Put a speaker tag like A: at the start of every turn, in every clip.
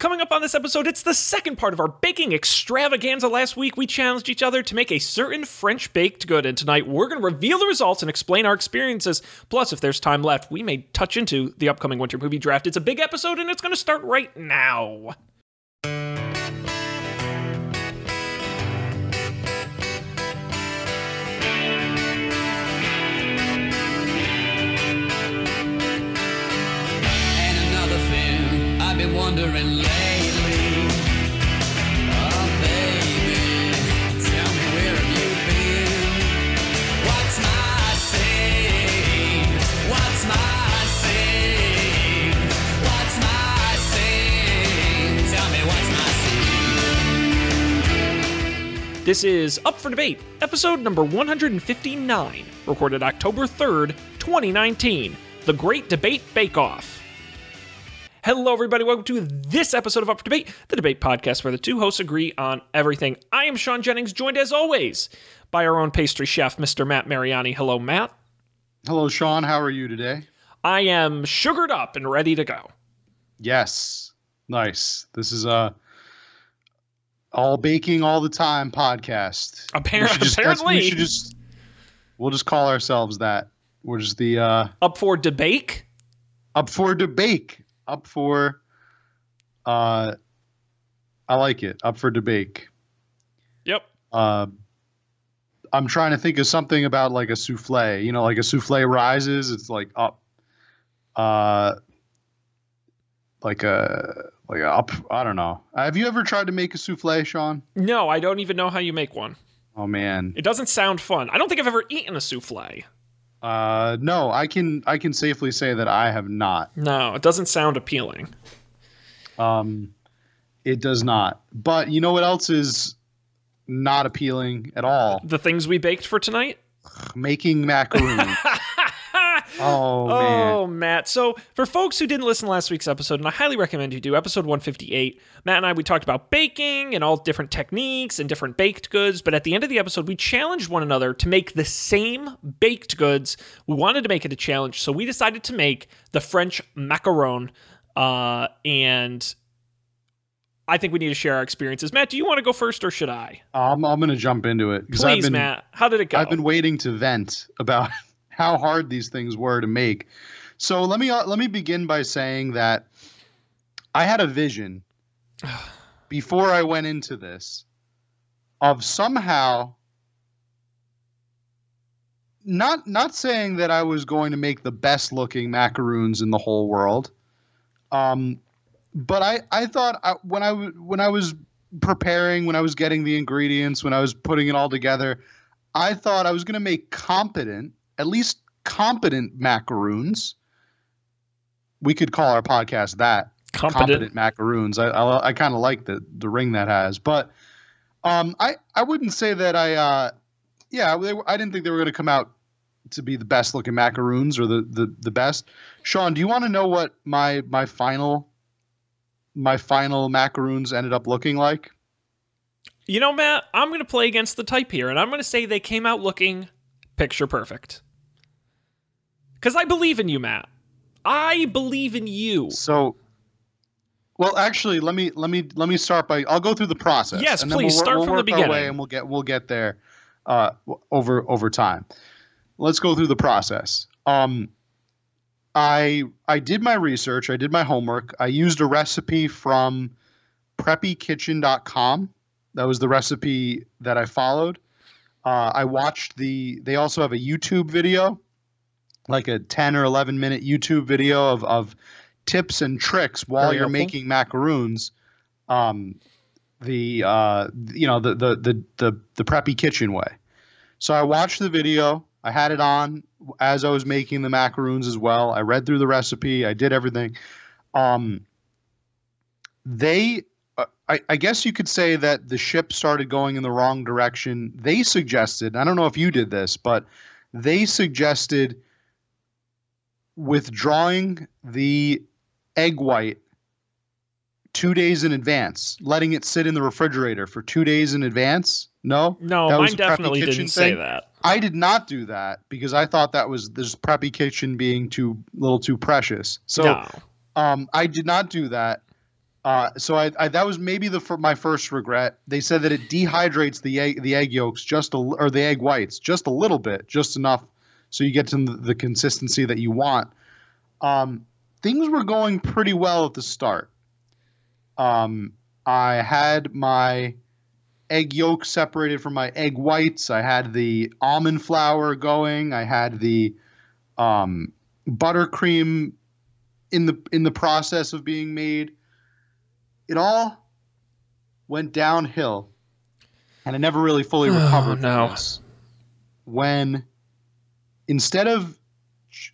A: Coming up on this episode, it's the second part of our baking extravaganza. Last week, we challenged each other to make a certain French baked good, and tonight we're going to reveal the results and explain our experiences. Plus, if there's time left, we may touch into the upcoming winter movie draft. It's a big episode, and it's going to start right now.
B: And another thing I've been wondering
A: This is Up for Debate, episode number 159, recorded October 3rd, 2019. The Great Debate Bake Off. Hello, everybody. Welcome to this episode of Up for Debate, the debate podcast where the two hosts agree on everything. I am Sean Jennings, joined as always by our own pastry chef, Mr. Matt Mariani. Hello, Matt.
C: Hello, Sean. How are you today?
A: I am sugared up and ready to go.
C: Yes. Nice. This is a all baking all the time podcast.
A: Appar-
C: We just-
A: apparently.
C: we should just we'll just call ourselves that. We're just the uh
A: Up for debate?
C: up for debate. Up for uh I like it. Up for debate.
A: Yep.
C: Uh, I'm trying to think of something about like a souffle. You know, like a souffle rises, it's like up. Uh, like a like a. I don't know. Have you ever tried to make a souffle, Sean?
A: No, I don't even know how you make one.
C: Oh man.
A: It doesn't sound fun. I don't think I've ever eaten a souffle.
C: Uh, no, I can I can safely say that I have not.
A: No, it doesn't sound appealing.
C: Um, it does not. But you know what else is not appealing at all?
A: The things we baked for tonight?
C: Making macaroons. oh man.
A: Oh, Matt. So, for folks who didn't listen to last week's episode, and I highly recommend you do, episode 158, Matt and I, we talked about baking and all different techniques and different baked goods. But at the end of the episode, we challenged one another to make the same baked goods. We wanted to make it a challenge. So, we decided to make the French macaron. Uh, and I think we need to share our experiences. Matt, do you want to go first or should I?
C: I'm I'm gonna jump into it because
A: Please,
C: I've been
A: Matt. How did it go?
C: I've been waiting to vent about how hard these things were to make. So let me uh, let me begin by saying that I had a vision before I went into this of somehow not not saying that I was going to make the best looking macaroons in the whole world. Um but I I thought I, when I when I was preparing, when I was getting the ingredients, when I was putting it all together, I thought I was going to make competent, at least competent macaroons. We could call our podcast that
A: competent.
C: competent macaroons. I I, I kind of like the the ring that has, but um, I I wouldn't say that I uh, yeah they, I didn't think they were going to come out to be the best looking macaroons or the the the best. Sean, do you want to know what my my final my final macaroons ended up looking like?
A: You know, Matt, I'm going to play against the type here, and I'm going to say they came out looking picture perfect. Because I believe in you, Matt. I believe in you.
C: So, well, actually, let me let me let me start by I'll go through the process.
A: Yes,
C: and then
A: please,
C: we'll,
A: start
C: we'll
A: from the
C: work our way
A: beginning.
C: and we'll get we'll get there uh, over over time. Let's go through the process. Um, I I did my research. I did my homework. I used a recipe from preppykitchen.com. That was the recipe that I followed. Uh, I watched the. They also have a YouTube video, like a ten or eleven minute YouTube video of of tips and tricks while
A: Very
C: you're
A: helpful.
C: making macaroons. Um, the uh, you know the the the the the preppy kitchen way. So I watched the video. I had it on as I was making the macaroons as well. I read through the recipe. I did everything. Um, they, uh, I, I guess you could say that the ship started going in the wrong direction. They suggested, I don't know if you did this, but they suggested withdrawing the egg white two days in advance, letting it sit in the refrigerator for two days in advance. No,
A: No,
C: That was
A: mine definitely didn't say
C: thing?
A: that.
C: I did not do that because I thought that was this preppy kitchen being too little too precious. So
A: no.
C: um, I did not do that. Uh, so I, I that was maybe the my first regret. They said that it dehydrates the egg the egg yolks just a or the egg whites just a little bit, just enough, so you get to the, consistency that you want. Um, things were going pretty well at the start. Um, I had my egg yolk separated from my egg whites. I had the almond flour going. I had the um, buttercream in the in the process of being made. It all went downhill, and I never really fully
A: Oh,
C: recovered from
A: no.
C: When instead of,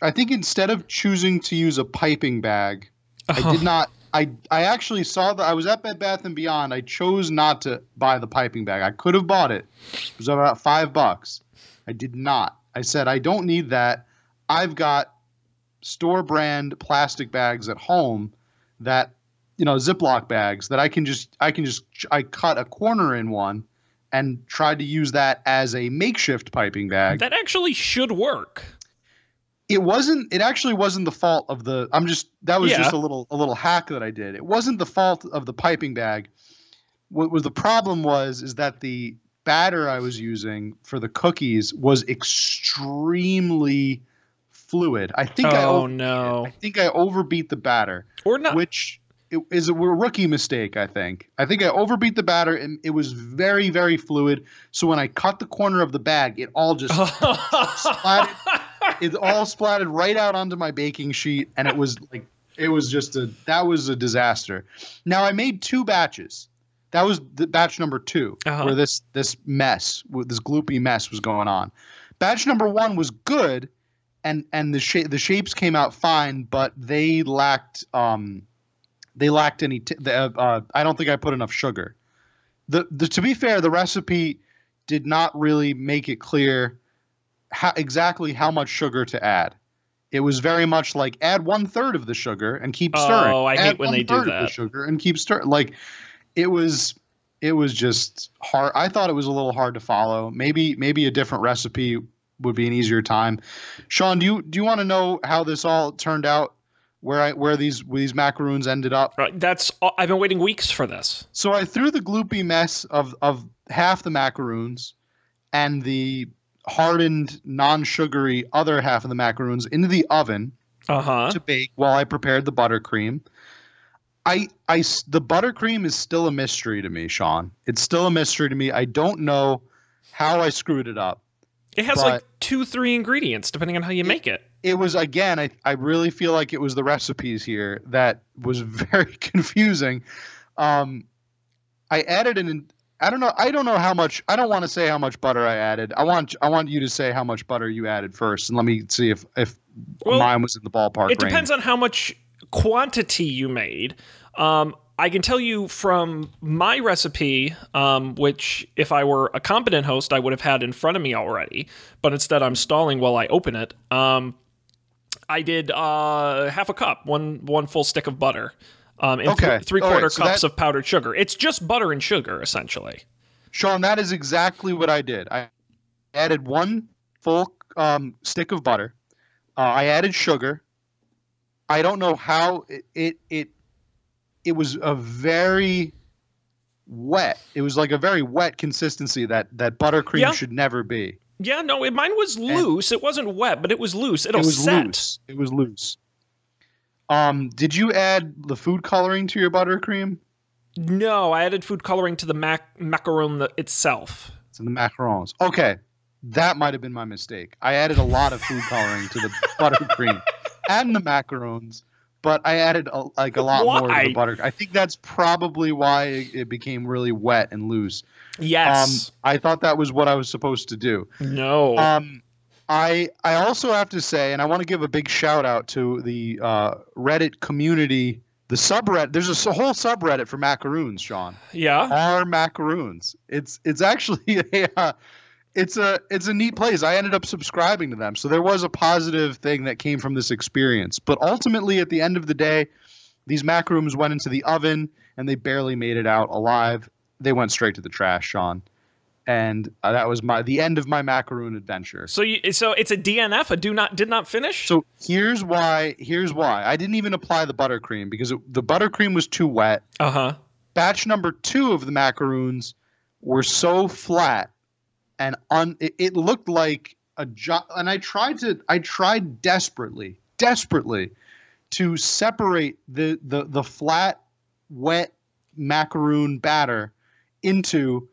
C: I think instead of choosing to use a piping bag, I
A: Oh.
C: did not. I I actually saw that I was at Bed Bath and Beyond. I chose not to buy the piping bag. I could have bought it. It was about five bucks. I did not. I said I don't need that. I've got store brand plastic bags at home that you know Ziploc bags that I can just I can just I cut a corner in one and tried to use that as a makeshift piping bag
A: That actually should work.
C: it wasn't it actually wasn't the fault of the i'm just that was
A: Yeah.
C: just a little a little hack that i did it wasn't the fault of the piping bag what was the problem was is that the batter i was using for the cookies was extremely fluid i think i
A: Oh
C: over,
A: no.
C: i think i overbeat the batter
A: Or not.
C: which it is a rookie mistake i think. I think i overbeat the batter and it was very very fluid. So when i cut the corner of the bag it all just splatted. It all splatted right out onto my baking sheet and it was like it was just a that was a disaster. Now i made two batches. That was the batch number 2
A: Uh-huh.
C: where this this mess this gloopy mess was going on. Batch number one was good and and the shape the shapes came out fine but they lacked um they lacked any t- the, uh, uh, i don't think i put enough sugar the, the to be fair the recipe did not really make it clear how, exactly how much sugar to add. It was very much like add one third of the sugar and keep stirring.
A: Oh, I hate when they do
C: one-third of
A: that.
C: The sugar and keep stirring. Like it was, it was just hard. I thought it was a little hard to follow. Maybe, maybe a different recipe would be an easier time. Sean, do you do you want to know how this all turned out? Where I where these where these macaroons ended up?
A: Right, That's. I've been waiting weeks for this.
C: So I threw the gloopy mess of of half the macaroons and the hardened non-sugary other half of the macaroons into the oven
A: Uh huh.
C: to bake while I prepared the buttercream. I I the buttercream is still a mystery to me, Sean. It's still a mystery to me. I don't know how I screwed it up.
A: It has
C: but-
A: like two, three ingredients depending on how you make it.
C: It was again, I I really feel like it was the recipes here that was very confusing. Um I added an I don't know I don't know how much I don't want to say how much butter I added. I want I want you to say how much butter you added first and let me see if if
A: Well,
C: mine was in the ballpark
A: It depends on how much quantity you made. Um, I can tell you from my recipe, um, which if I were a competent host, I would have had in front of me already, but instead I'm stalling while I open it. Um, I did uh, half a cup, one one full stick of butter, um, and
C: Okay.
A: three
C: All right,
A: quarter
C: so
A: cups
C: that-
A: of powdered sugar. It's just butter and sugar essentially.
C: Sean, that is exactly what I did. I added one full um, stick of butter. Uh, I added sugar. I don't know how it, it it it was a very wet. It was like a very wet consistency that that buttercream
A: Yeah.
C: should never be.
A: Yeah, no, it, mine was loose. it wasn't wet, but it was loose. It'll
C: it was
A: set.
C: loose. It was loose. Um, did you add the food coloring to your buttercream?
A: No, I added food coloring to the mac- macaron itself.
C: To the macarons. Okay, that might have been my mistake. I added a lot of food coloring to the buttercream and the macarons, but I added a, like a lot more to the butter. I think that's probably why it it became really wet and loose.
A: Yes.
C: Um, I thought that was what I was supposed to do.
A: no.
C: Um, I I also have to say, and I want to give a big shout out to the uh, Reddit community, the subreddit. There's a whole subreddit for macaroons, Sean
A: yeah.
C: our macaroons. It's it's actually a uh, it's a it's a neat place. I ended up subscribing to them, so there was a positive thing that came from this experience. But ultimately, at the end of the day, these macaroons went into the oven and they barely made it out alive. They went straight to the trash, Sean. and uh, that was my the end of my macaroon adventure.
A: So you so it's a DNF, a do not did not finish.
C: So here's why. Here's why I didn't even apply the buttercream because it, the buttercream was too wet.
A: uh huh.
C: Batch number two of the macaroons were so flat and un. It, it looked like a job. And I tried to. I tried desperately, desperately, to separate the the the flat, wet macaroon batter into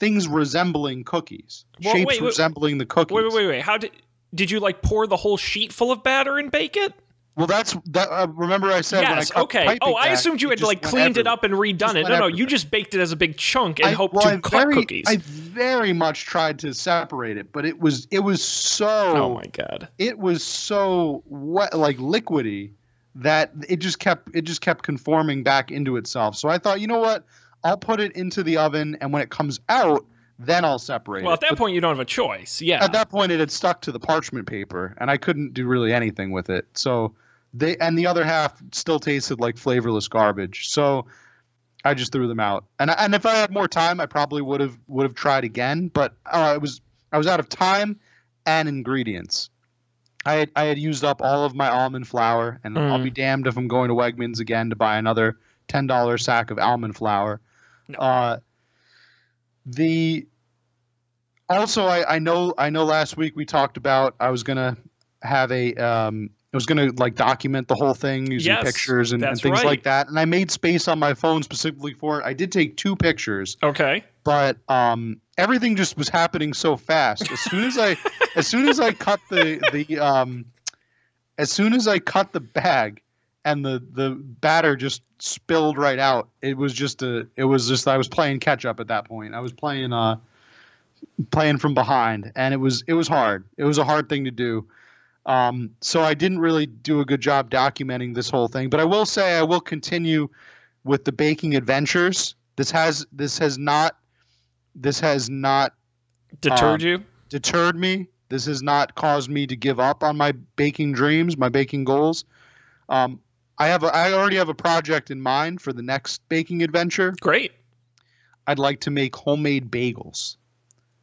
C: things resembling cookies,
A: Well,
C: shapes
A: wait, wait.
C: resembling the cookies.
A: Wait, wait, wait, wait. How did did you like pour the whole sheet full of batter and bake it?
C: Well, that's that. Uh, remember, I said when I
A: yes.
C: cut
A: Okay.
C: piping
A: Oh, I
C: back,
A: assumed you had like cleaned it up and redone it. No, no. You just baked it as a big chunk and
C: I-
A: hoped
C: well,
A: to
C: I
A: cut
C: very,
A: cookies.
C: I very much tried to separate it, but it was it was so
A: oh my god.
C: it was so wet, like liquidy that it just kept it just kept conforming back into itself. So I thought, you know what? I'll put it into the oven, and when it comes out, then I'll separate
A: Well, at that
C: But
A: point, you don't have a choice. Yeah.
C: at that point, it had stuck to the parchment paper, and I couldn't do really anything with it. So they and the other half still tasted like flavorless garbage. So I just threw them out. And and if I had more time, I probably would have would have tried again. But uh, I was I was out of time and ingredients. I had, I had used up all of my almond flour, and I'll
A: Mm.
C: be damned if I'm going to Wegmans again to buy another ten dollar sack of almond flour.
A: No.
C: Uh, the also I, I know I know last week we talked about I was gonna have a um I was gonna like document the whole thing using
A: Yes,
C: pictures and, and things
A: right.
C: like that, and I made space on my phone specifically for it. I did take two pictures,
A: okay.
C: but um everything just was happening so fast. As soon as I as soon as I cut the the um as soon as I cut the bag and the the batter just spilled right out. It was just a it was just I was playing catch up at that point. I was playing uh playing from behind and it was it was hard. It was a hard thing to do. Um so I didn't really do a good job documenting this whole thing, but I will say I will continue with the baking adventures. This has this has not this has not
A: Deterred
C: Um,
A: you?
C: deterred me. This has not caused me to give up on my baking dreams, my baking goals. Um, I have a, I already have a project in mind for the next baking adventure.
A: Great.
C: I'd like to make homemade bagels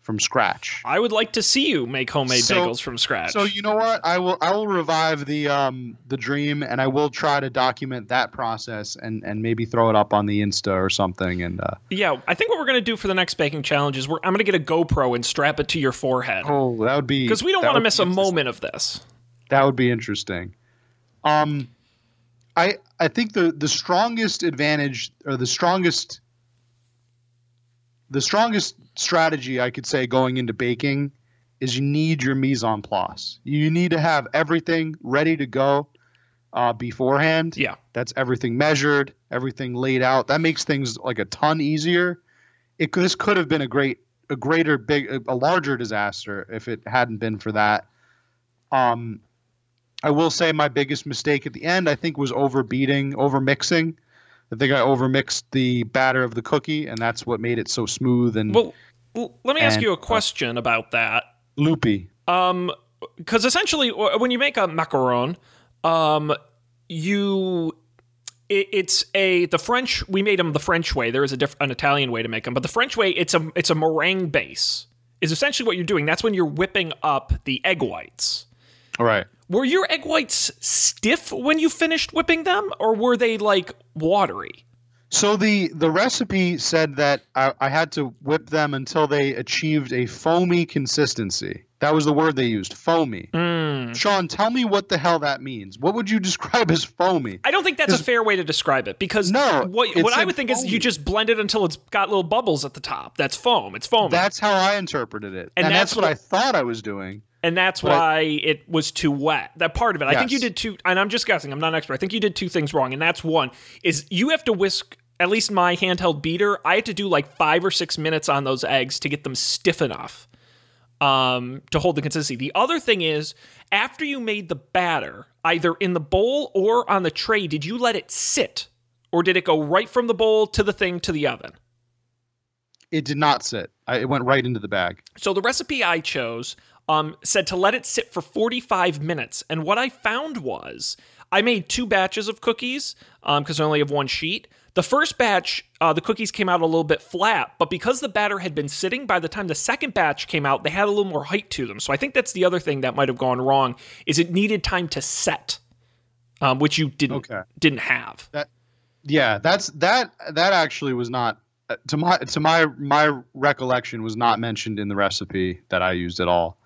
C: from scratch.
A: I would like to see you make homemade
C: So-
A: bagels from scratch.
C: So you know what? I will I will revive the um the dream and I will try to document that process and and maybe throw it up on the Insta or something and uh
A: yeah, I think what we're gonna do for the next baking challenge is we're, I'm gonna get a GoPro and strap it to your forehead
C: oh that would be
A: because we don't want to miss a moment of this.
C: That would be interesting. Um, I I think the the strongest advantage or the strongest the strongest strategy I could say going into baking is you need your mise en place. You need to have everything ready to go uh, beforehand.
A: Yeah.
C: That's everything measured, everything laid out. That makes things like a ton easier. It could, this could have been a great, a greater, big, a, a larger disaster if it hadn't been for that. Um, I will say my biggest mistake at the end, I think, was overbeating, overmixing. I think I overmixed the batter of the cookie, and that's what made it so smooth and
A: Well, let me ask
C: And,
A: you a
C: uh,
A: question about that.
C: loopy.
A: Um, because essentially, when you make a macaron, um, you it, it's a the French. We made them the French way. There is a diff, an Italian way to make them, but the French way, it's a it's a meringue base. Is essentially what you're doing. That's when you're whipping up the egg whites.
C: All right.
A: Were your egg whites stiff when you finished whipping them, or were they like watery?
C: So the the recipe said that I, I had to whip them until they achieved a foamy consistency. That was the word they used, foamy.
A: Mm.
C: Sean, tell me what the hell that means. What would you describe as foamy?
A: I don't think that's a fair way to describe it because
C: No,
A: what, what I would think is you just blend it until it's got little bubbles at the top. That's foam. It's foam.
C: That's how I interpreted it,
A: And
C: and,
A: that's
C: that's, what
A: what-
C: I thought I was doing.
A: And that's why it was too wet. That part of it. I think you did two and I'm just guessing, I'm not an expert. I think you did two things wrong, and that's one is you have to whisk at least my handheld beater, I had to do like five or six minutes on those eggs to get them stiff enough um, to hold the consistency. The other thing is, after you made the batter, either in the bowl or on the tray, did you let it sit? Or did it go right from the bowl to the thing to the oven?
C: It did not sit. I, it went right into the bag.
A: So the recipe I chose um, said to let it sit for 45 minutes. And what I found was I made two batches of cookies because I only have one sheet. The first batch, uh, the cookies came out a little bit flat, but because the batter had been sitting, by the time the second batch came out, they had a little more height to them. So I think that's the other thing that might have gone wrong is it needed time to set, um, which you didn't
C: Okay.
A: didn't have.
C: Yeah, that's that. That actually was not uh, to my to my my recollection was not mentioned in the recipe that I used at all.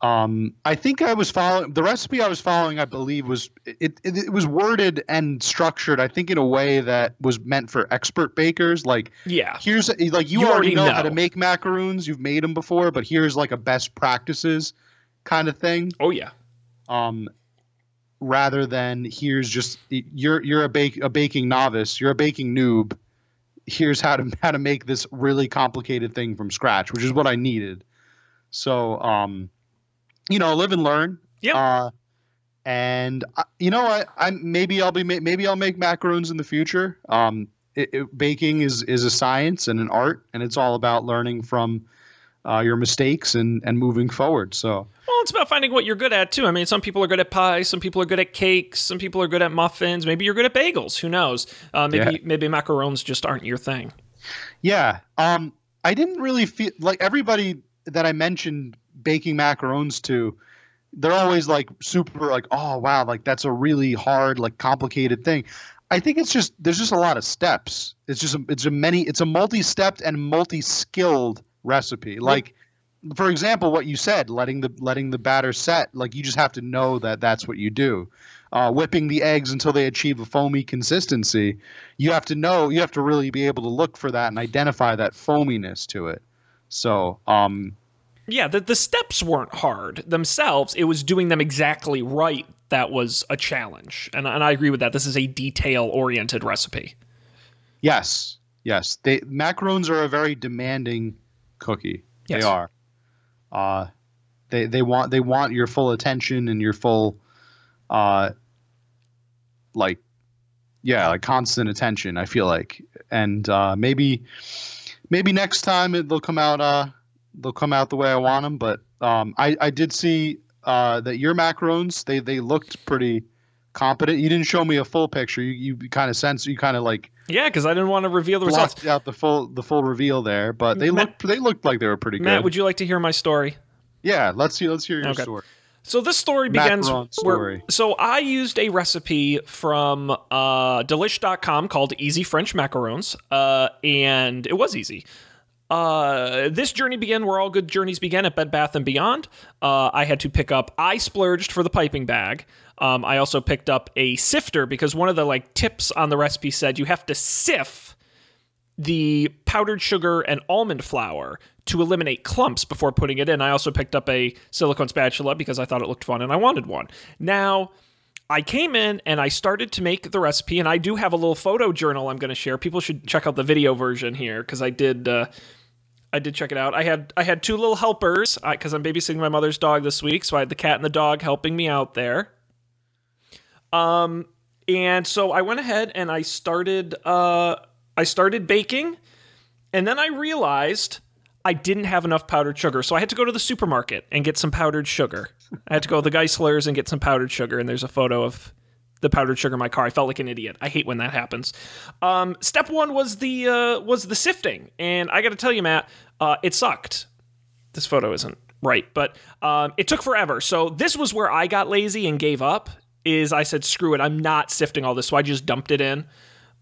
C: Um, I think I was following the recipe I was following. I believe was it, it. It was worded and structured. I think in a way that was meant for expert bakers. Like
A: Yeah.
C: here's like you,
A: You
C: already
A: already
C: know, how to make macaroons. You've made them before, but here's like a best practices kind of thing
A: Oh yeah.
C: um, rather than here's just you're you're a bake a baking novice, you're a baking noob. Here's how to how to make this really complicated thing from scratch, which is what I needed. So, um, you know, live and learn.
A: Yeah.
C: Uh, and I, you know, I, I maybe I'll be maybe I'll make macaroons in the future. Um, it, it, baking is is a science and an art, and it's all about learning from uh, your mistakes and and moving forward. So.
A: Well, it's about finding what you're good at too. I mean, some people are good at pie, some people are good at cakes, some people are good at muffins. Maybe you're good at bagels. Who knows? Uh, maybe
C: Yeah.
A: maybe macarons just aren't your thing.
C: Yeah. Um, I didn't really feel like everybody that I mentioned baking macarons to, they're always like super like, oh wow, like that's a really hard, like complicated thing. I think it's just there's just a lot of steps. It's just a, it's a many it's a multi-stepped and multi-skilled recipe. Like for example, what you said, letting the letting the batter set, like you just have to know that that's what you do. Uh, whipping the eggs until they achieve a foamy consistency, you have to know, you have to really be able to look for that and identify that foaminess to it. So, um,
A: Yeah, the, the steps weren't hard themselves. It was doing them exactly right that was a challenge. And, and I agree with that. This is a detail oriented recipe.
C: yes, yes, they macarons are a very demanding cookie.
A: Yes.
C: They are. Uh, they they want they want your full attention and your full, uh, like, yeah, like constant attention. I feel like, and uh, maybe maybe next time it, they'll come out uh they'll come out the way I want them. But um, I I did see uh that your macarons they they looked pretty competent. You didn't show me a full picture. You you kind of sense you kind of like
A: Yeah, because I didn't want to reveal the results.
C: out the full the full reveal there, but they
A: Matt-
C: looked they looked like they were pretty
A: Matt,
C: good.
A: Matt, would you like to hear my story?
C: yeah, let's see let's hear your
A: Okay.
C: story.
A: So this story begins
C: Macaron
A: where-
C: story.
A: so I used a recipe from uh, delish.com called Easy French Macarons, uh, and it was easy. Uh, this journey began where all good journeys begin at Bed Bath and Beyond. Uh, I had to pick up. I splurged for the piping bag. Um, I also picked up a sifter because one of the like tips on the recipe said you have to sift the powdered sugar and almond flour to eliminate clumps before putting it in. I also picked up a silicone spatula because I thought it looked fun and I wanted one. Now, I came in and I started to make the recipe, and I do have a little photo journal I'm going to share. People should check out the video version here because I did. Uh, I did check it out. I had I had two little helpers because I'm babysitting my mother's dog this week, so I had the cat and the dog helping me out there. Um, and so I went ahead and I started. Uh, I started baking, and then I realized I didn't have enough powdered sugar, so I had to go to the supermarket and get some powdered sugar. I had to go to the Geissler's and get some powdered sugar, and there's a photo of the powdered sugar in my car. I felt like an idiot. I hate when that happens. Um, step one was the uh, was the sifting, and I got to tell you, Matt, uh, it sucked. This photo isn't right, but um, it took forever. So this was where I got lazy and gave up. Is I said, screw it, I'm not sifting all this, so I just dumped it in.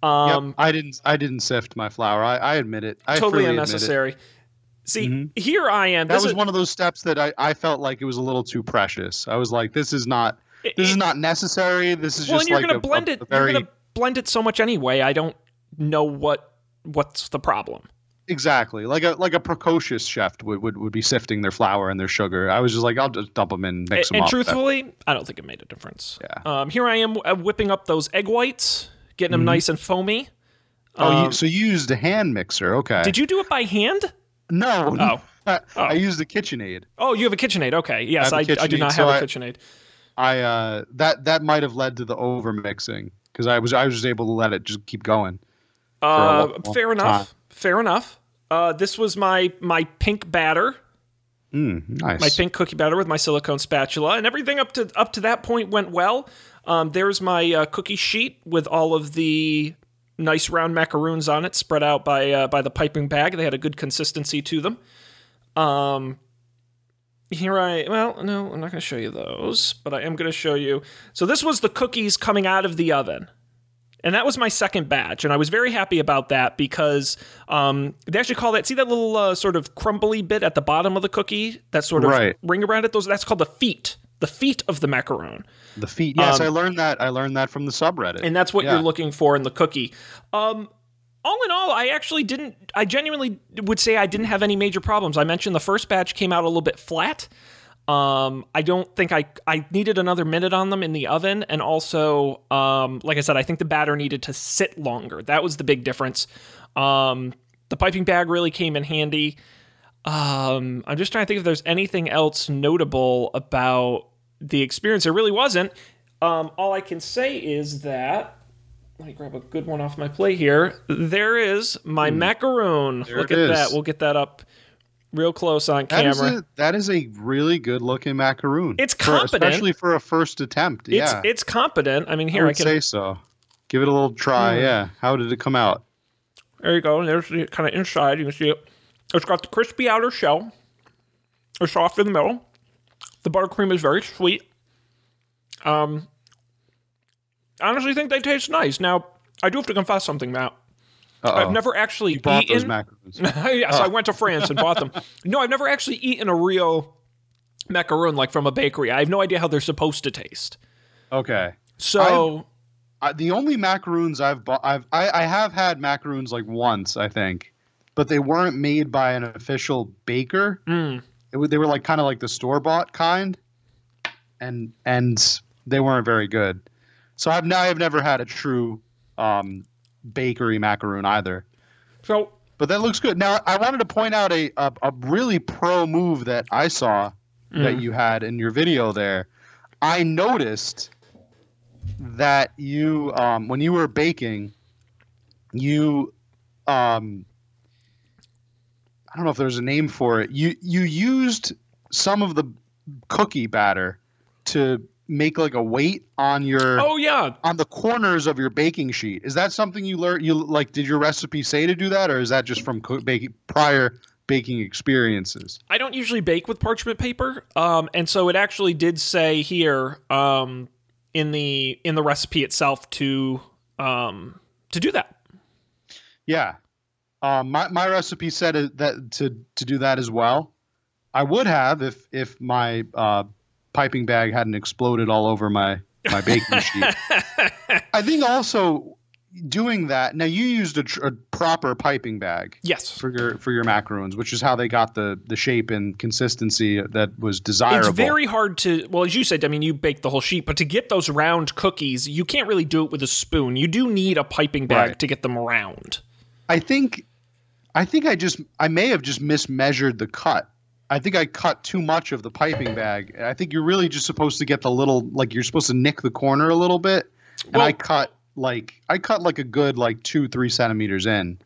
A: Um,
C: yep, I didn't I didn't sift my flour. I, I admit it. I
A: totally
C: admit it.
A: unnecessary. See,
C: Mhm.
A: here I am.
C: That
A: This
C: was
A: is-
C: one of those steps that I, I felt like it was a little too precious. I was like, this is not this is not necessary. This is
A: well,
C: just
A: you're
C: like
A: gonna
C: a,
A: blend
C: a-
A: it.
C: a very
A: You're gonna blend it so much anyway. I don't know what what's the problem.
C: exactly like a like a precocious chef would, would, would be sifting their flour and their sugar. I was just like, I'll just dump them in, mix
A: and
C: them
A: and
C: up.
A: truthfully, I don't think it made a difference.
C: Yeah.
A: Um, here I am uh, whipping up those egg whites, getting them
C: Mhm.
A: nice and foamy.
C: oh,
A: um,
C: you, so you used a hand mixer? Okay.
A: Did you do it by hand?
C: No.
A: Oh.
C: I,
A: Oh.
C: I used a KitchenAid.
A: Oh, you have a KitchenAid. Okay. Yes,
C: I
A: I, I do not
C: so
A: have a
C: I-
A: KitchenAid.
C: I uh that that might have led to the over mixing because I was I was able to let it just keep going.
A: Uh,
C: long- long
A: fair enough.
C: time.
A: Fair enough. Uh, this was my my pink batter.
C: Mm, nice.
A: my pink cookie batter with my silicone spatula, and everything up to up to that point went well. Um, there's my uh, cookie sheet with all of the nice round macaroons on it, spread out by uh, by the piping bag. They had a good consistency to them. Um, here I well, no, I'm not going to show you those, but I am going to show you. So this was the cookies coming out of the oven. And that was my second batch, and I was very happy about that because um, they actually call that. See that little uh, sort of crumbly bit at the bottom of the cookie, that sort of
C: Right.
A: ring around it. Those that's called the feet, the feet of the macaron.
C: The feet. Yes,
A: Um,
C: I learned that. I learned that from the subreddit.
A: and that's what
C: Yeah.
A: you're looking for in the cookie. Um, all in all, I actually didn't. I genuinely would say I didn't have any major problems. I mentioned the first batch came out a little bit flat. Um, I don't think I I needed another minute on them in the oven, and also, um, like I said, I think the batter needed to sit longer. That was the big difference. Um, the piping bag really came in handy. Um, I'm just trying to think if there's anything else notable about the experience. There really wasn't. Um, all I can say is that let me grab a good one off my plate here. There is my macaroon.
C: There
A: Look at
C: is.
A: that. We'll get that up real close on
C: That is
A: camera.
C: a that is a really good looking macaroon.
A: It's
C: For-
A: competent.
C: especially for a first attempt.
A: it's
C: yeah,
A: it's competent. I mean, here I,
C: would
A: can.
C: say so. Give it a little try.
A: Hmm.
C: Yeah. How did it come out?
A: There you go. There's the kind of inside. You can see it. It's got the crispy outer shell. It's soft in the middle. The buttercream is very sweet. Um, I honestly think they taste nice. Now, I do have to confess something, Matt. I've never actually
C: You bought those
A: eaten.
C: macaroons.
A: yes, I went to France and bought them. No, I've never actually eaten a real macaroon like from a bakery. I have no idea how they're supposed to taste.
C: Okay.
A: So,
C: Uh, the only macaroons I've bought, I've I, I have had macaroons like once, I think, but they weren't made by an official baker.
A: mm,
C: It, they were like kind of like the store bought kind, and and they weren't very good. So I've now I've never had a true um, bakery macaroon either.
A: so
C: But that looks good. Now I wanted to point out a a, a really pro move that I saw that you had in your video there. I noticed that you um, when you were baking, you um, I don't know if there's a name for it. You you used some of the cookie batter to make like a weight on your
A: oh yeah,
C: on the corners of your baking sheet. Is that something you learned? You like? Did your recipe say to do that, or is that just from co- baking prior baking experiences?
A: I don't usually bake with parchment paper, um, and so it actually did say here um, in the in the recipe itself to um, to do that.
C: Yeah, um, my my recipe said that to to do that as well. I would have if if my uh, piping bag hadn't exploded all over my my baking sheet. I think also doing that. Now you used a, tr- a proper piping bag.
A: Yes,
C: For your for your macaroons, which is how they got the the shape and consistency that was desirable.
A: it's very hard to. Well, as you said, I mean, you bake the whole sheet, but to get those round cookies, you can't really do it with a spoon. You do need a piping bag
C: Right.
A: to get them round.
C: I think I think I just I may have just mismeasured the cut. I think I cut too much of the piping bag. I think you're really just supposed to get the little like you're supposed to nick the corner a little bit. And
A: Well-
C: I cut like I cut like a good like two, three centimeters in.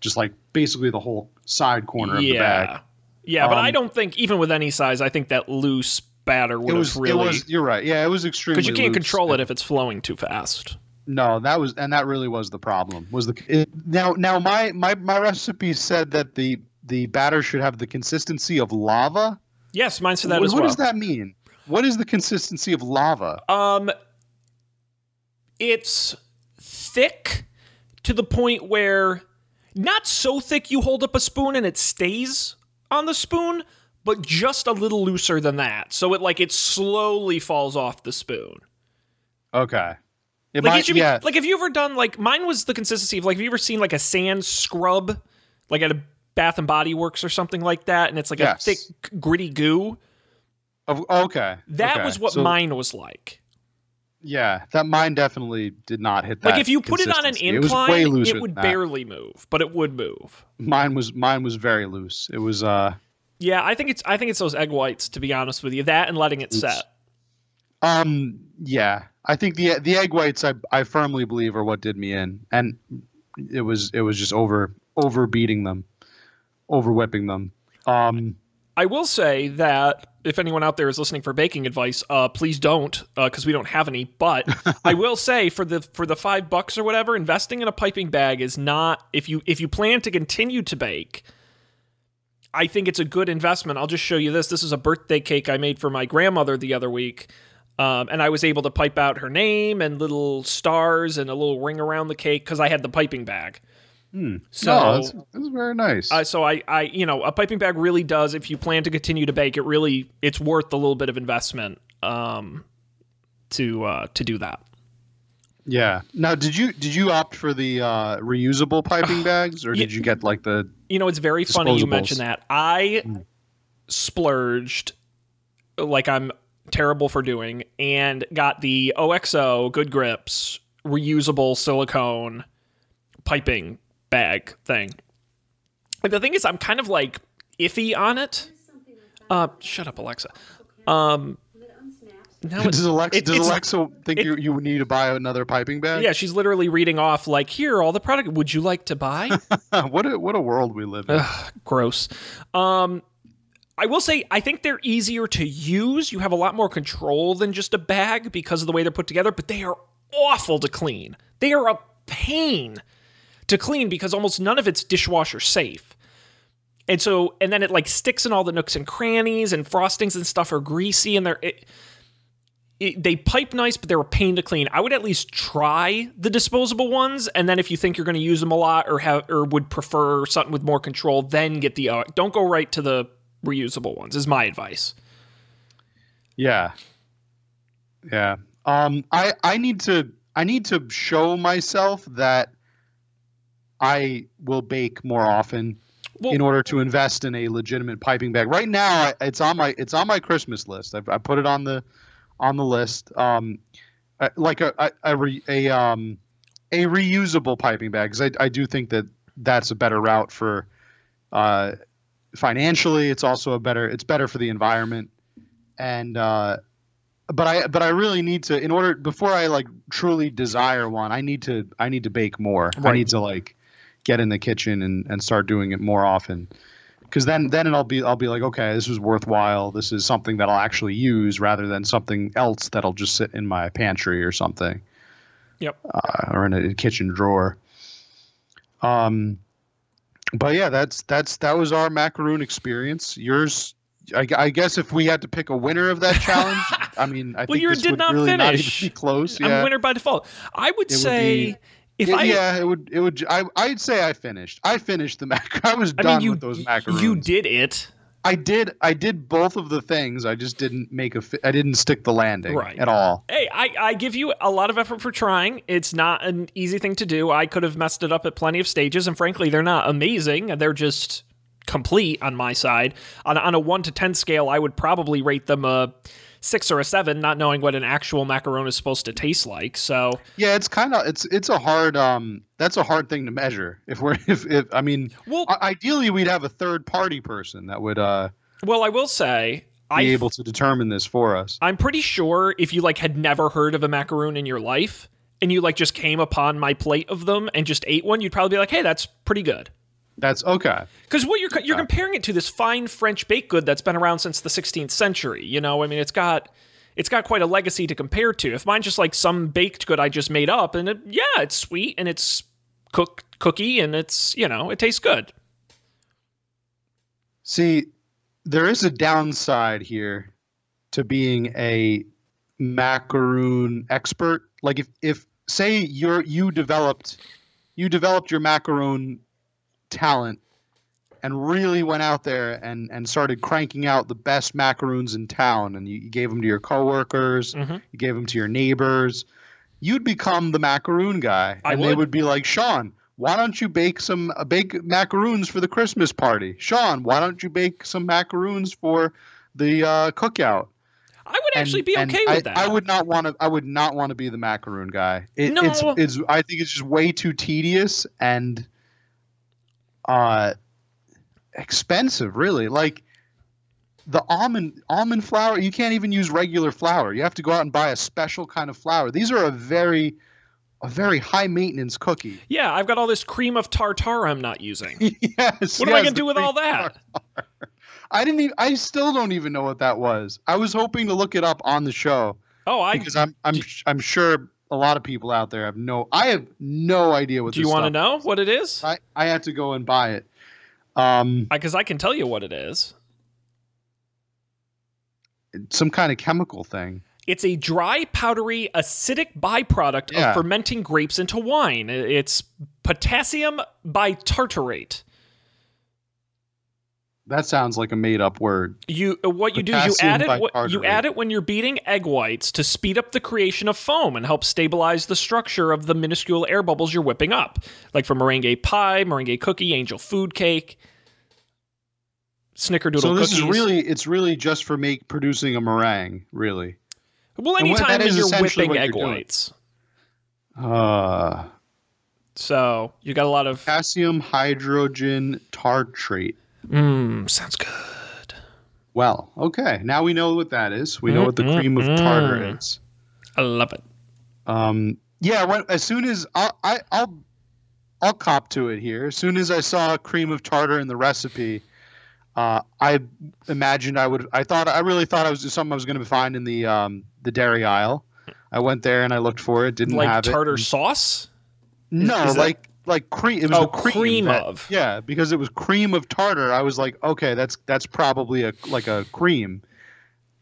C: Just like basically the whole side corner of the bag.
A: yeah, but
C: Um,
A: I don't think even with any size, I think that loose batter would
C: was
A: have really
C: it was you're right. Yeah, it was extremely
A: because you can't control it if it's flowing too fast.
C: No, that was and that really was the problem. Was the it, now now my my my recipe said that the the batter should have the consistency of lava.
A: Yes, mine said that
C: what
A: as well.
C: what does that mean? What is the consistency of lava?
A: Um, it's thick to the point where not so thick you hold up a spoon and it stays on the spoon, but just a little looser than that. So it like it slowly falls off the spoon.
C: Okay. It
A: Like
C: might,
A: be
C: yeah.
A: like have you ever done like mine was the consistency of like have you ever seen like a sand scrub like at a Bath and Body Works or something like that and it's like
C: Yes.
A: a thick gritty goo.
C: of- okay.
A: That
C: okay.
A: was what
C: So,
A: mine was like.
C: Yeah, that mine definitely did not hit that.
A: Like if you put it on an
C: consistency. it
A: incline, it would barely move, but it would move.
C: Mine was mine was very loose. It was uh
A: Yeah, I think it's I think it's those egg whites to be honest with you. That and letting it set.
C: um yeah. I think the the egg whites I I firmly believe are what did me in, and it was it was just over over beating them, over whipping them. Um,
A: I will say that if anyone out there is listening for baking advice, uh, please don't, because we don't have any. But I will say for the for the five bucks or whatever, investing in a piping bag is not if you if you plan to continue to bake. I think it's a good investment. I'll just show you this. This is a birthday cake I made for my grandmother the other week. Um, and I was able to pipe out her name and little stars and a little ring around the cake because I had the piping bag.
C: Hmm.
A: So,
C: no, that's, that's very nice.
A: uh, so I, I, you know, a piping bag really does. If you plan to continue to bake, it really, it's worth a little bit of investment um, to uh, to do that.
C: yeah. Now, did you did you opt for the uh, reusable piping bags, or did you get like the?
A: You know, it's very funny you mention that. I splurged like I'm terrible for doing and got the OXO Good Grips reusable silicone piping bag thing. And the thing is, I'm kind of like iffy on it. Uh, shut up, Alexa. Um, now
C: Does Alexa
A: it-
C: does Alexa think
A: it-
C: you you need to buy another piping bag?
A: yeah, she's literally reading off like, "Here, all the product. Would you like to buy?"
C: what a what a world we live in.
A: Ugh, gross. Um, I will say I think they're easier to use. You have a lot more control than just a bag because of the way they're put together, but they are awful to clean. They are a pain to clean because almost none of it's dishwasher safe. And so, and then it like sticks in all the nooks and crannies, and frostings and stuff are greasy, and they're it, it, they pipe nice, but they're a pain to clean. I would at least try the disposable ones, and then if you think you're going to use them a lot or have or would prefer something with more control, then get the. Uh, don't go right to the reusable ones. Is my advice.
C: Yeah. Yeah. Um I I need to I need to show myself that I will bake more often
A: Well-
C: in order to invest in a legitimate piping bag. Right now it's on my it's on my Christmas list. I've, I put it on the on the list. Um uh, like a a, a, re, a um a reusable piping bag cuz I I do think that that's a better route for uh financially it's also a better it's better for the environment and uh but i but i really need to in order before i like truly desire one i need to i need to bake more i need to like get in the kitchen and and start doing it more often because then then it'll be i'll be like okay this is worthwhile this is something that i'll actually use rather than something else that'll just sit in my pantry or something
A: Yep.
C: uh, or in a kitchen drawer um but yeah, that's that's that was our macaroon experience. Yours, I, I guess, if we had to pick a winner of that challenge, I mean, I
A: Well,
C: think
A: yours did
C: would
A: not
C: really not even be close.
A: I'm
C: Yeah,
A: winner by default. I would
C: It would
A: say
C: be-
A: if
C: yeah,
A: I
C: yeah, it would it would. I I'd say I finished. I finished the mac. I was
A: I
C: done
A: mean, you
C: with those macaroons.
A: you did it.
C: I did. I did both of the things. I just didn't make a. Fi- I didn't stick the landing
A: Right.
C: at all.
A: Hey, I, I give you a lot of effort for trying. It's not an easy thing to do. I could have messed it up at plenty of stages, and frankly, they're not amazing. They're just complete on my side. On, on a 1 to 10 scale, I would probably rate them a 6 or a 7, not knowing what an actual macaron is supposed to taste like. So,
C: Yeah, it's kind of it's it's a hard um that's a hard thing to measure. If we're if, if I mean
A: well,
C: ideally we'd have a third party person that would uh
A: well, I will say,
C: be
A: I
C: able to determine this for us.
A: I'm pretty sure if you like had never heard of a macaroon in your life and you like just came upon my plate of them and just ate one, you'd probably be like, "Hey, that's pretty good."
C: That's okay.
A: Because what you're you're comparing it to this fine French baked good that's been around since the 16th century. You know, I mean, it's got it's got quite a legacy to compare to. If mine's just like some baked good I just made up, and it, yeah, it's sweet and it's cook cookie and it's you know it tastes good.
C: See, there is a downside here to being a macaroon expert. Like if if say you're you developed you developed your macaroon talent and really went out there and and started cranking out the best macaroons in town and you, you gave them to your coworkers,
A: Mhm.
C: you gave them to your neighbors, you'd become the macaroon guy.
A: I
C: and they
A: would.
C: would be like, "Sean, why don't you bake some uh, bake macaroons for the Christmas party? Sean, why don't you bake some macaroons for the uh, cookout?"
A: I would actually
C: And-
A: be okay
C: I,
A: with that.
C: I would not want to. I would not want to be the macaroon guy. It,
A: No.
C: It's, it's. I think it's just way too tedious and, uh, expensive. Really, like the almond almond flour. You can't even use regular flour. You have to go out and buy a special kind of flour. These are a very, a very high maintenance cookie.
A: yeah, I've got all this cream of tartar I'm not using.
C: yes.
A: What am I gonna do with all that?
C: tartar. I didn't. Even, I still don't even know what that was. I was hoping to look it up on the show
A: Oh, I
C: because I'm I'm I'm sure a lot of people out there have no. I have no idea what.
A: do you
C: want to
A: know what it is?
C: I I had to go and buy it. Um,
A: Because I, can tell you what it is.
C: some kind of chemical thing.
A: It's a dry, powdery, acidic byproduct
C: Yeah.
A: of fermenting grapes into wine. It's potassium bitartarate.
C: That sounds like a made up word.
A: You uh, what you do? You add it. What, you add it when you're beating egg whites to speed up the creation of foam and help stabilize the structure of the minuscule air bubbles you're whipping up, like for meringue pie, meringue cookie, angel food cake, snickerdoodle
C: so this
A: cookies.
C: is really it's really just for make producing a meringue, really.
A: well.
C: and what-
A: Anytime
C: that is
A: you're
C: essentially
A: whipping egg
C: you're
A: whites,
C: Uh
A: so you got a lot of.
C: potassium hydrogen tartrate.
A: Mmm, sounds good.
C: Well, okay. Now we know what that is. We know what the cream of tartar is.
A: I love it.
C: Um, yeah. When, as soon as I'll, I, I'll, I'll cop to it here. As soon as I saw cream of tartar in the recipe, uh, I imagined I would. I thought I really thought I was something I was going to find in the um, the dairy aisle. I went there and I looked for it. Didn't
A: Like
C: have
A: tartar
C: it.
A: sauce.
C: No,
A: is that-
C: like like cream. It was
A: Oh,
C: cream,
A: cream
C: that-
A: of.
C: Yeah, because it was cream of tartar. I was like, okay, that's that's probably a like a cream.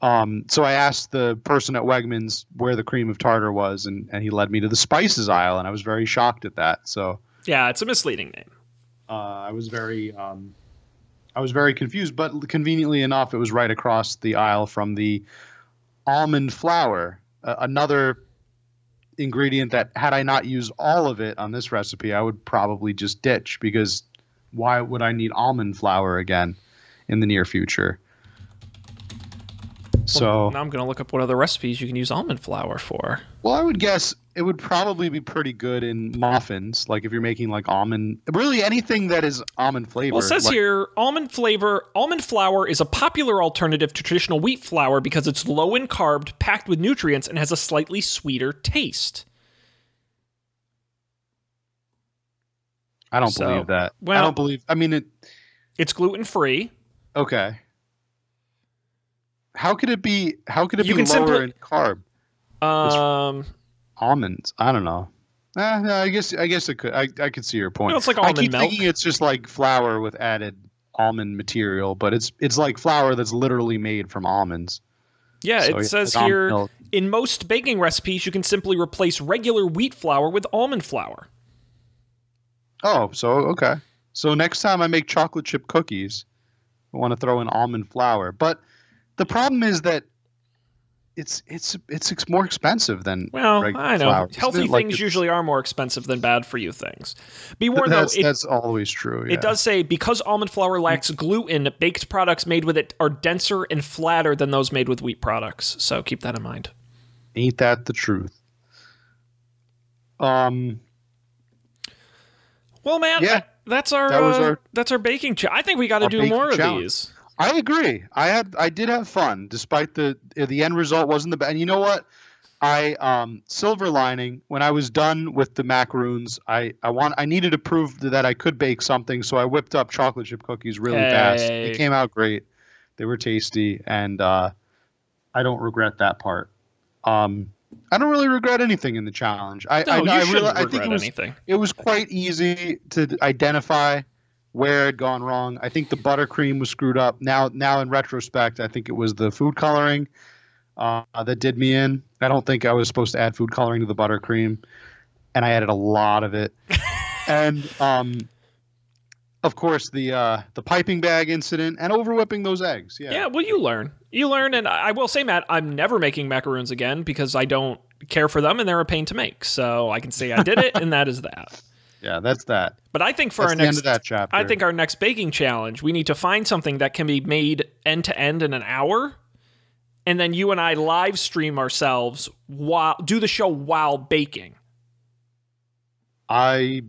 C: Um, so I asked the person at Wegmans where the cream of tartar was, and, and he led me to the spices aisle, and I was very shocked at that. So
A: Yeah, it's a misleading name.
C: uh, I was very um, I was very confused, but conveniently enough, it was right across the aisle from the almond flour, uh, another ingredient that had I not used all of it on this recipe, I would probably just ditch because why would I need almond flour again in the near future? So,
A: now I'm gonna look up what other recipes you can use almond flour for.
C: well, I would guess it would probably be pretty good in muffins, like if you're making like almond, really anything that is almond flavor.
A: Well, it says
C: like-
A: here almond flavor. Almond flour is a popular alternative to traditional wheat flour because it's low in carb, packed with nutrients, and has a slightly sweeter taste.
C: I don't
A: So,
C: believe that.
A: Well, I
C: don't believe. I mean, it.
A: It's gluten free.
C: Okay. How could it be? How could it
A: You
C: be
A: can
C: lower
A: simply-
C: in carb?
A: Um,
C: Almonds. I don't know. Eh, no, I guess. I guess it could. I, I could see your point.
A: Well, it's like almond I
C: keep
A: milk.
C: thinking it's just like flour with added almond material, but it's it's like flour that's literally made from almonds.
A: yeah,
C: So,
A: it says here
C: milk.
A: in most baking recipes you can simply replace regular wheat flour with almond flour.
C: Oh, so okay. So next time I make chocolate chip cookies, I want to throw in almond flour. But the problem is that it's it's it's ex- more expensive than
A: Well, I know healthy?
C: Like,
A: things
C: it's-
A: usually are more expensive than bad for you things. Be warned
C: that's,
A: though, it,
C: that's always true. Yeah.
A: It does say because almond flour lacks gluten, baked products made with it are denser and flatter than those made with wheat products. So keep that in mind.
C: Ain't that the truth? Um,
A: Well, man,
C: Yeah.
A: that's our,
C: That
A: uh,
C: our-
A: that's our baking. Ch- I think we got to do more of these.
C: I agree. I had I did have fun despite the the end result wasn't the best. And you know what? I um silver lining when I was done with the macaroons, I I want I needed to prove that I could bake something, so I whipped up chocolate chip cookies really fast.
A: Hey.
C: They came out great. They were tasty and uh I don't regret that part. Um I don't really regret anything in the challenge. I
A: No,
C: I,
A: you
C: I,
A: shouldn't
C: I
A: regret
C: think it was
A: anything.
C: it was quite easy to identify where it had gone wrong. I think the buttercream was screwed up. Now, now in retrospect, I think it was the food coloring uh, that did me in. I don't think I was supposed to add food coloring to the buttercream, and I added a lot of it. and um, of course, the uh, the piping bag incident and over whipping those eggs. Yeah.
A: Yeah, well, you learn. You learn, and I will say, Matt, I'm never making macaroons again because I don't care for them and they're a pain to make. So I can say I did it, and that is that.
C: Yeah, that's that.
A: But I think for
C: That's
A: our next
C: that chapter.
A: I think our next baking challenge, we need to find something that can be made end to end in an hour, and then you and I live stream ourselves while do the show while baking.
C: I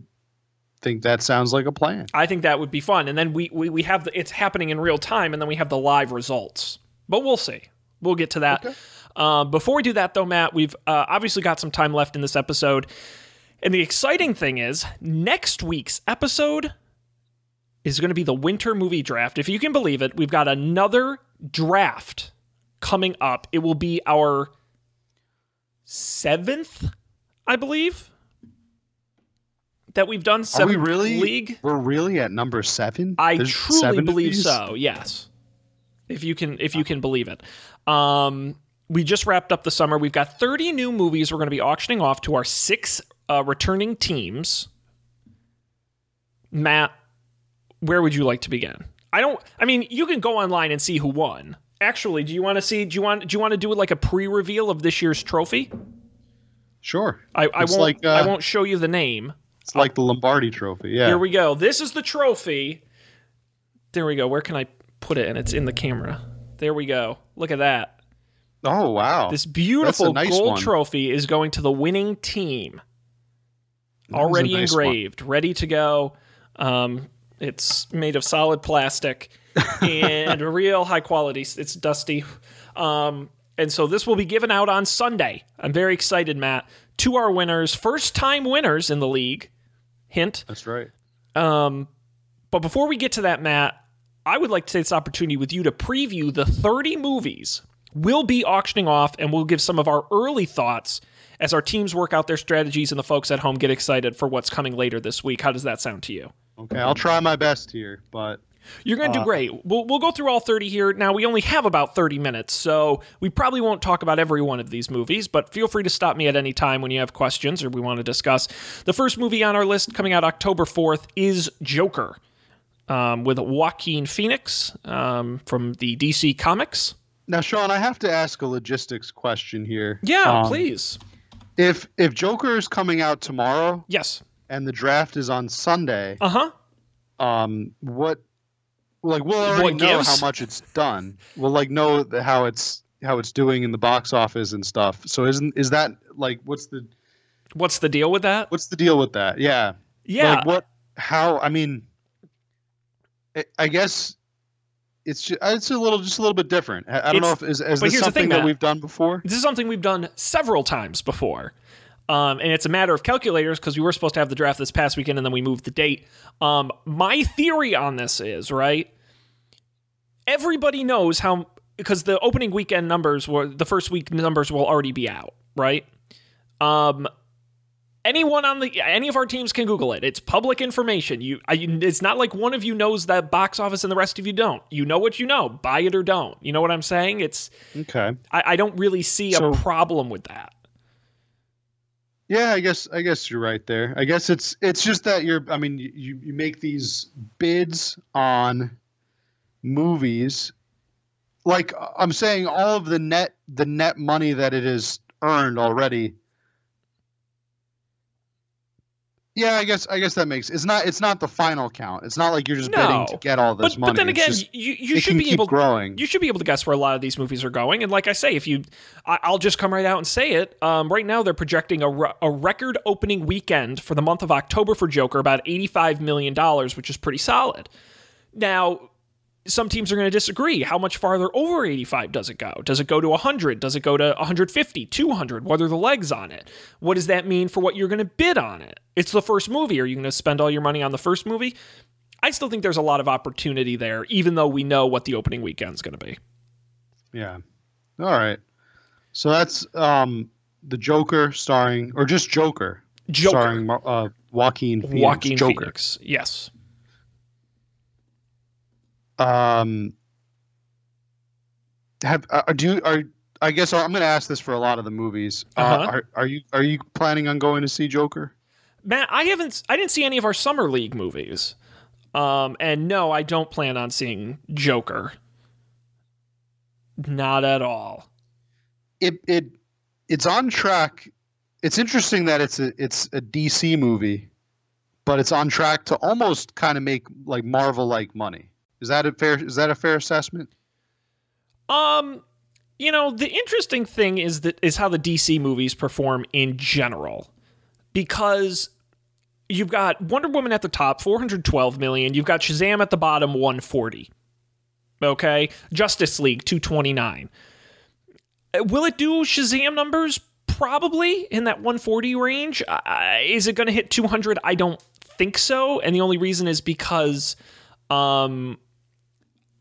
C: think that sounds like a plan.
A: I think that would be fun, and then we we, we have the, it's happening in real time, and then we have the live results. But we'll see. We'll get to that. Uh, before we do that, though, Matt, we've uh, obviously got some time left in this episode. And the exciting thing is, next week's episode is going to be the winter movie draft. If you can believe it, we've got another draft coming up. It will be our seventh, I believe, that we've done.
C: Are we really?
A: league?
C: We're really at number seven.
A: I
C: There's
A: truly believe so. Yes, if you can, if you can believe it. Um, we just wrapped up the summer. We've got 30 new movies we're going to be auctioning off to our six uh, returning teams. Matt, where would you like to begin? I don't. I mean, you can go online and see who won. Actually, do you want to see? Do you want? Do you want to do like a pre-reveal of this year's trophy?
C: Sure.
A: I, I won't.
C: like, uh,
A: I won't show you the name.
C: It's like the Lombardi Trophy. Yeah.
A: Here we go. This is the trophy. There we go. Where can I put it? And it's in the camera. There we go. Look at that.
C: oh wow.
A: This beautiful
C: nice
A: gold
C: one.
A: trophy is going to the winning team.
C: That was a
A: Already
C: nice one.
A: engraved, ready to go. Um, it's made of solid plastic and real high quality. It's dusty. Um, and so this will be given out on Sunday. I'm very excited, Matt. To our winners, first time winners in the league. Hint.
C: That's right.
A: Um, but before we get to that, Matt, I would like to take this opportunity with you to preview the 30 movies we'll be auctioning off, and we'll give some of our early thoughts as our teams work out their strategies and the folks at home get excited for what's coming later this week. How does that sound to you?
C: Okay, I'll try my best here, but
A: You're going to do great. We'll, we'll go through all 30 here. Now, we only have about 30 minutes, so we probably won't talk about every one of these movies, but feel free to stop me at any time when you have questions or we want to discuss. The first movie on our list coming out October 4th is Joker um, with Joaquin Phoenix um, from the DC Comics.
C: now, Sean, I have to ask a logistics question here.
A: Yeah,
C: Um,
A: please.
C: If if Joker is coming out tomorrow
A: Yes.
C: and the draft is on Sunday,
A: Uh huh.
C: um, what like we'll already
A: What
C: know
A: gives?
C: how much it's done. We'll like know the, how it's how it's doing in the box office and stuff. So isn't is that like what's the
A: What's the deal with that?
C: what's the deal with that? Yeah.
A: Yeah.
C: Like what? How? I mean, I- I guess it's ju- it's a little just a little bit different. I, I don't know if is, is this something
A: thing,
C: that
A: Matt.
C: we've done before.
A: This is something we've done several times before. Um, and it's a matter of calculators because we were supposed to have the draft this past weekend and then we moved the date. Um, my theory on this is right. Everybody knows how because the opening weekend numbers were the first week numbers will already be out, right? Um, anyone on the any of our teams can Google it. It's public information. You, I, it's not like one of you knows the box office and the rest of you don't. You know what you know. Buy it or don't. You know what I'm saying? It's
C: Okay.
A: I, I don't really see
C: So-
A: a problem with that.
C: Yeah, I guess I guess you're right there. I guess it's it's just that you're. I mean, you you make these bids on movies. Like I'm saying, all of the net the net money that it has earned already. Yeah, I guess I guess that makes it's not it's not the final count. It's not like you're just bidding to get all this
A: But,
C: money.
A: but then again,
C: just-
A: you, you should be able
C: growing.
A: you should be able to guess where a lot of these movies are going. And like I say, if you, I, I'll just come right out and say it. Um, right now, they're projecting a, a record opening weekend for the month of October for Joker, about eighty-five million dollars, which is pretty solid. Now, some teams are going to disagree. How much farther over 85 does it go? Does it go to 100? Does it go to 150, 200? What are the legs on it? What does that mean for what you're going to bid on it? It's the first movie. Are you going to spend all your money on the first movie? I still think there's a lot of opportunity there, even though we know what the opening weekend's going to be.
C: Yeah. All right. So that's um the Joker starring or just Joker,
A: Joker.
C: starring uh, Joaquin Phoenix.
A: Joaquin
C: Joker.
A: Phoenix. Yes.
C: Um have uh, do you are I guess I'm going to ask this for a lot of the movies. Uh,
A: Uh-huh.
C: are, are you are you planning on going to see Joker?
A: Matt, I haven't I didn't see any of our summer league movies. Um and no, I don't plan on seeing Joker. Not at all.
C: It it it's on track. It's interesting that it's a it's a DC movie, but it's on track to almost kind of make like Marvel like money. Is that a fair is that a fair assessment?
A: Um, you know, the interesting thing is that is how the DC movies perform in general, because you've got Wonder Woman at the top, 412 million. You've got Shazam at the bottom, 140. Okay, Justice League, 229. Uh, Will it do Shazam numbers? Probably in that 140 range. Uh, is it going to hit 200? I don't think so. And the only reason is because Um,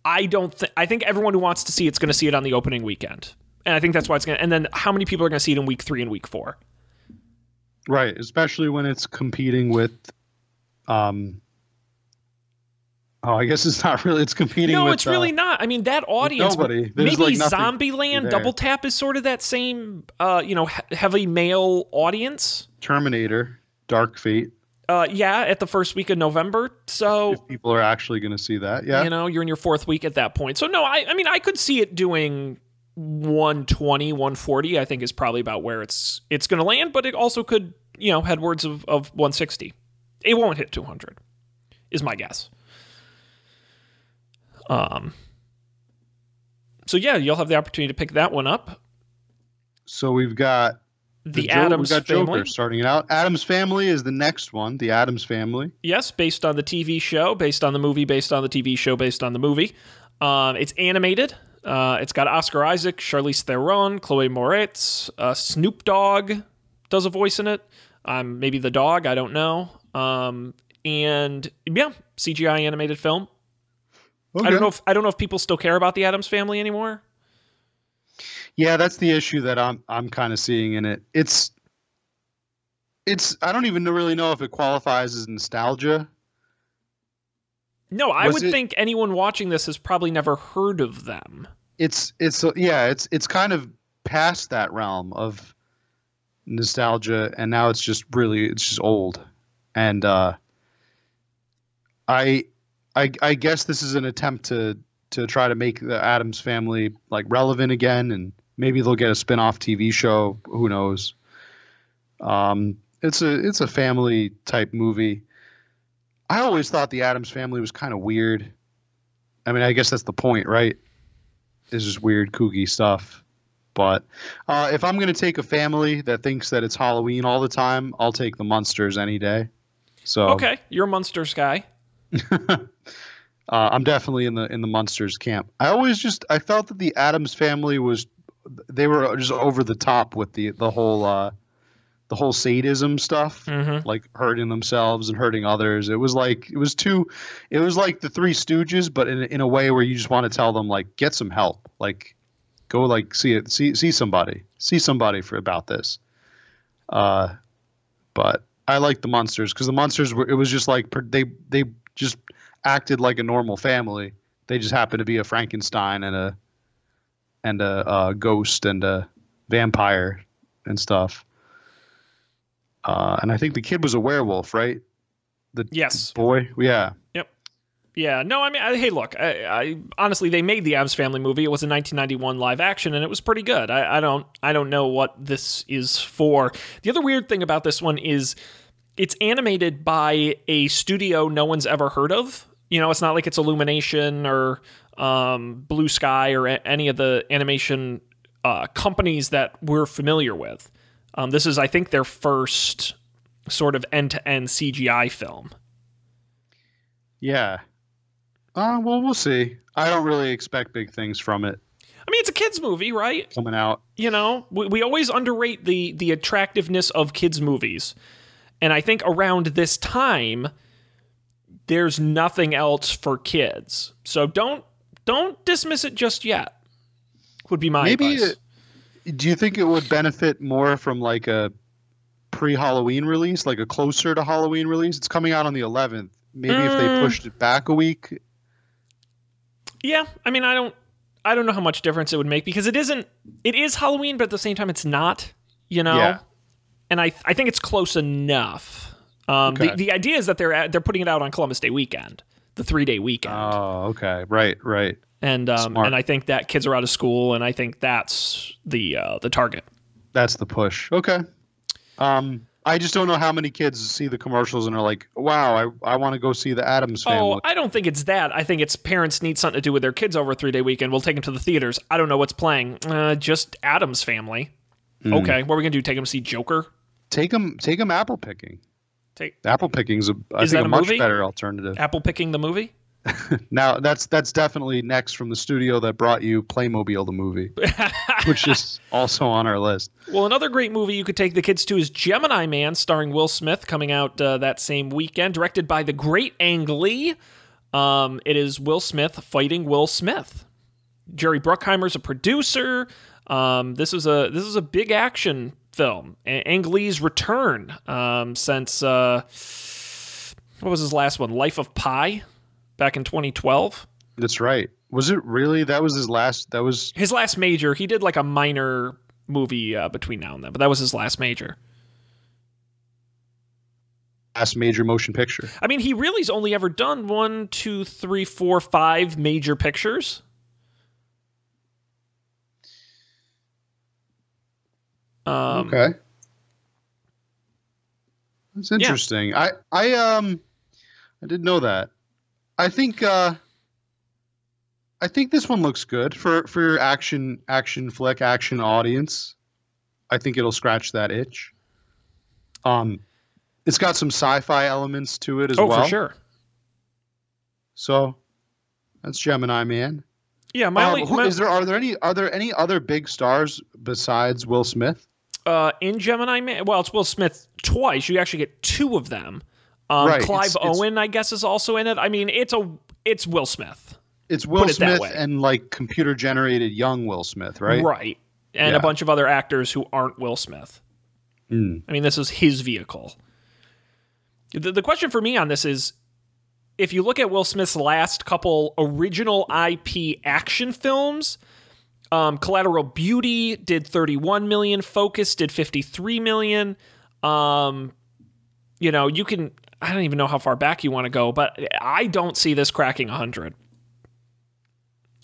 A: I don't think. I think everyone who wants to see it's going to see it on the opening weekend, and I think that's why it's going. to And then how many people are going to see it in week three and week four?
C: Right, especially when it's competing with, um. Oh, I guess it's not really. It's competing.
A: No,
C: with,
A: it's really
C: uh,
A: not. I mean, that audience.
C: nobody. There's,
A: Maybe
C: like,
A: Zombieland,
C: there.
A: Double Tap is sort of that same, uh, you know, he- heavy male audience.
C: Terminator, Dark Fate.
A: Uh, yeah, at the first week of November. So
C: If people are actually going to see that, yeah.
A: you know you're in your fourth week at that point so no i, I mean i could see it doing 120 140 i think is probably about where it's it's going to land but it also could you know headwards of, of 160 it won't hit 200 is my guess um so yeah you'll have the opportunity to pick that one up
C: So we've got
A: the, addams
C: we got
A: family.
C: Joker starting it out. Addams Family is the next one. The Addams Family.
A: yes based on the tv show based on the movie based on the tv show based on the movie. Um, it's animated. Uh, it's got oscar isaac charlize theron chloe moretz uh, snoop dogg does a voice in it. Um, maybe the dog i don't know. Um, and yeah cgi animated film. I don't know if i don't know if people still care about the addams family anymore
C: Yeah, that's the issue that I'm I'm kind of seeing in it. It's it's I don't even really know if it qualifies as nostalgia.
A: no i
C: Was
A: would
C: it-
A: think anyone watching this has probably never heard of them
C: It's it's yeah, it's it's kind of past that realm of nostalgia and now it's just really it's just old. And uh I I I guess this is an attempt to to try to make the Addams family like relevant again and maybe they'll get a spin-off TV show, who knows. Um it's a it's a family type movie. I always thought the Addams family was kind of weird. I mean, I guess that's the point, right? It's just weird, kooky stuff. But uh, if I'm going to take a family that thinks that it's Halloween all the time, I'll take the Munsters any day. So
A: okay you're a munsters guy
C: uh, I'm definitely in the in the Munsters camp. I always just I felt that the Addams family was they were just over the top with the the whole uh, the whole sadism stuff,
A: mm-hmm.
C: like hurting themselves and hurting others. It was like it was too, it was like the Three Stooges, but in in a way where you just want to tell them like get some help, like go like see it see see somebody see somebody for about this. Uh, but I like the Munsters because the Munsters were it was just like they they just acted like a normal family. They just happened to be a Frankenstein and a and a, uh ghost and a vampire and stuff. Uh, and I think the kid was a werewolf, right? The
A: yes
C: boy, yeah. Yep.
A: Yeah, no, I mean, I, hey, look, I, I honestly they made the Addams Family movie. It was a 1991 live action, and it was pretty good. I, I don't, I don't know what this is for. The other weird thing about this one is it's animated by a studio no one's ever heard of. You know, it's not like it's Illumination or um, Blue Sky or a- any of the animation uh, companies that we're familiar with. Um, this is, I think, their first sort of end-to-end CGI film.
C: Yeah. Uh, well, we'll see. I don't really expect big things from it
A: I mean, it's a kids movie, right?
C: coming out.
A: you know we, we always underrate the the attractiveness of kids movies and i think around this time there's nothing else for kids so don't don't dismiss it just yet would be my
C: Maybe
A: advice.
C: it- Do you think it would benefit more from like a pre-Halloween release, like a closer to Halloween release? It's coming out on the 11th. Maybe if they
A: Mm.
C: pushed it back a week.
A: yeah i mean i don't i don't know how much difference it would make because it isn't it is halloween but at the same time it's not you know
C: Yeah.
A: and i i think it's close enough um
C: Okay.
A: the, the idea is that they're at, they're putting it out on columbus day weekend the three day weekend
C: Oh, okay. Right, right.
A: and um,
C: Smart.
A: and I think that kids are out of school, and I think that's the uh, the target.
C: That's the push. Okay. Um, I just don't know how many kids see the commercials and are like, "Wow, I, I want to go see the Addams Family."
A: Oh, I don't think it's that. I think it's parents need something to do with their kids over a three day weekend. We'll take them to the theaters. I don't know what's playing. Uh, just Adam's Family.
C: Hmm.
A: Okay, what are we gonna do? Take them to see Joker?
C: take them, take them apple picking.
A: Take
C: Apple picking's a, I
A: Is
C: think a
A: a
C: much
A: movie?
C: better alternative.
A: Apple picking the movie?
C: Now that's that's definitely next from the studio that brought you Playmobil the movie, which is also on our list.
A: Well, another great movie you could take the kids to is Gemini Man, starring Will Smith, coming out uh, that same weekend, directed by the great Ang Lee. Um, it is Will Smith fighting Will Smith. Jerry Bruckheimer's a producer. Um, this is a this is a big action film. A- Ang Lee's return um, since uh, what was his last one? Life of Pi, back in 2012.
C: That's right. Was it really? That was his last. That was
A: His last major. He did like a minor movie uh, between now and then, but that was his last major.
C: last major motion picture.
A: I mean, he really's only ever done one, two, three, four, five major pictures. Um,
C: okay. That's interesting. I I um I didn't know that. I think uh I think this one looks good for for your action action flick action audience. I think it'll scratch that itch. Um it's got some sci-fi elements to it as
A: Oh,
C: well.
A: for sure.
C: So that's Gemini Man.
A: Yeah, my
C: Um,
A: only
C: who-
A: my-
C: is there are there any are there any other big stars besides Will Smith?
A: Uh, in Gemini Man. Well, it's Will Smith twice. You actually get two of them. Um,
C: Right,
A: Clive
C: it's- it's-
A: Owen, I guess, is also in it. I mean, it's a it's Will Smith,
C: It's Will
A: it
C: Smith and like computer generated young Will Smith, right?
A: right? And
C: Yeah.
A: a bunch of other actors who aren't Will Smith.
C: Mm.
A: I mean, this is his vehicle. The, the question for me on this is if you look at Will Smith's last couple original IP action films, um, Collateral Beauty did 31 million, Focus did 53 million. Um, you know, you can, I don't even know how far back you want to go, but I don't see this cracking 100.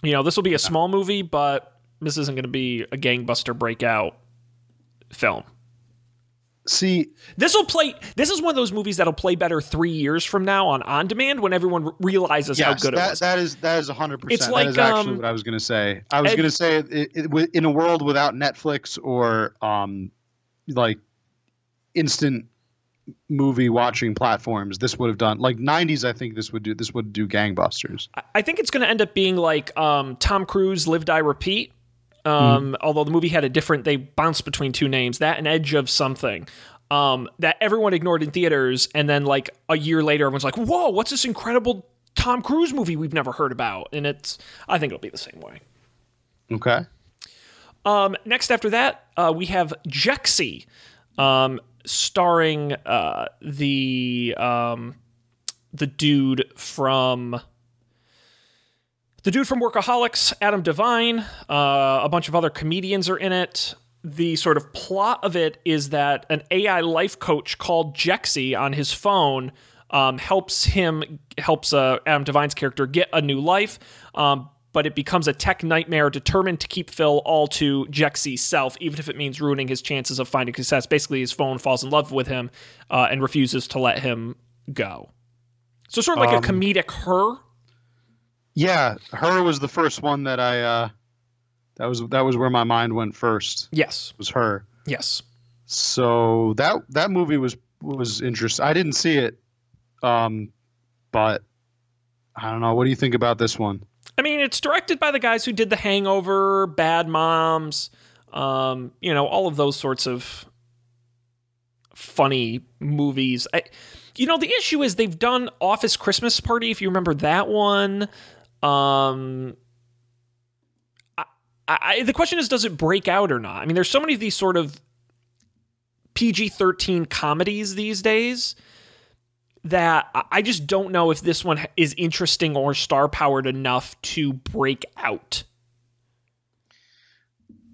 A: You know, this will be a small movie, but this isn't going to be a gangbuster breakout film.
C: See,
A: This will play. This is one of those movies that'll play better three years from now on on demand when everyone re- realizes how
C: yes,
A: good it
C: that,
A: was.
C: that is that is hundred
A: It's
C: percent.
A: like,
C: that is actually
A: um,
C: what I was going to say. I was going to say it, it, in a world without Netflix or um, like instant movie watching platforms, this would have done like '90s. I think this would do this would do gangbusters.
A: I- I think it's going to end up being like um, Tom Cruise, Live Die Repeat. Um, Although the movie had a different, they bounced between two names, that and Edge of Something. Um, that everyone ignored in theaters, and then like a year later, everyone's like, "Whoa, what's this incredible Tom Cruise movie we've never heard about?" And it's, I think it'll be the same way.
C: Okay.
A: Um, next after that, uh, we have Jexi, um, starring uh, the um, the dude from the dude from Workaholics, Adam Devine. Uh, a bunch of other comedians are in it. The sort of plot of it is that an AI life coach called Jexi on his phone um, helps him helps uh, Adam Devine's character get a new life. Um, but it becomes a tech nightmare determined to keep Phil all to Jexi's self, even if it means ruining his chances of finding success. Basically, his phone falls in love with him uh, and refuses to let him go. So, sort of like
C: Um,
A: a comedic her.
C: Yeah, her was the first one that I. uh That was that was where my mind went first.
A: Yes.
C: Was her.
A: Yes.
C: So that that movie was was interesting. I didn't see it, um, but I don't know. What do you think about this one?
A: I mean, it's directed by the guys who did The Hangover, Bad Moms, um, you know, all of those sorts of funny movies. I, you know, the issue is they've done Office Christmas Party, if you remember that one. Um, I, I, the question is, does it break out or not? I mean, there's so many of these sort of PG 13 comedies these days that I- just don't know if this one is interesting or star powered enough to break out.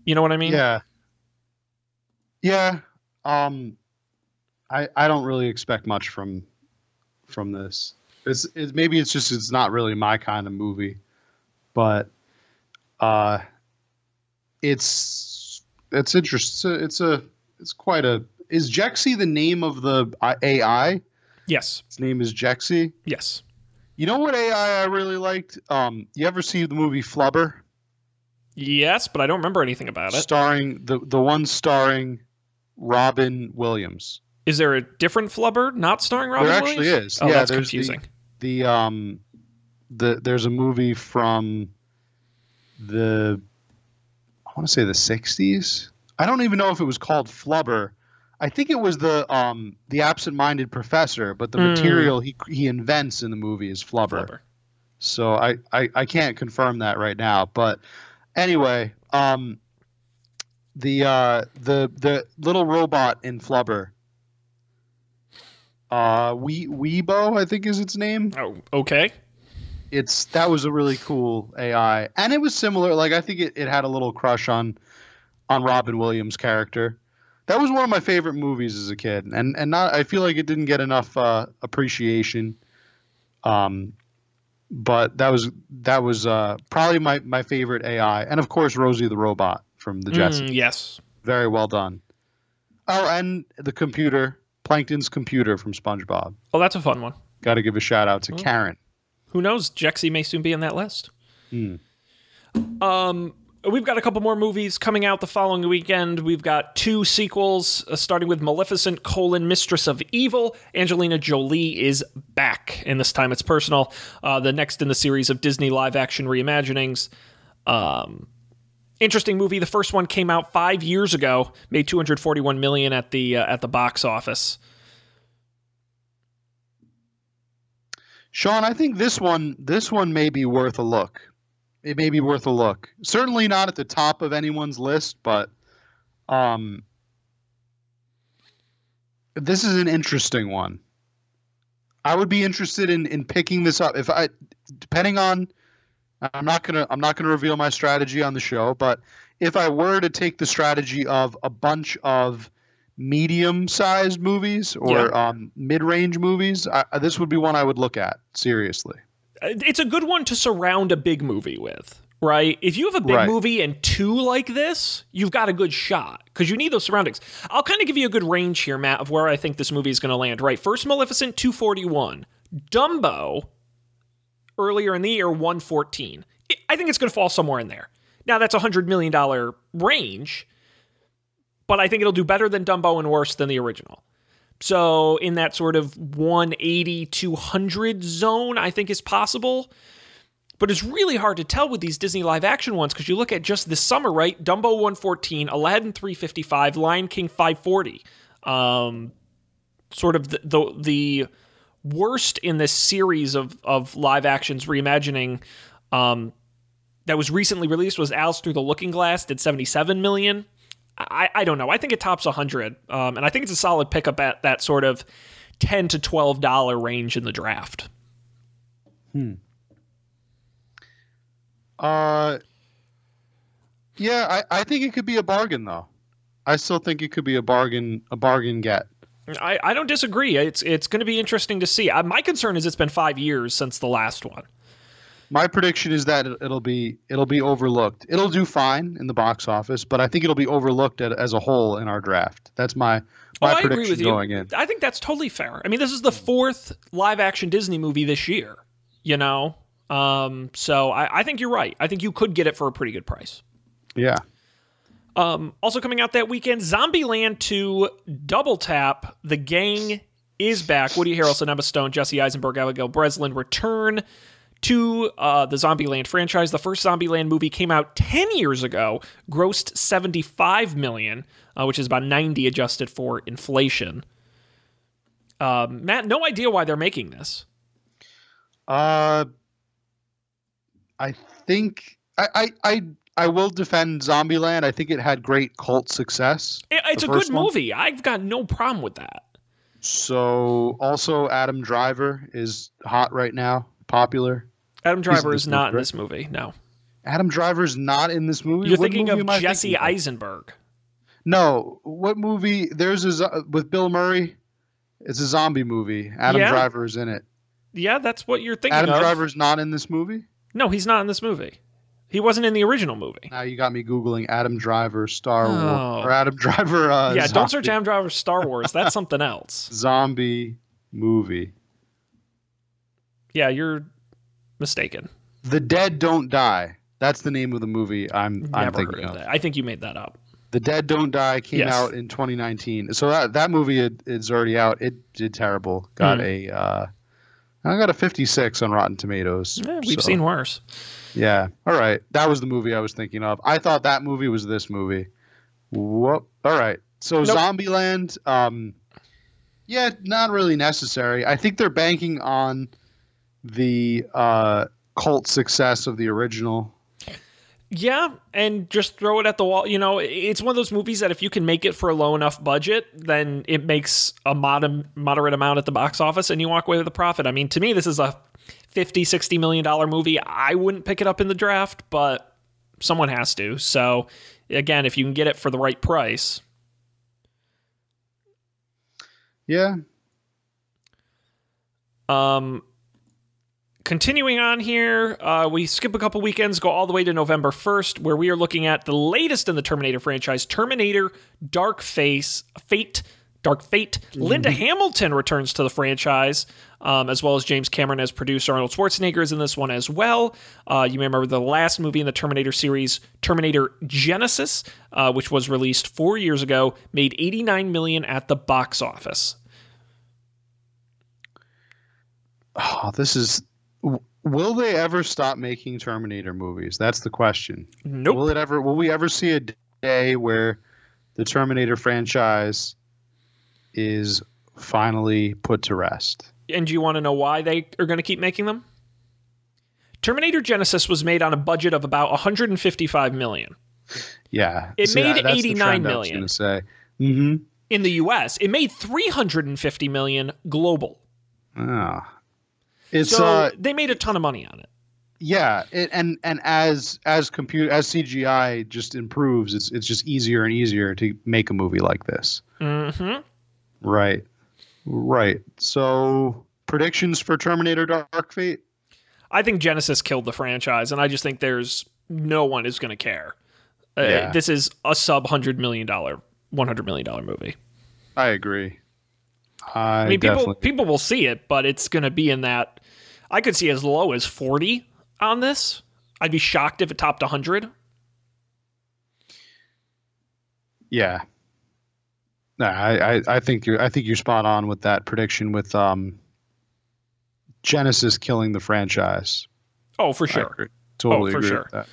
A: You know what I mean?
C: yeah, yeah. Um, I I don't really expect much from from this. It's it, maybe it's just it's not really my kind of movie, but uh, it's it's interesting. It's a it's quite a. Is Jexi the name of the uh, AI?
A: Yes.
C: Its name is Jexi.
A: Yes.
C: You know what AI I really liked? Um, you ever see the movie Flubber,
A: Yes, but I don't remember anything about it.
C: starring the the one starring Robin Williams?
A: Is there a different Flubber not starring Robin
C: there actually
A: Williams?
C: is.
A: Oh,
C: yeah,
A: that's
C: there's
A: confusing.
C: The, um, the there's a movie from the I want to say the '60s. I don't even know if it was called Flubber. I think it was the um the absent-minded professor, but the
A: Hmm.
C: material he he invents in the movie is flubber.
A: Flubber.
C: So I, I, I can't confirm that right now. But anyway, um, the uh, the the little robot in Flubber, uh, we Weebo, I think is its name.
A: Oh, okay.
C: It's that was a really cool AI, and it was similar. Like I think it, it had a little crush on on Robin Williams' character. That was one of my favorite movies as a kid, and and not I feel like it didn't get enough uh, appreciation. Um, but that was that was uh, probably my my favorite AI, and of course Rosie the robot from the Jets.
A: Mm, yes.
C: Very well done. Oh, and the computer, Plankton's computer from SpongeBob.
A: Oh, that's a fun one.
C: Got to give a shout out to
A: Oh.
C: Karen.
A: Who knows? Jexi may soon be on that list.
C: Hmm.
A: Um, we've got a couple more movies coming out the following weekend. We've got two sequels, uh, starting with Maleficent: colon, Mistress of Evil. Angelina Jolie is back, and this time it's personal. Uh, the next in the series of Disney live-action reimaginings. Um, interesting movie. The first one came out five years ago, made 241 million at the uh, at the box office.
C: Sean, I think this one this one may be worth a look. It may be worth a look. Certainly not at the top of anyone's list, but um this is an interesting one. I would be interested in in picking this up if I depending on I'm not going to I'm not to reveal my strategy on the show, but if I were to take the strategy of a bunch of medium-sized movies or
A: Yeah.
C: um, mid-range movies, I, this would be one I would look at seriously.
A: it's a good one to surround a big movie with, right? If you have a big
C: Right.
A: movie and two like this, you've got a good shot because you need those surroundings. I'll kind of give you a good range here, Matt, of where I think this movie is going to land. Right, first Maleficent, two forty one, Dumbo, earlier in the year, one fourteen. I think it's going to fall somewhere in there. Now that's a hundred million dollar range, but I think it'll do better than Dumbo and worse than the original. So in that sort of 180 200 zone, I think is possible. But it's really hard to tell with these Disney live action ones because you look at just this summer, right? Dumbo 114, Aladdin 355, Lion King 540. Um, sort of the, the the worst in this series of of live actions reimagining um, that was recently released was Alice Through the Looking Glass, did 77 million. I, I don't know. I think it tops 100, um, and I think it's a solid pickup at that sort of 10 to 12 dollar range in the draft. Hmm.
C: Uh, yeah, I, I think it could be a bargain though. I still think it could be a bargain a bargain get.
A: I, I don't disagree. It's it's going to be interesting to see. Uh, my concern is it's been five years since the last one.
C: My prediction is that it- it'll be it'll be overlooked. It'll do fine in the box office, but I think it'll be overlooked at, as a whole in our draft. That's my
A: Oh,
C: my
A: I
C: prediction
A: agree with you.
C: going in.
A: I think that's totally fair. I mean, this is the fourth live action Disney movie this year. You know, um, so I, I think you're right. I think you could get it for a pretty good price.
C: Yeah.
A: Um, also coming out that weekend, Zombieland 2 Double Tap. The gang is back. Woody Harrelson, Emma Stone, Jesse Eisenberg, Abigail Breslin return to uh, the Zombieland franchise. The first Zombieland movie came out 10 years ago, grossed 75 million, uh, which is about 90 adjusted for inflation. Um, Matt, no idea why they're making this.
C: Uh, I think I, I I I will defend Zombieland. I think it had great cult success.
A: It- it's a good
C: one?
A: movie. I've got no problem with that.
C: So also Adam Driver is hot right now, popular.
A: Adam Driver is not
C: movie,
A: in this movie. No.
C: Adam Driver's not in this movie.
A: You're
C: What
A: thinking
C: movie
A: of Jesse
C: thinking of?
A: Eisenberg.
C: No, what movie? There's a with Bill Murray. It's a zombie movie. Adam
A: Yeah?
C: is in it.
A: Yeah, that's what you're thinking
C: Adam
A: of.
C: Driver's not in this movie.
A: No, he's not in this movie. He wasn't in the original movie.
C: Now you got me googling Adam Driver Star
A: Oh.
C: Wars or Adam Driver. Uh,
A: yeah, don't search Adam Driver Star Wars. That's something else.
C: zombie movie.
A: Yeah, you're mistaken.
C: The Dead Don't Die. That's the name of the movie I'm I'm
A: Never
C: thinking
A: heard of that. I think you made that up.
C: The Dead Don't Die came
A: Yes.
C: out in 2019. So that that movie is is already out. It did terrible. Got
A: Hmm.
C: a uh, I got a 56 on Rotten Tomatoes.
A: Eh, we've
C: So,
A: seen worse.
C: Yeah. All right. That was the movie I was thinking of. I thought that movie was this movie. Whoop. All right. So
A: Nope.
C: Zombieland. Um, yeah, not really necessary. I think they're banking on the uh, cult success of the original.
A: Yeah, and just throw it at the wall. You know, it's one of those movies that if you can make it for a low enough budget, then it makes a mod- moderate amount at the box office and you walk away with a profit. I mean, to me, this is a 50, 60 million dollar movie. I wouldn't pick it up in the draft, but someone has to. So, again, if you can get it for the right price.
C: Yeah.
A: Um, continuing on here, uh, we skip a couple weekends, go all the way to November 1st, where we are looking at the latest in the Terminator franchise, Terminator Dark Face Fate. Dark Fate. Linda Hamilton returns to the franchise, um, as well as James Cameron as producer. Arnold Schwarzenegger is in this one as well. Uh, you may remember the last movie in the Terminator series, Terminator Genisys, uh, which was released four years ago, made 89 million at the box office.
C: Oh, this is. Will they ever stop making Terminator movies? That's the question.
A: Nope.
C: Will it ever? Will we ever see a day where the Terminator franchise is finally put to rest?
A: And do you want to know why they are going to keep making them? Terminator Genisys was made on a budget of about 155 million
C: Yeah,
A: It made
C: that's the
A: 89
C: trend I was say. Mm-hmm.
A: in the US. It made 350 million global.
C: Ah. It's
A: So
C: uh
A: they made a ton of money on it.
C: yeah, it, and and as as compute as CGI just improves, it's it's just easier and easier to make a movie like this.
A: hmm
C: Right. Right. So predictions for Terminator Dark Fate?
A: I think Genisys killed the franchise, and I just think there's no one is going to care. Uh,
C: Yeah.
A: This is a sub hundred million dollar, one hundred million dollar movie.
C: I agree. I,
A: I mean, people people will see it, but it's going to be in that. I could see as low as forty on this. I'd be shocked if it topped hundred.
C: Yeah. No, I, I, I think you're I think you're spot on with that prediction with um Genisys killing the franchise.
A: Oh, for sure.
C: Totally
A: for
C: agree
A: sure.
C: with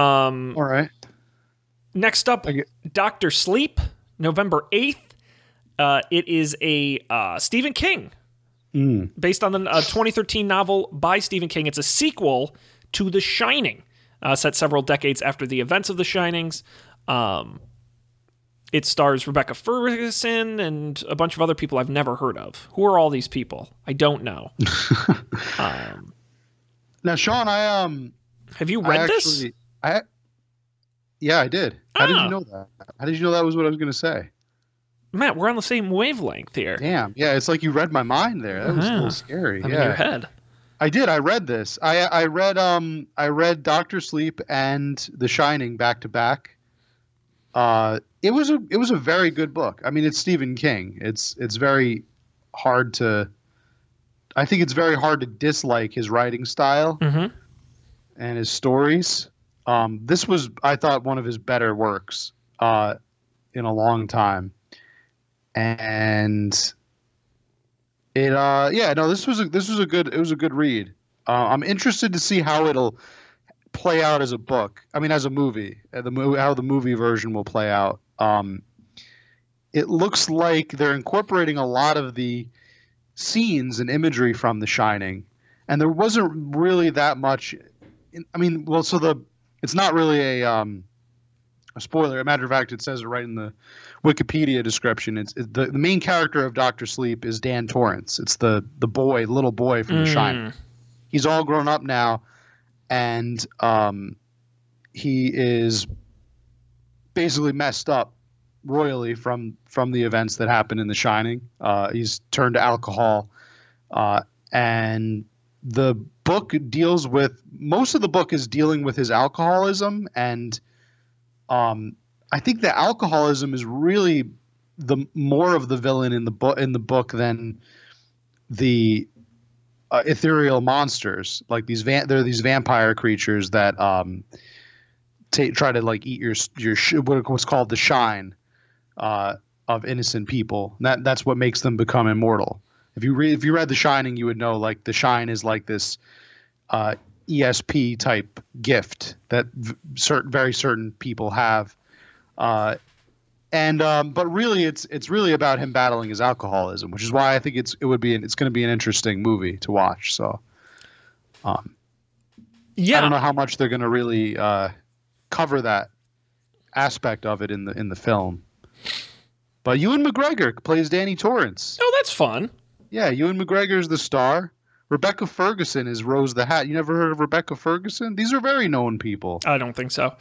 A: Um.
C: All right.
A: Next up,
C: get-
A: Doctor Sleep, November eighth. Uh, it is a uh, Stephen King
C: Mm.
A: based on the uh, 2013 novel by Stephen King. It's a sequel to The Shining, uh, set several decades after the events of The Shinings. Um, it stars Rebecca Ferguson and a bunch of other people I've never heard of. Who are all these people? I don't know. um,
C: Now, Sean, I um
A: have you
C: I
A: read this?
C: I yeah, I did. How did
A: Ah.
C: you know that? How did you know that was what I was going to say?
A: Matt, we're on the same wavelength here.
C: Damn. Yeah, it's like you read my mind there. That was a
A: Uh-huh.
C: little scary.
A: I'm
C: yeah.
A: in your head.
C: I did. I read this. I I read um I read Doctor Sleep and The Shining back to back. Uh, it was a it was a very good book. I mean, it's Stephen King. It's it's very hard to. I think it's very hard to dislike his writing style
A: Mm-hmm.
C: and his stories. Um, this was, I thought, one of his better works uh, in a long time, and it, uh, yeah, no, this was a this was a good it was a good read. Uh, I'm interested to see how it'll play out as a book. I mean, as a movie, uh, the movie how the movie version will play out. Um, it looks like they're incorporating a lot of the scenes and imagery from The Shining, and there wasn't really that much. In, I mean, well, so the it's not really a um, a spoiler. A matter of fact, it says it right in the Wikipedia description. It's it, the, the main character of Doctor Sleep is Dan Torrance. It's the the boy, little boy from The Shining. He's all grown up now, and um, he is basically messed up royally from from the events that happened in The Shining. Uh, he's turned to alcohol, uh, and the book deals with most of the book is dealing with his alcoholism, and um, I think the alcoholism is really the more of the villain in the book in the book than the uh, ethereal monsters like these van- they're these vampire creatures that um ta- try to like eat your your sh- what- what's called the shine uh, of innocent people. And that that's what makes them become immortal. If you read if you read The Shining, you would know like the shine is like this uh, ESP type gift that v- certain very certain people have. Uh, and um, but really, it's it's really about him battling his alcoholism, which is why I think it's it would be an, it's going to be an interesting movie to watch. So, Um,
A: Yeah,
C: I don't know how much they're going to really uh, cover that aspect of it in the in the film. But Ewan McGregor plays Danny Torrance.
A: Oh, that's fun.
C: Yeah, Ewan McGregor's the star. Rebecca Ferguson is Rose the Hat. You never heard of Rebecca Ferguson? These are very known people.
A: I don't think so.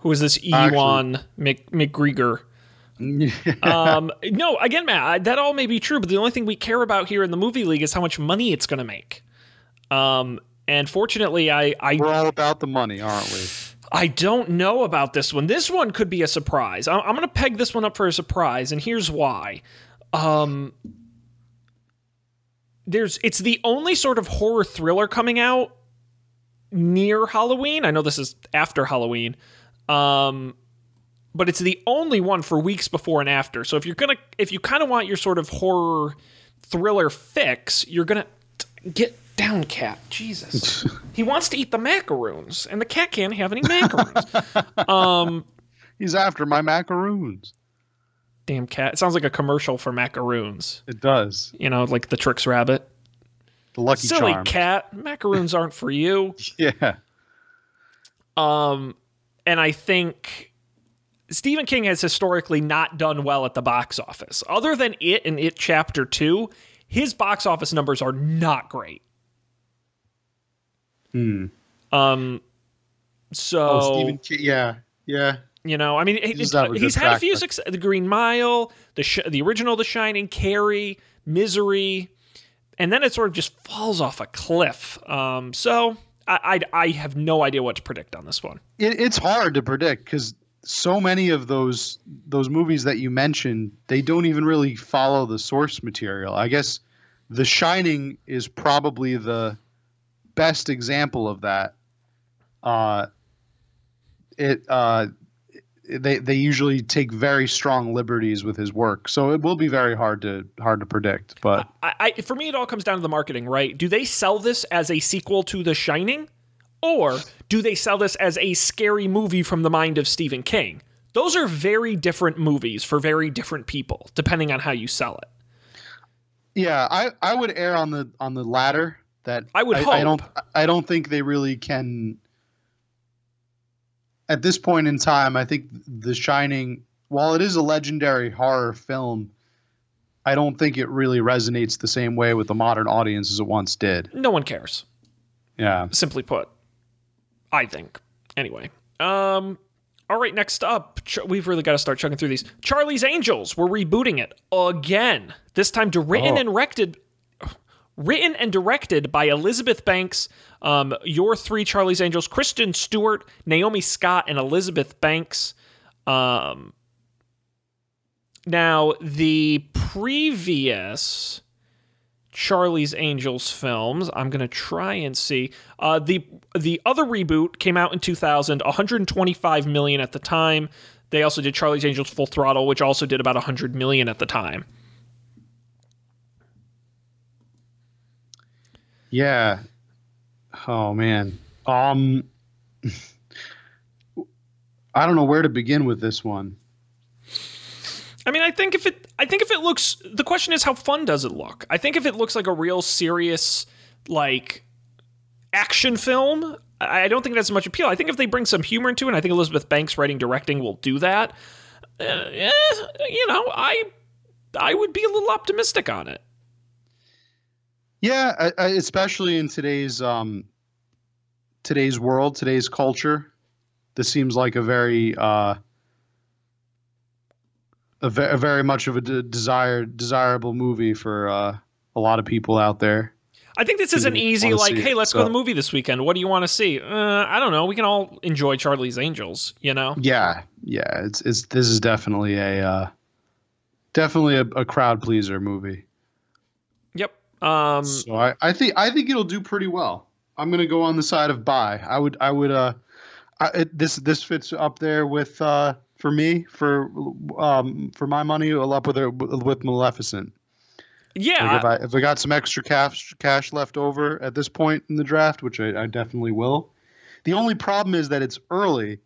A: Who is this Ewan Mc, McGregor? um, no, again, Matt, that all may be true, but the only thing we care about here in the movie league is how much money it's going to make. Um, and fortunately, I I,
C: We're all about the money, aren't we?
A: I don't know about this one. This one could be a surprise. I'm, I'm going to peg this one up for a surprise, and here's why. Um, there's it's the only sort of horror thriller coming out near Halloween. I know this is after Halloween. Um, but it's the only one for weeks before and after. So if you're gonna, if you kind of want your sort of horror thriller fix, you're gonna get down, cat. Jesus, he wants to eat the macaroons, and the cat can't have any macaroons. um,
C: He's after my macaroons.
A: damn cat. It sounds like a commercial for macaroons.
C: It does.
A: You know, like the Trix Rabbit.
C: The Lucky
A: Silly
C: Charm.
A: cat, macaroons aren't for you.
C: Yeah.
A: Um, and I think Stephen King has historically not done well at the box office. Other than it and it chapter two, his box office numbers are not great.
C: Hmm.
A: Um, so
C: Oh, Stephen King. Yeah. Yeah.
A: you know, I mean, he-
C: does
A: he's had a few success. The Green Mile, the sh- the original, The Shining, Carrie, Misery, and then it sort of just falls off a cliff. Um, so I, I I have no idea what to predict on this one.
C: It, it's hard to predict because so many of those those movies that you mentioned they don't even really follow the source material. I guess The Shining is probably the best example of that. Uh, it uh, they they usually take very strong liberties with his work, so it will be very hard to hard to predict. But
A: I, I for me it all comes down to the marketing, right? Do they sell this as a sequel to The Shining, or do they sell this as a scary movie from the mind of Stephen King? Those are very different movies for very different people, depending on how you sell it.
C: Yeah, I, I would err on the on the latter. That
A: I would
C: I,
A: hope.
C: don't I don't think they really can. At this point in time, I think The Shining, while it is a legendary horror film, I don't think it really resonates the same way with the modern audience as it once did.
A: No one cares.
C: Yeah.
A: Simply put, I think. Anyway, um, all right. Next up, Ch- we've really got to start chugging through these. Charlie's Angels. We're rebooting it again. This time, to written
C: Oh.
A: and directed, written and directed by Elizabeth Banks. Um, your three Charlie's Angels: Kristen Stewart, Naomi Scott, and Elizabeth Banks. Um, now the previous. Charlie's Angels films. I'm gonna try and see. Uh, the the other reboot came out in 2000, 125 million at the time. They also did Charlie's Angels Full Throttle, which also did about 100 million at the time.
C: Yeah. Oh man. Um I don't know where to begin with this one.
A: I mean, I think if it, I think if it looks, the question is how fun does it look? I think if it looks like a real serious, like, action film, I don't think it has much appeal. I think if they bring some humor into it, and I think Elizabeth Banks writing directing will do that. Uh, eh, you know, I, I would be a little optimistic on it.
C: Yeah, especially in today's um, today's world, today's culture, this seems like a very uh, a, ve- a very much of a de- desired desirable movie for uh, a lot of people out there.
A: I think this is an easy like, hey, let's go to the movie this weekend. What do you want to see? Uh, I don't know. We can all enjoy Charlie's Angels, you know.
C: Yeah, yeah, it's it's this is definitely a uh, definitely a, a crowd pleaser movie.
A: Yep. Um,
C: So I, I think I think it'll do pretty well. I'm gonna go on the side of buy. I would I would uh, I, it, this this fits up there with uh for me for um for my money. Up with with Maleficent.
A: yeah.
C: Like if I if I got some extra cash cash left over at this point in the draft, which I, I definitely will. The only problem is that it's early,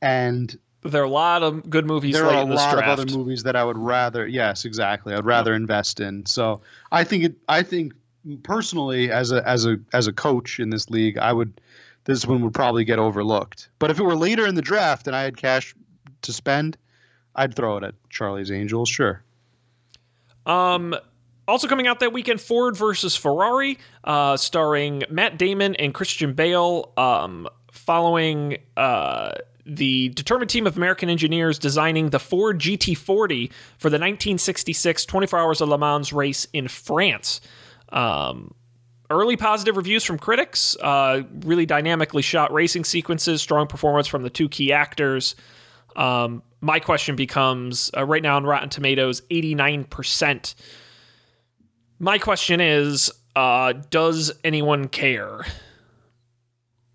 C: and
A: there are a lot of good movies
C: there are a lot
A: draft.
C: of other movies that I would rather. Yes, exactly. I'd rather invest in. So I think it. I think personally, as a as a as a coach in this league, I would this one would probably get overlooked. But if it were later in the draft and I had cash to spend, I'd throw it at Charlie's Angels. Sure.
A: Um, also coming out that weekend, Ford versus Ferrari, uh, starring Matt Damon and Christian Bale, um, following uh, the determined team of American engineers designing the Ford GT40 for the 1966 24 Hours of Le Mans race in France. Um, early positive reviews from critics, uh, really dynamically shot racing sequences, strong performance from the two key actors. Um, my question becomes uh, right now on Rotten Tomatoes, 89%. My question is uh, Does anyone care?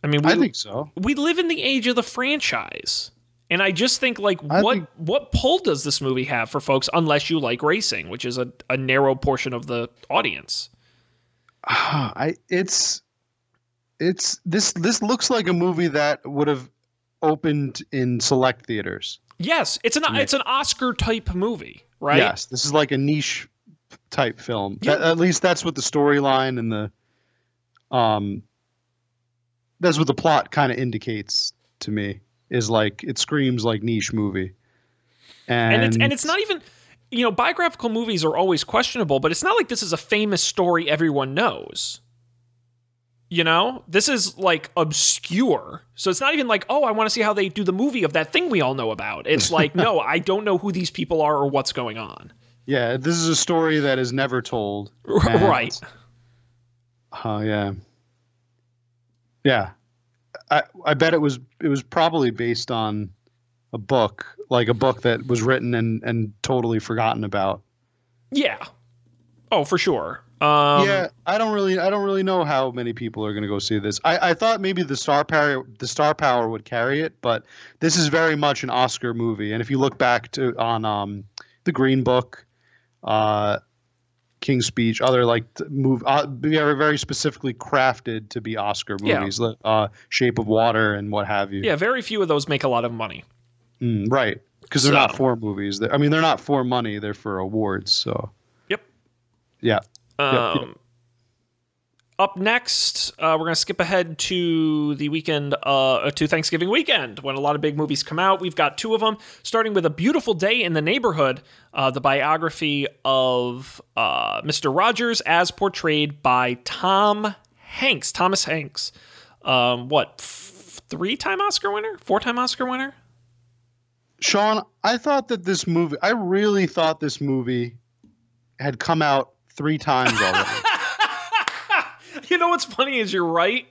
A: I mean, we,
C: I think so.
A: we live in the age of the franchise. And I just think, like,
C: I
A: what
C: think-
A: what pull does this movie have for folks unless you like racing, which is a, a narrow portion of the audience?
C: I it's it's this this looks like a movie that would have opened in select theaters.
A: Yes, it's an it's an Oscar type movie, right?
C: Yes, this is like a niche type film.
A: Yeah.
C: That- at least that's what the storyline and the um that's what the plot kind of indicates to me is like it screams like niche movie. And,
A: and it's and it's not even you know biographical movies are always questionable but it's not like this is a famous story everyone knows you know this is like obscure so it's not even like oh i want to see how they do the movie of that thing we all know about it's like no i don't know who these people are or what's going on
C: yeah, this is a story that is never told. And-
A: right
C: Oh yeah. Yeah. I I bet it was it was probably based on a book, like a book that was written and and totally forgotten about.
A: yeah oh for sure um
C: yeah, I don't really I don't really know how many people are going to go see this. I I thought maybe the star power the star power would carry it, but this is very much an Oscar movie. And if you look back to on um the Green Book, uh King's Speech, other like move, uh, very very specifically crafted to be Oscar movies, like, uh, Shape of Water and what have you.
A: yeah very few of those make a lot of money
C: Mm, right, because they're not for movies. I mean, they're not for money. They're for awards. So
A: yep
C: yeah,
A: Um,
C: yeah.
A: Up next, uh, we're going to skip ahead to the weekend, uh, to Thanksgiving weekend, when a lot of big movies come out. We've got two of them, starting with A Beautiful Day in the Neighborhood, uh, the biography of uh, Mr. Rogers as portrayed by Tom Hanks. Thomas Hanks. Um, what, f- three time Oscar winner? Four time Oscar winner?
C: Sean, I thought that this movie. I really thought this movie had come out three times already.
A: you know what's funny is you're right.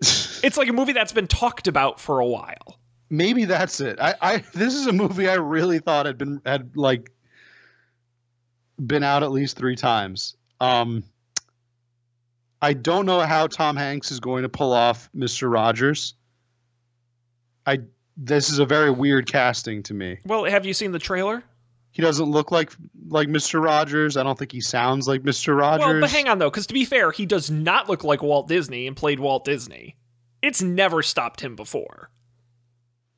A: It's like a movie that's been talked about for a while.
C: Maybe that's it. I, I this is a movie I really thought had been had like been out at least three times. Um, I don't know how Tom Hanks is going to pull off Mister Rogers. I this is a very weird casting to me.
A: Well, have you seen the trailer?
C: He doesn't look like like Mister Rogers. I don't think he sounds like Mister Rogers.
A: Well, but hang on though, because to be fair, he does not look like Walt Disney and played Walt Disney. It's never stopped him before.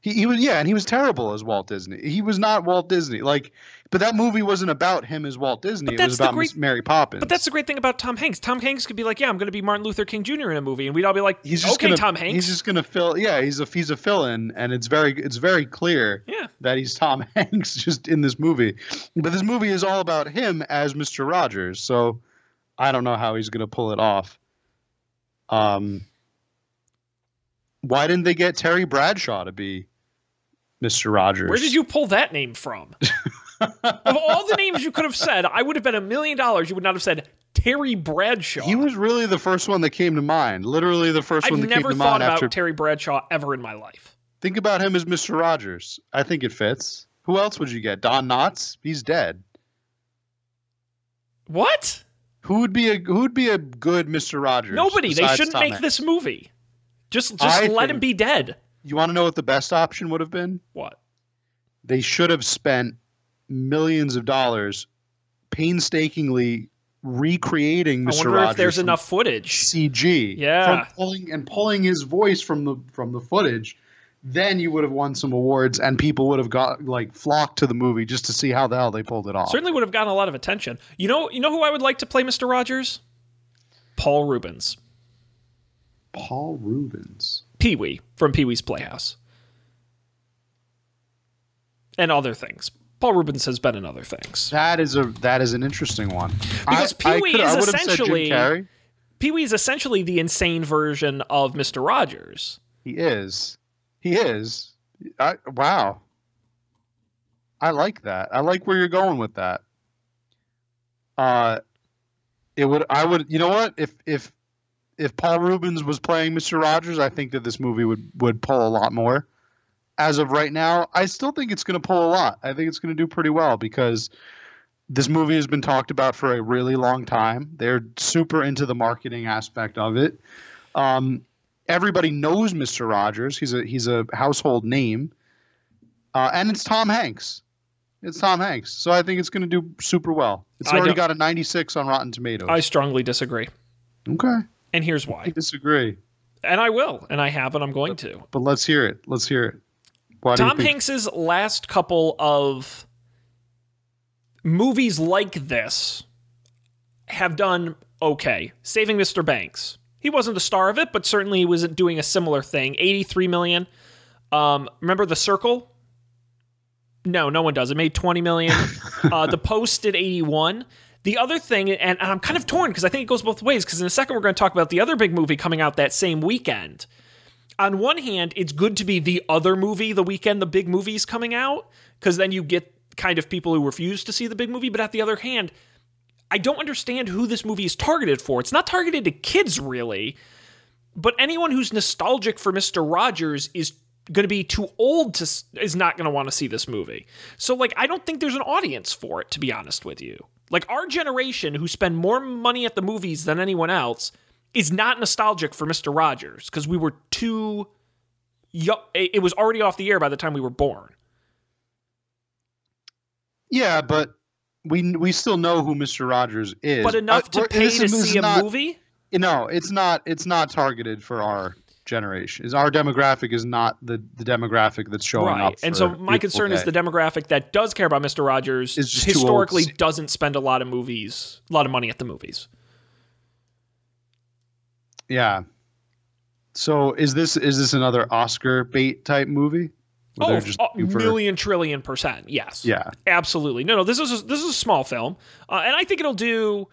C: He, he was yeah, and he was terrible as Walt Disney. He was not Walt Disney. Like, but that movie wasn't about him as Walt Disney.
A: But
C: It
A: that's
C: was
A: the
C: about
A: great-
C: Mary Poppins.
A: But that's the great thing about Tom Hanks. Tom Hanks could be like, "Yeah, I'm going to be Martin Luther King Jr. in a movie," and we'd all be like,
C: he's just
A: "Okay,
C: gonna,
A: Tom Hanks."
C: He's just gonna fill. Yeah, he's a he's a fill in, and it's very it's very clear
A: yeah,
C: that he's Tom Hanks just in this movie. But this movie is all about him as Mister Rogers. So I don't know how he's gonna pull it off. Um, why didn't they get Terry Bradshaw to be Mister Rogers?
A: where did you pull that name from? of all the names you could have said, I would have bet a million dollars you would not have said Terry Bradshaw.
C: He was really the first one that came to mind. Literally the 1st
A: I've
C: one that
A: never
C: came to
A: thought
C: mind
A: about
C: after.
A: Terry Bradshaw ever in my life.
C: Think about him as Mr. Rogers. I think it fits. Who else would you get? Don Knotts? He's dead.
A: What?
C: Who would be a who would be a good Mr. Rogers?
A: Nobody. They shouldn't
C: Tom
A: make
C: Hanks?
A: this movie. Just just
C: I
A: let him be dead.
C: You want to know what the best option would have been?
A: What?
C: They should have spent millions of dollars painstakingly recreating
A: I
C: Mr.
A: wonder
C: Rogers.
A: if there's enough footage.
C: CG.
A: Yeah.
C: From pulling and pulling his voice from the from the footage, then you would have won some awards and people would have got like flocked to the movie just to see how the hell they pulled it off.
A: Certainly would have gotten a lot of attention. You know, you know who I would like to play Mr. Rogers? Paul Reubens,
C: Paul Reubens.
A: Pee Wee from Pee Wee's Playhouse, and other things. Paul Reubens has been in other things.
C: That is a that is an interesting one.
A: Because
C: I, I
A: Pee-wee is
C: would have said Jim
A: essentially-
C: Carrey.
A: Pee Wee is essentially the insane version of Mister Rogers.
C: He is. He is. I, wow. I like that. I like where you're going with that. Uh, it would. I would. You know what? If if if Paul Reubens was playing Mr. Rogers, I think that this movie would would pull a lot more. As of right now, I still think it's going to pull a lot. I think it's going to do pretty well because this movie has been talked about for a really long time. They're super into the marketing aspect of it. Um, everybody knows Mr. Rogers. He's a he's a household name, uh, and it's Tom Hanks. It's Tom Hanks, so I think it's going to do super well. It's
A: I
C: already got a 96 on Rotten Tomatoes.
A: I strongly disagree,
C: okay,
A: and here's why.
C: I disagree,
A: And I will, and I have, and I'm going to.
C: but let's hear it. Let's hear it. Why
A: Tom
C: think-
A: Hanks's last couple of movies like this have done okay. Saving Mr. Banks. He wasn't the star of it, but certainly he wasn't doing a similar thing. 83 million. Um, remember The Circle? No, no one does. It made 20 million. uh, the Post did 81. The other thing, and, I'm kind of torn because I think it goes both ways. Because in a second, we're going to talk about the other big movie coming out that same weekend on one hand, it's good to be the other movie the weekend the big movie's coming out, because then you get kind of people who refuse to see the big movie. But at the other hand, I don't understand who this movie is targeted for. It's not targeted to kids, really, but anyone who's nostalgic for Mr. Rogers is going to be too old to is not going to want to see this movie. So like I don't think there's an audience for it to be honest with you. Like our generation who spend more money at the movies than anyone else is not nostalgic for Mr. Rogers because we were too young. It was already off the air by the time we were born.
C: Yeah, but we we still know who Mr. Rogers is.
A: But enough
C: Uh,
A: to pay to
C: is- this is
A: see a
C: not-
A: movie?
C: No, it's not. It's not targeted for our generation. Is our demographic is not the the demographic that's showing up.
A: Right. And so my concern is the demographic that does care about Mr. Rogers
C: Is just too old to
A: historically doesn't spend a lot of movies, a lot of money at the movies.
C: Yeah. So is this is this another Oscar bait type movie? Where
A: Oh,
C: just
A: a
C: looking for-
A: million trillion percent. Yes.
C: Yeah.
A: Absolutely. No, no. This is a, this is a small film, uh, and I think it'll do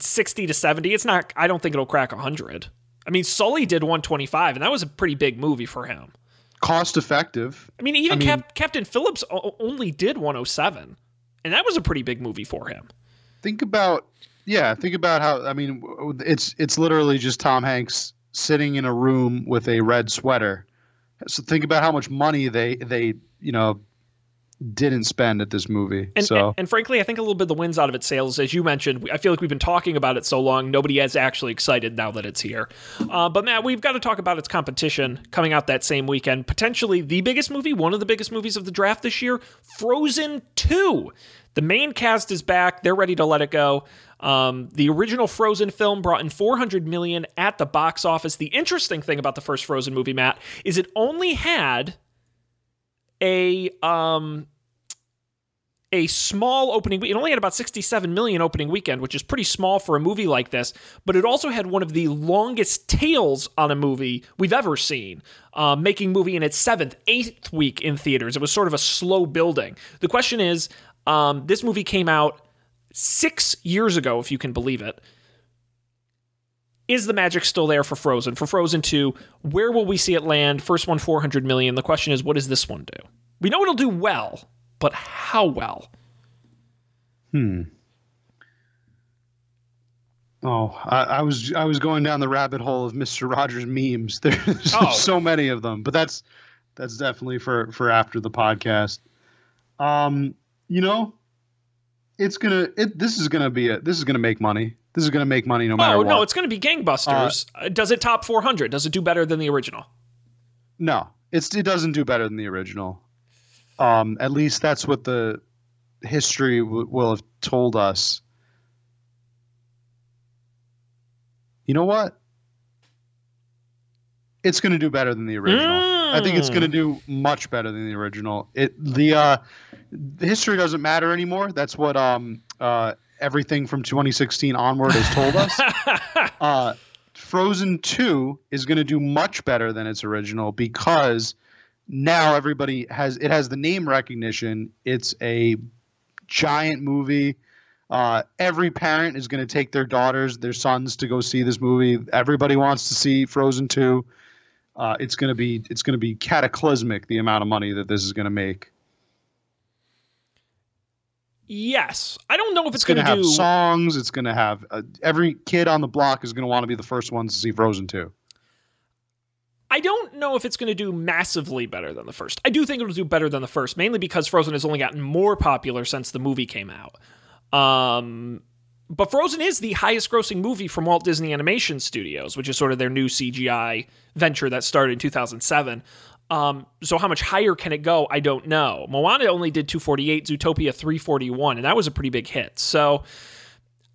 A: sixty to seventy. It's not. I don't think it'll crack hundred. I mean, Sully did one twenty five, and that was a pretty big movie for him.
C: Cost effective.
A: I mean, even
C: I mean-
A: Cap- Captain Phillips o- only did one hundred seven, and that was a pretty big movie for him.
C: Think about yeah. Think about how I mean it's it's literally just Tom Hanks sitting in a room with a red sweater. So think about how much money they they you know didn't spend at this movie.
A: And,
C: so
A: and, and frankly, I think a little bit of the wins out of its sales, as you mentioned, I feel like we've been talking about it so long, nobody is actually excited now that it's here. Uh, but Matt, we've got to talk about its competition coming out that same weekend. Potentially the biggest movie, one of the biggest movies of the draft this year, Frozen 2. The main cast is back. They're ready to let it go. Um, the original Frozen film brought in 400 million at the box office. The interesting thing about the first Frozen movie, Matt, is it only had a um a small opening it only had about 67 million opening weekend which is pretty small for a movie like this but it also had one of the longest tails on a movie we've ever seen uh, making movie in its seventh eighth week in theaters. It was sort of a slow building. The question is um, this movie came out six years ago if you can believe it is the magic still there for Frozen? For Frozen 2, where will we see it land? First one 400 million. The question is what does this one do? We know it'll do well, but how well?
C: Hmm. Oh, I, I was I was going down the rabbit hole of Mister Rogers memes. There's
A: Oh.
C: so many of them, but that's that's definitely for for after the podcast. Um, you know, it's gonna it. This is gonna be a this is gonna make money. This is gonna make money no matter
A: Oh,
C: what.
A: no, it's going to be gangbusters. Uh, does it top 400? Does it do better than the original?
C: No, it's it doesn't do better than the original. Um, at least that's what the history w- will have told us. You know what? It's going to do better than the original. I think it's going to do much better than the original. It the uh, the history doesn't matter anymore. That's what um uh everything from 2016 onward has told us. uh, Frozen 2 is going to do much better than its original because now everybody has it has the name recognition. It's a giant movie. Uh, every parent is going to take their daughters, their sons to go see this movie. Everybody wants to see Frozen 2. Uh, it's going to be it's going to be cataclysmic the amount of money that this is going to make.
A: Yes, I don't know if it's,
C: It's going to have
A: do.
C: songs. It's going to have uh, every kid on the block is going to want to be the first ones to see Frozen 2.
A: I don't know if it's going to do massively better than the first. I do think it'll do better than the first, mainly because Frozen has only gotten more popular since the movie came out. Um, but Frozen is the highest grossing movie from Walt Disney Animation Studios, which is sort of their new CGI venture that started in 2007. Um, so how much higher can it go? I don't know. Moana only did 248, Zootopia 341, and that was a pretty big hit. So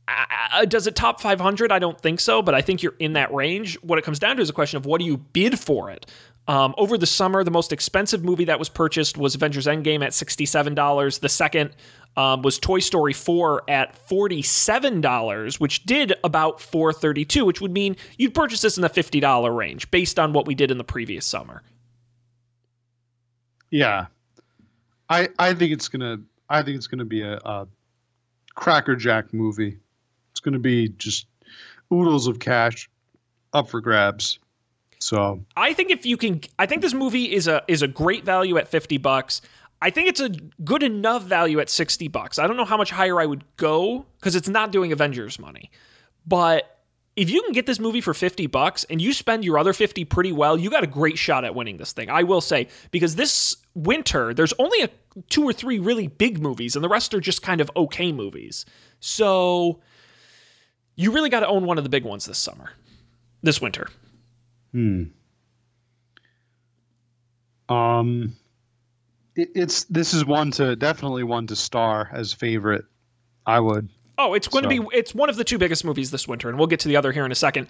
A: uh, does it top 500? I don't think so, but I think you're in that range. What it comes down to is a question of what do you bid for it? Um, over the summer, the most expensive movie that was purchased was Avengers Endgame at $67. The second um, was Toy Story 4 at $47, which did about 432 which would mean you'd purchase this in the $50 range based on what we did in the previous summer.
C: Yeah, I I think it's gonna I think it's gonna be a, a crackerjack movie. It's gonna be just oodles of cash up for grabs. So
A: I think if you can, I think this movie is a is a great value at fifty bucks. I think it's a good enough value at sixty bucks. I don't know how much higher I would go because it's not doing Avengers money, but if you can get this movie for 50 bucks and you spend your other 50 pretty well, you got a great shot at winning this thing. I will say because this winter there's only a two or three really big movies and the rest are just kind of okay movies. So you really got to own one of the big ones this summer. This winter.
C: Hmm. Um, it, it's this is one to definitely one to star as favorite. I would.
A: Oh, it's going to be it's one of the two biggest movies this winter, and we'll get to the other here in a second.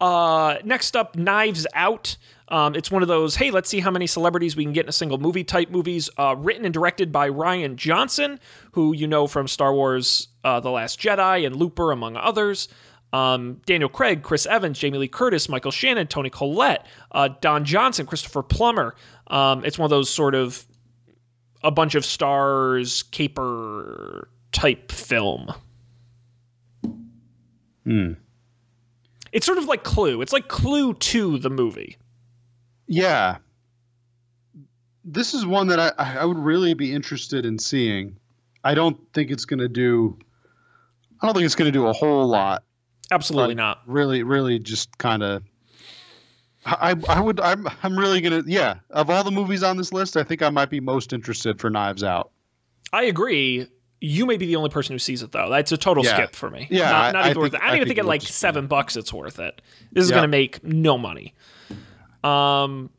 A: Uh, next up, Knives Out. Um, it's one of those hey, let's see how many celebrities we can get in a single movie type movies. Uh, written and directed by Rian Johnson, who you know from Star Wars: uh, The Last Jedi and Looper, among others. Um, Daniel Craig, Chris Evans, Jamie Lee Curtis, Michael Shannon, Toni Collette, uh, Don Johnson, Christopher Plummer. Um, it's one of those sort of a bunch of stars caper type film.
C: Hmm.
A: It's sort of like Clue. It's like Clue to the movie.
C: Yeah. This is one that I, I would really be interested in seeing. I don't think it's going to do. I don't think it's going to do a whole lot.
A: Absolutely not.
C: Really, really, just kind of. I I would I'm I'm really gonna yeah of all the movies on this list I think I might be most interested for Knives Out
A: I agree. You may be the only person who sees it though. That's a total
C: Yeah.
A: skip for me.
C: Yeah,
A: not, not
C: I
A: even worth
C: think-
A: it. I don't
C: I
A: even
C: think
A: think at like seven bucks it's worth it. This is
C: Yeah.
A: going to make no money. Um,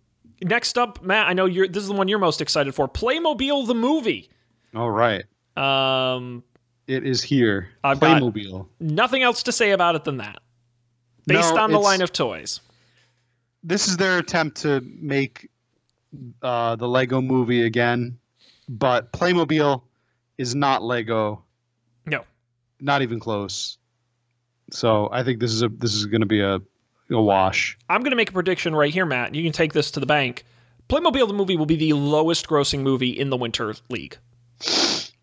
A: next up, Matt. I know you're. This is the one you're most excited for. Playmobil the movie.
C: all right
A: Um,
C: it is here
A: I've
C: Playmobil
A: nothing else to say about it than that. Based
C: No,
A: on the line of toys.
C: this is their attempt to make uh, the Lego movie again, but Playmobil is not Lego,
A: No.
C: not even close. So I think this is a this is going to be a, a wash.
A: I'm going to make a prediction right here, Matt. You can take this to the bank. Playmobil the movie will be the lowest grossing movie in the Winter League.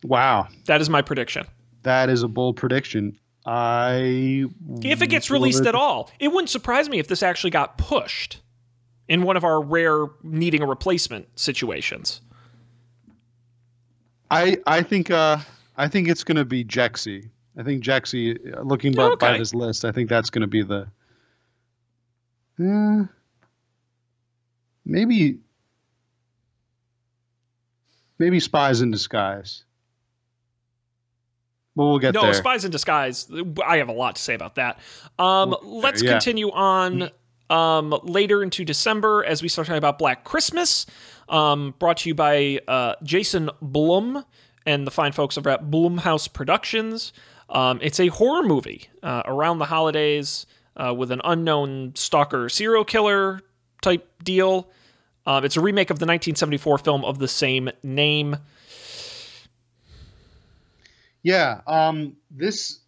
C: Wow,
A: That is my prediction.
C: that is a bold prediction. I
A: If it gets released at all, it wouldn't surprise me if this actually got pushed in one of our rare needing a replacement situations.
C: I I think uh I think it's going to be Jexi. I think Jexi. uh, Looking by, by
A: Okay.
C: this list, I think that's going to be the. Eh, maybe. Maybe spies in disguise. But we'll get
A: no,
C: there.
A: Spies in Disguise. I have a lot to say about that. Um,
C: Well,
A: let's
C: yeah.
A: continue on um, later into December as we start talking about Black Christmas, um, brought to you by uh, Jason Blum and the fine folks over at Blumhouse Productions. Um, it's a horror movie uh, around the holidays uh, with an unknown stalker serial killer type deal. Um, it's a remake of the 1974 film of the same name.
C: Yeah, um, this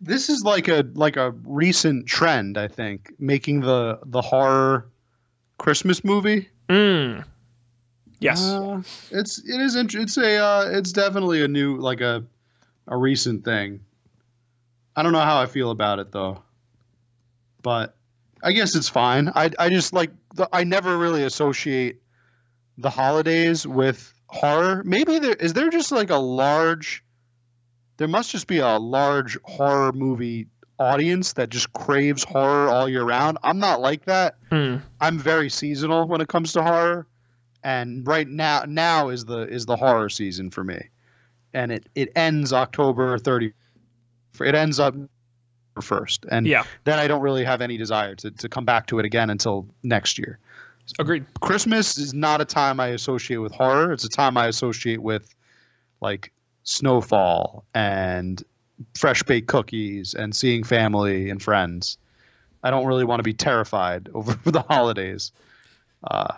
C: this is like a like a recent trend, I think, making the the horror Christmas movie.
A: Mm. Yes.
C: Uh, it's it is int- it's a uh, it's definitely a new like a a recent thing. I don't know how I feel about it though, but I guess it's fine. I I just like the, I never really associate the holidays with horror. Maybe there is there just like a large. There must just be a large horror movie audience that just craves horror all year round. I'm not like that.
A: Hmm.
C: I'm very seasonal when it comes to horror, and right now now is the is the horror season for me, and it it ends October 30. It ends up first, and
A: Yeah.
C: then I don't really have any desire to to come back to it again until next year.
A: Agreed.
C: Christmas is not a time I associate with horror. It's a time I associate with like snowfall and fresh baked cookies and seeing family and friends. I don't really want to be terrified over the holidays. Uh,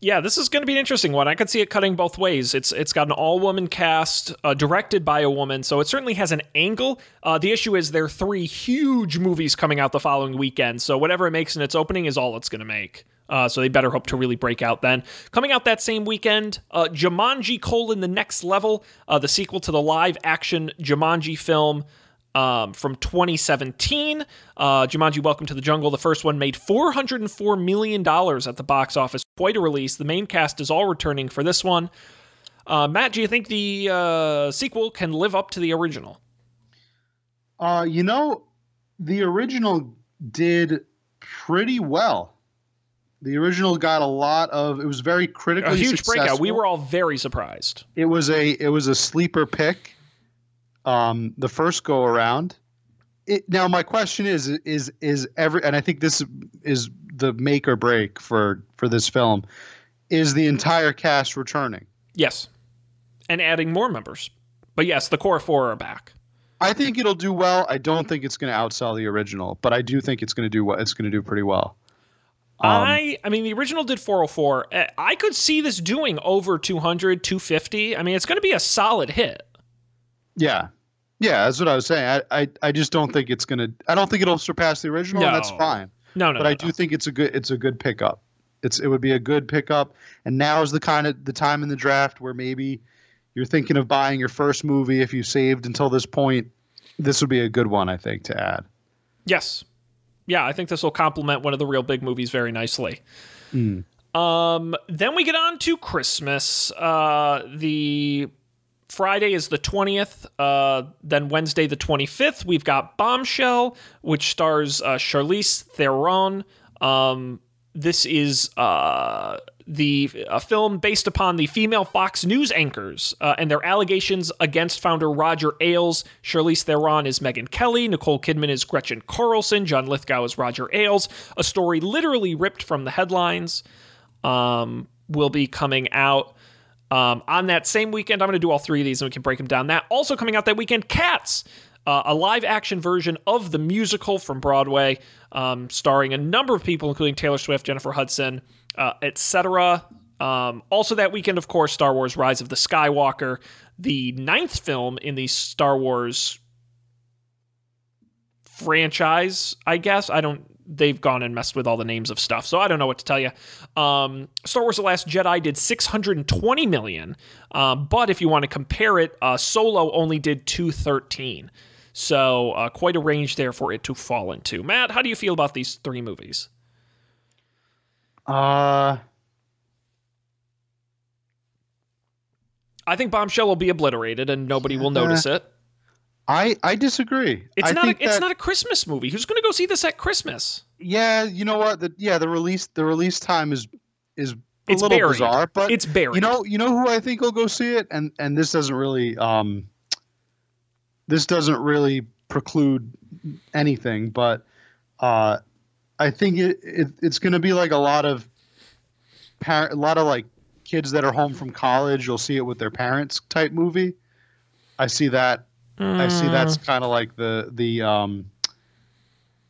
A: Yeah, this is going to be an interesting one. I could see it cutting both ways. It's it's got an all woman cast, uh, directed by a woman, so it certainly has an angle. Uh, the issue is there are three huge movies coming out the following weekend, so whatever it makes in its opening is all it's going to make. Uh, so they better hope to really break out then. Coming out that same weekend, uh, Jumanji: colon the Next Level, uh, the sequel to the live action Jumanji film um, from 2017. Uh, Jumanji: Welcome to the Jungle. The first one made 404 million dollars at the box office. Quite a release. The main cast is all returning for this one. Uh, Matt, do you think the uh, sequel can live up to the original?
C: uh, you know, the original did pretty well. The original got a lot of. It was very critically
A: A huge
C: successful.
A: breakout. We were all very surprised.
C: It was a it was a sleeper pick. Um, the first go around. It, now my question is is is every and I think this is the make or break for for this film. Is the entire cast returning?
A: Yes, and adding more members. But yes, the core four are back.
C: I think it'll do well. I don't think it's going to outsell the original, but I do think it's going to do what it's going to do pretty well. Um,
A: I I mean the original did 404. Uh, I could see this doing over 200, 250. I mean it's going to be a solid hit.
C: Yeah. Yeah, that's what I was saying. I, I, I just don't think it's gonna I don't think it'll surpass the original, and that's fine.
A: No, no,
C: but
A: no,
C: I
A: no.
C: do think it's a good it's a good pickup. It's it would be a good pickup, and now is the kind of the time in the draft where maybe you're thinking of buying your first movie if you saved until this point. This would be a good one, I think, to add.
A: Yes. Yeah, I think this will complement one of the real big movies very nicely.
C: Mm.
A: Um, then we get on to Christmas. Uh, the Friday is the 20th. Uh, then Wednesday, the 25th, we've got Bombshell, which stars uh, Charlize Theron. Um, this is uh, the a film based upon the female Fox News anchors uh, and their allegations against founder Roger Ailes. Charlize Theron is Megyn Kelly. Nicole Kidman is Gretchen Carlson. John Lithgow is Roger Ailes. A story literally ripped from the headlines um, will be coming out. Um, on that same weekend, I'm going to do all three of these and we can break them down. That also coming out that weekend, Cats, uh, a live action version of the musical from Broadway, um, starring a number of people, including Taylor Swift, Jennifer Hudson, uh, etc. Um, also that weekend, of course, Star Wars: Rise of the Skywalker, the ninth film in the Star Wars franchise, I guess. I don't. They've gone and messed with all the names of stuff, so I don't know what to tell you. Um, Star Wars: The Last Jedi did 620 million, um, but if you want to compare it, uh, Solo only did 213. So uh, quite a range there for it to fall into. Matt, how do you feel about these three movies?
C: Uh,
A: I think Bombshell will be obliterated and nobody will notice it.
C: I I disagree.
A: It's
C: I
A: not. A, it's
C: that-
A: not a Christmas movie. Who's going to go see this at Christmas?
C: Yeah, you know what? The yeah, the release the release time is is a
A: It's
C: little
A: buried.
C: bizarre, but
A: It's buried.
C: you know you know who I think will go see it, and and this doesn't really um this doesn't really preclude anything, but uh I think it, it it's going to be like a lot of par- a lot of like kids that are home from college. You'll see it with their parents type movie. I see that I see that's
A: Mm.
C: kind of like the the um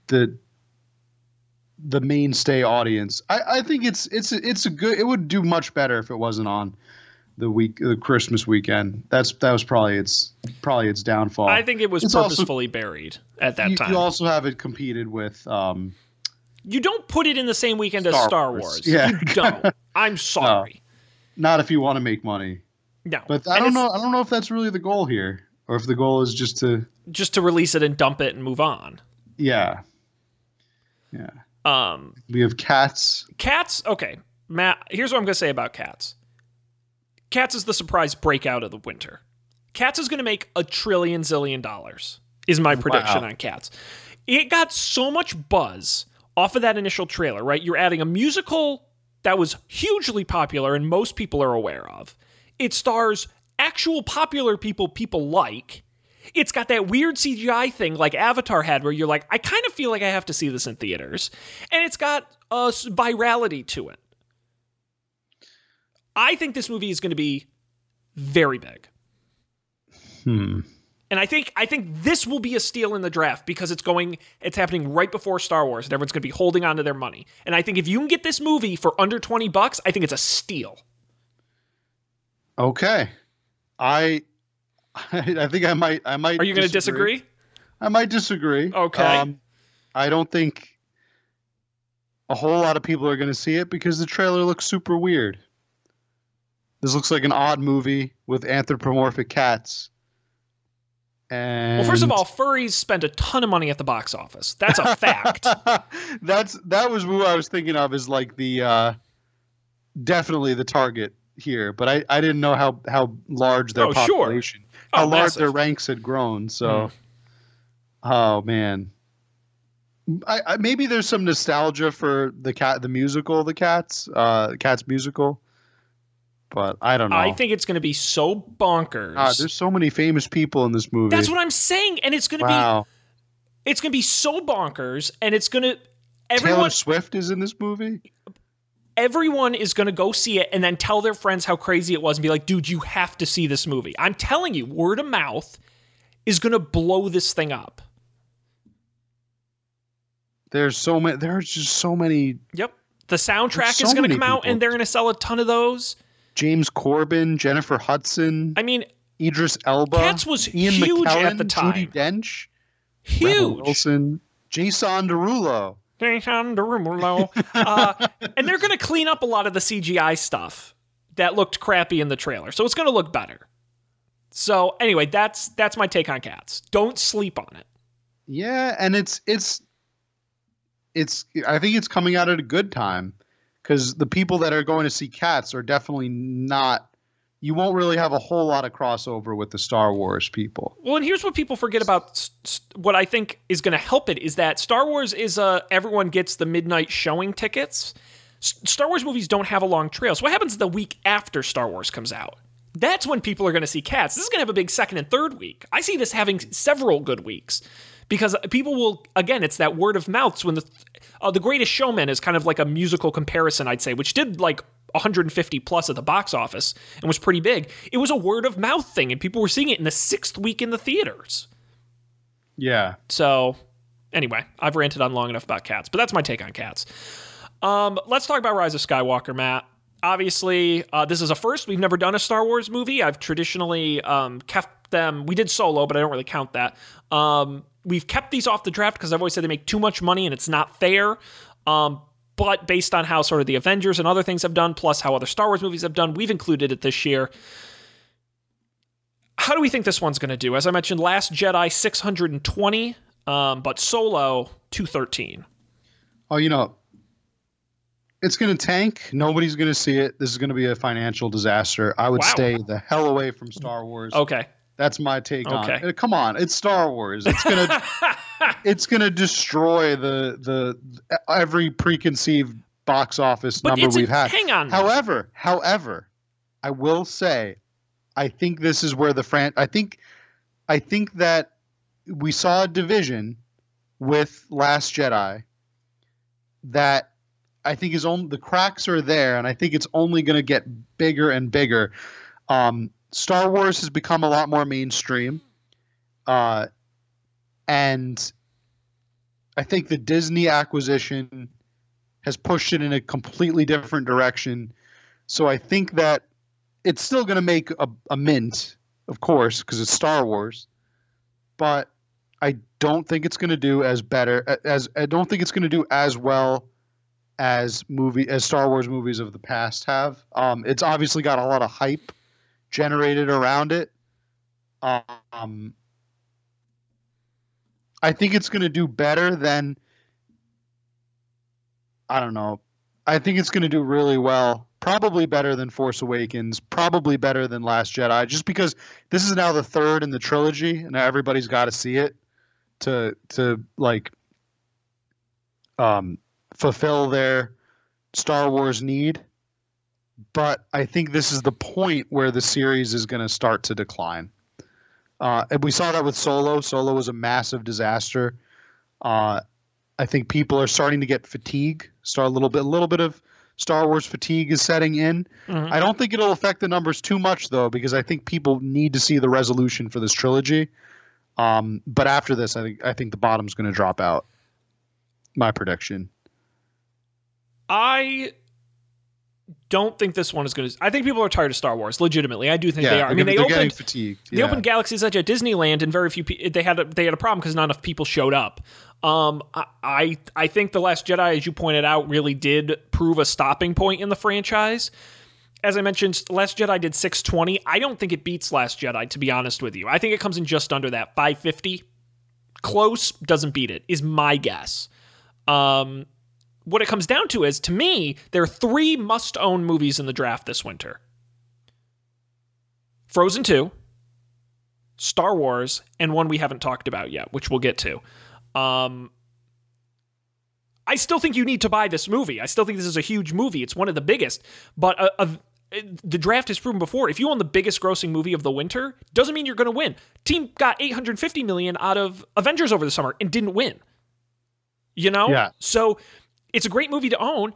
C: the the mainstay audience. I, I think it's it's it's a good. It would do much better if it wasn't on the week the Christmas weekend. That's that was probably its probably its downfall.
A: I think it was
C: It's also-
A: purposefully buried at that
C: you,
A: time.
C: you also have it competed with um,
A: You don't put it in the same weekend as
C: Star
A: Star
C: Wars.
A: Wars.
C: Yeah.
A: You don't. I'm sorry.
C: not if you want to make money.
A: No.
C: But I
A: And
C: don't know. I don't know if that's really the goal here, or if the goal is just to
A: Just to release it and dump it and move on.
C: yeah, yeah.
A: Um,
C: We have cats.
A: Cats, okay. Matt, here's what I'm going to say about Cats. Cats is the surprise breakout of the winter. Cats is going to make a trillion zillion dollars, is my prediction
C: Wow.
A: on Cats. It got so much buzz off of that initial trailer, right? You're adding a musical that was hugely popular and most people are aware of. It stars actual popular people people like. It's got that weird CGI thing like Avatar had where you're like, I kind of feel like I have to see this in theaters. And it's got a virality to it. I think this movie is going to be very big.
C: Hmm.
A: And I think I think this will be a steal in the draft because it's going it's happening right before Star Wars and everyone's going to be holding on to their money. And I think if you can get this movie for under 20 bucks, I think it's a steal.
C: Okay. I I think I might I might
A: Are you going to disagree?
C: I might disagree.
A: Okay.
C: Um, I don't think a whole lot of people are going to see it because the trailer looks super weird. This looks like an odd movie with anthropomorphic cats. And
A: Well, first of all, furries spend a ton of money at the box office. That's a fact.
C: that's that was who I was thinking of as like the uh, definitely the target here, but I, I didn't know how how large their
A: Oh, sure.
C: population, how
A: Oh,
C: large
A: massive.
C: their ranks had grown. So, oh man, I, I maybe there's some nostalgia for the cat, the musical, the Cats, uh, Cats musical, but I don't know.
A: I think it's going to be so bonkers.
C: God, there's so many famous people in this movie.
A: That's what I'm saying and it's going to be it's going to be so bonkers and it's going to
C: Taylor
A: everyone
C: Swift is in this movie.
A: everyone is going to go see it and then tell their friends how crazy it was and be like, dude, you have to see this movie. I'm telling you, word of mouth is going to blow this thing up.
C: There's so many. There's just so many.
A: Yep. The soundtrack
C: so
A: is going to come out and they're going to sell a ton of those.
C: James Corden, Jennifer Hudson,
A: I mean,
C: Idris Elba,
A: Cats was
C: Ian
A: huge
C: McKellen,
A: at the time.
C: Judi Dench, Rebel Wilson, Jason Derulo.
A: Jason Derulo. uh, and they're going to clean up a lot of the CGI stuff that looked crappy in the trailer. So it's going to look better. So anyway, that's that's my take on Cats. Don't sleep on it.
C: Yeah, and it's it's it's. I think it's coming out at a good time because the people that are going to see Cats are definitely not. You won't really have a whole lot of crossover with the Star Wars people.
A: Well, and here's what people forget about what I think is going to help it is that Star Wars is uh everyone gets the midnight showing tickets. Star Wars movies don't have a long trail. So what happens the week after Star Wars comes out? That's when people are going to see Cats. This is going to have a big second and third week. I see this having several good weeks because people will again it's that word of mouth when the uh, the greatest showman is kind of like a musical comparison i'd say which did like 150 plus at the box office and was pretty big. It was a word of mouth thing and people were seeing it in the sixth week in the theaters.
C: Yeah,
A: so anyway i've ranted on long enough about cats but that's my take on cats. Um, let's talk about rise of skywalker matt. Obviously uh, this is a first. We've never done a star wars movie. I've traditionally um, kept them. We did solo but i don't really count that. Um, we've kept these off the draft because i've always said they make too much money and it's not fair um, but based on how sort of the avengers and other things have done plus how other star wars movies have done we've included it this year how do we think this one's going to do as i mentioned last jedi 620 um, but solo 213
C: Oh, you know, it's going to tank. Nobody's going to see it. This is going to be a financial disaster. I would
A: Wow.
C: stay the hell away from Star Wars.
A: okay
C: That's my take on it. Come on, it's Star Wars. It's gonna it's gonna destroy the the every preconceived box office
A: but
C: number we've had.
A: hang on
C: However, however, I will say, I think this is where the fran. I think, I think that we saw a division with Last Jedi that I think is only the cracks are there, and I think it's only going to get bigger and bigger. Um, Star Wars has become a lot more mainstream, uh, and I think the Disney acquisition has pushed it in a completely different direction. So I think that it's still going to make a, a mint, of course, because it's Star Wars. But I don't think it's going to do as better as I don't think it's going to do as well as movie as Star Wars movies of the past have. Um, it's obviously got a lot of hype generated around it. Um, I think it's going to do better than I don't know. I think it's going to do really well. Probably better than Force Awakens. Probably better than Last Jedi. Just because this is now the third in the trilogy, and everybody's got to see it to to like um, fulfill their Star Wars need. But I think this is the point where the series is going to start to decline. Uh, and we saw that with Solo. Solo was a massive disaster. Uh, I think people are starting to get fatigue. Start a little bit, a little bit of Star Wars fatigue is setting in.
A: Mhm.
C: I don't think it'll affect the numbers too much though, because I think people need to see the resolution for this trilogy. Um, but after this, I think I think the bottom's going to drop out. My prediction.
A: I don't think this one is going to. I think people are tired of Star Wars. Legitimately, I do think
C: yeah,
A: they are. I mean,
C: they're getting
A: opened
C: fatigued.
A: they
C: yeah.
A: opened Galaxy's Edge at Disneyland, and very few pe- they had a, they had a problem because not enough people showed up. Um, I, I I think the Last Jedi, as you pointed out, really did prove a stopping point in the franchise. As I mentioned, Last Jedi did 620. I don't think it beats Last Jedi, to be honest with you. I think it comes in just under that 550. Close doesn't beat it, is my guess. Um, what it comes down to is, to me, there are three must own movies in the draft this winter Frozen 2, Star Wars, and one we haven't talked about yet, which we'll get to. Um, I still think you need to buy this movie. I still think this is a huge movie. It's one of the biggest. But uh, uh, the draft has proven before if you own the biggest grossing movie of the winter, doesn't mean you're going to win. Team got 850 million out of Avengers over the summer and didn't win. You know?
C: Yeah.
A: So it's a great movie to own.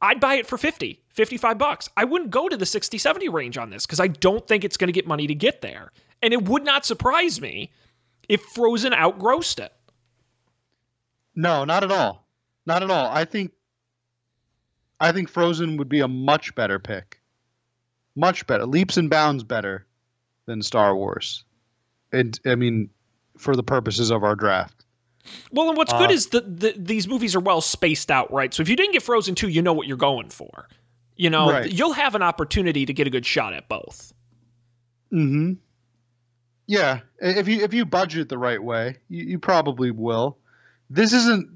A: I'd buy it for 50, 55 bucks. I wouldn't go to the 60, 70 range on this because I don't think it's going to get money to get there. And it would not surprise me if Frozen outgrossed it.
C: No, not at all. Not at all. I think I think Frozen would be a much better pick. Much better. Leaps and bounds better than Star Wars. And I mean for the purposes of our draft.
A: Well, and what's good
C: Uh,
A: is that the, these movies are well spaced out, right? So if you didn't get Frozen 2, you know what you're going for. You know,
C: Right.
A: you'll have an opportunity to get a good shot at both.
C: Mhm. Yeah, if you if you budget the right way, you, you probably will. This isn't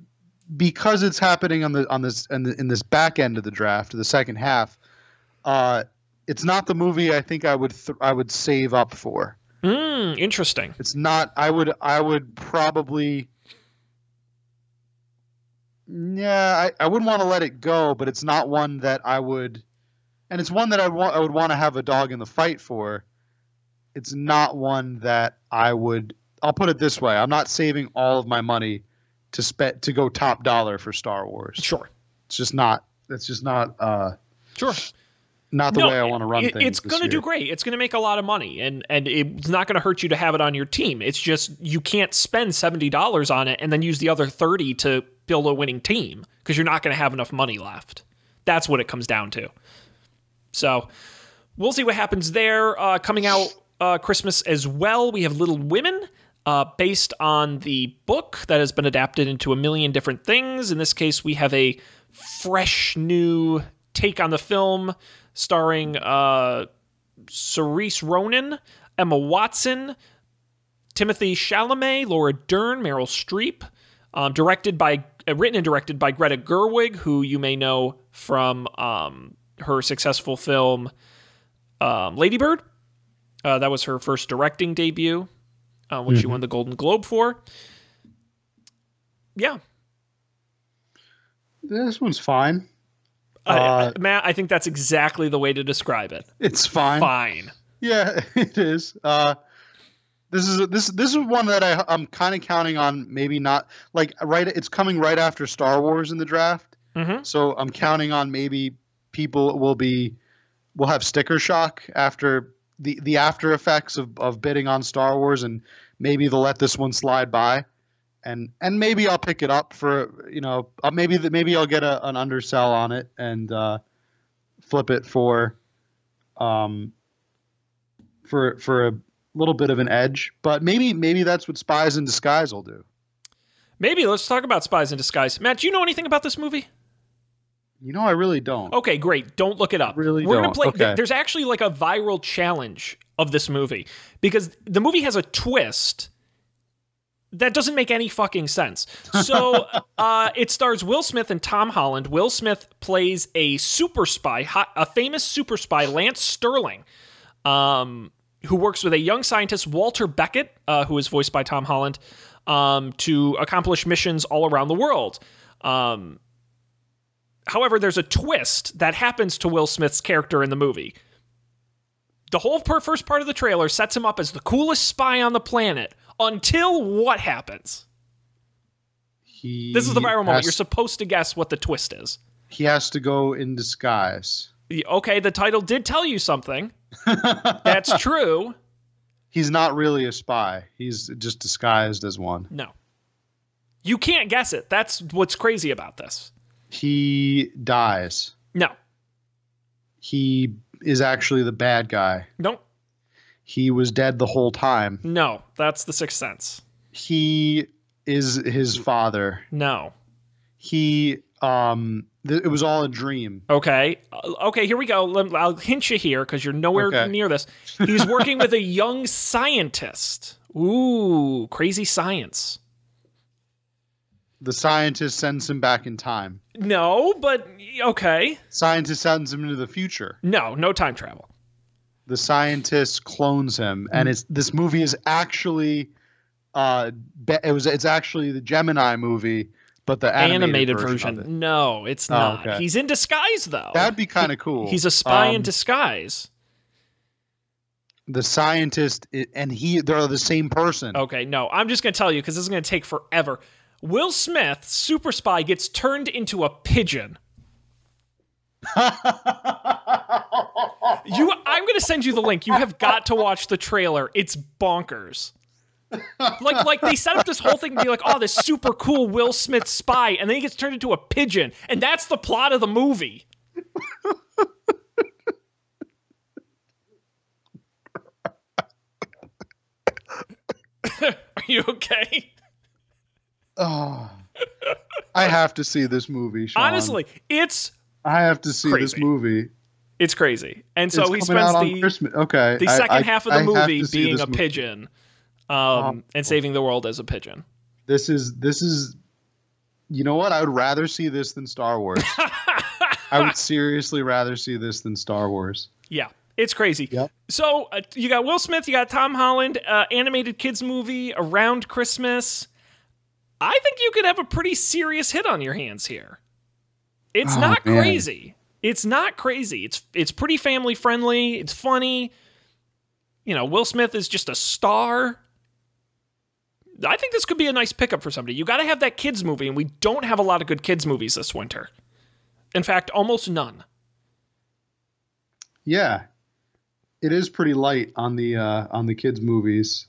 C: because it's happening on the on this in, the, in this back end of the draft, the second half. Uh, it's not the movie I think I would th- I would save up for.
A: Hmm, interesting.
C: It's not. I would. I would probably. Yeah, I, I wouldn't want to let it go, but it's not one that I would, and it's one that I want. I would want to have a dog in the fight for. It's not one that I would. I'll put it this way: I'm not saving all of my money to spend to go top dollar for Star Wars.
A: Sure.
C: It's just not. It's just not. Uh,
A: Sure.
C: not the
A: No,
C: way I want to run
A: it-
C: things.
A: It's going to do great. It's going to make a lot of money, and and it's not going to hurt you to have it on your team. It's just you can't spend seventy dollars on it and then use the other thirty to build a winning team because you're not going to have enough money left. That's what it comes down to. So we'll see what happens there. Uh, coming out uh, Christmas as well, we have Little Women. Uh, based on the book that has been adapted into a million different things. In this case, we have a fresh new take on the film starring uh, Saoirse Ronan, Emma Watson, Timothy Chalamet, Laura Dern, Meryl Streep. Um, directed by, written and directed by Greta Gerwig, who you may know from um, her successful film um, Lady Bird. Uh, that was her first directing debut, uh, which she won the Golden Globe for. Yeah,
C: This one's fine. Uh,
A: Matt, I think that's exactly the way to describe it.
C: It's fine.
A: Fine.
C: Yeah, it is. Uh, this is this this is one that I I'm kind of counting on. Maybe not like right. It's coming right after Star Wars in the draft,
A: Mhm.
C: so I'm counting on maybe people will be will have sticker shock after the the after effects of of bidding on Star Wars, and maybe they'll let this one slide by, and and maybe I'll pick it up for you know uh, maybe the, maybe I'll get a, an undersell on it and uh, flip it for um, for for a little bit of an edge. But maybe maybe that's what Spies in Disguise will do.
A: Maybe let's talk about Spies in Disguise. Matt, do you know anything about this movie?
C: You know, I really don't.
A: Okay, great. Don't look it up.
C: Really
A: We're gonna play.
C: Okay.
A: There's actually like a viral challenge of this movie because the movie has a twist that doesn't make any fucking sense. So uh, it stars Will Smith and Tom Holland. Will Smith plays a super spy, a famous super spy, Lance Sterling, um, who works with a young scientist, Walter Beckett, uh, who is voiced by Tom Holland, um, to accomplish missions all around the world. Um, however, there's a twist that happens to Will Smith's character in the movie. The whole per- first part of the trailer sets him up as the coolest spy on the planet until what happens?
C: He
A: This is the viral moment. You're supposed to guess what the twist is.
C: he has to go in disguise.
A: Okay, the title did tell you something. That's true.
C: He's not really a spy. He's just disguised as one.
A: No. You can't guess it. That's what's crazy about this.
C: He dies.
A: No.
C: He is actually the bad guy.
A: No.
C: He was dead the whole time.
A: No. That's the sixth sense.
C: He is his father.
A: No.
C: He um it was all a dream.
A: Okay. Uh, okay, here we go. I'll hint you here because you're nowhere
C: Okay.
A: near this. He's working with a young scientist. Ooh, crazy science.
C: The scientist sends him back in time.
A: No, but okay.
C: Scientist sends him into the future.
A: No, no time travel.
C: The scientist clones him, and
A: Mm.
C: it's this movie is actually uh it was it's actually the Gemini movie, but the animated,
A: Animated,
C: version.
A: version.
C: it.
A: No, it's
C: Oh,
A: not.
C: okay.
A: He's in disguise though.
C: That'd be kind of cool.
A: He's a spy in
C: Um,
A: disguise.
C: the scientist and he they're the same person.
A: Okay, no, I'm just going to tell you because this is going to take forever. Will Smith, super spy, gets turned into a pigeon. You, I'm going to send you the link. You have got to watch the trailer. It's bonkers. Like, like they set up this whole thing to be like, oh, this super cool Will Smith spy, and then he gets turned into a pigeon, and that's the plot of the movie. Are you okay?
C: Oh. I have to see this movie, Sean.
A: Honestly, it's
C: I have to see this movie.
A: it's crazy. And so
C: it's
A: he spends the
C: Christmas. Okay,
A: the
C: I-
A: second
C: I-
A: half of the
C: have
A: movie being a
C: movie.
A: pigeon um, and saving the world as a pigeon.
C: This is this is. You know what? I would rather see this than Star Wars. I would seriously rather see this than Star Wars.
A: Yeah, it's crazy.
C: Yep.
A: So uh, you got Will Smith, you got Tom Holland, uh, animated kids movie around Christmas. I think you could have a pretty serious hit on your hands here. It's
C: Oh,
A: not
C: man.
A: crazy. It's not crazy. It's it's pretty family friendly. It's funny. You know, Will Smith is just a star. I think this could be a nice pickup for somebody. You got to have that kids movie, and we don't have a lot of good kids movies this winter. In fact, almost none.
C: Yeah, it is pretty light on the uh, on the kids movies.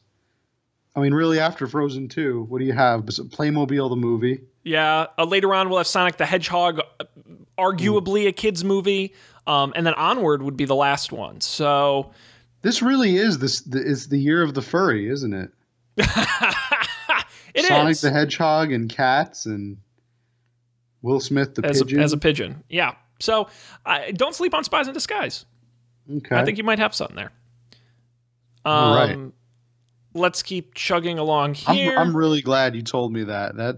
C: I mean, really, after Frozen two, what do you have? Playmobil the movie.
A: Yeah. Uh, later on, we'll have Sonic the Hedgehog, uh, arguably a kids movie, um, and then Onward would be the last one. So
C: This really is this. The, it's the year of the furry, isn't it?
A: it is
C: Sonic the Hedgehog and cats and Will Smith the
A: as
C: pigeon.
A: a, as a pigeon. Yeah. So I don't sleep on Spies in Disguise.
C: okay.
A: I think you might have something there. Um,
C: All right.
A: Let's keep chugging along
C: I'm,
A: here.
C: I'm really glad you told me that. That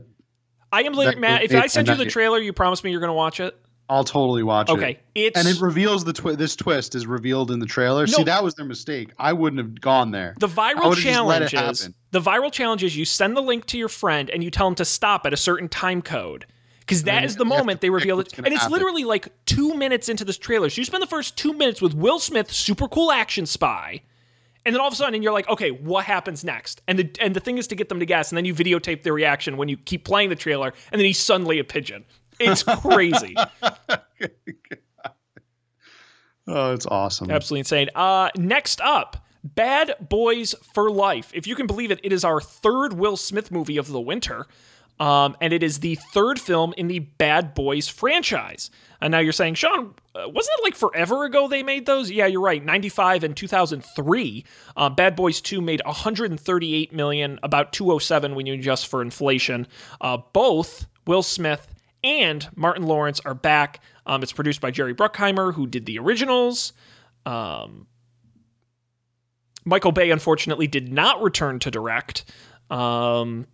A: I am li-
C: that-
A: Matt. If
C: it-
A: I send you the trailer, you promise me you're going to watch it.
C: I'll totally watch it.
A: Okay. It's
C: And it reveals the twi- this twist is revealed in the trailer.
A: No.
C: See, that was their mistake. I wouldn't have gone there.
A: The viral
C: would've just let it
A: challenge is the viral challenge is you send the link to your friend and you tell him to stop at a certain time code. Because that is the moment they reveal it. And it's
C: happen.
A: literally like two minutes into this trailer. So you spend the first two minutes with Will Smith, super cool action spy. And then all of a sudden you're like, okay, what happens next? And the and the thing is to get them to guess, and then you videotape their reaction when you keep playing the trailer, and then he's suddenly a pigeon. It's crazy.
C: Oh, it's awesome.
A: Absolutely insane. Uh, next up, Bad Boys for Life. If you can believe it, it is our third Will Smith movie of the winter. Um, and it is the third film in the Bad Boys franchise. And now you're saying, Sean, uh, wasn't it like forever ago they made those? Yeah, you're right. 95 and 2003. Uh, Bad Boys 2 made 138 million, about 207 when you adjust for inflation. Uh, both Will Smith and Martin Lawrence are back. Um, it's produced by Jerry Bruckheimer, who did the originals. Um, Michael Bay, unfortunately, did not return to direct. Um,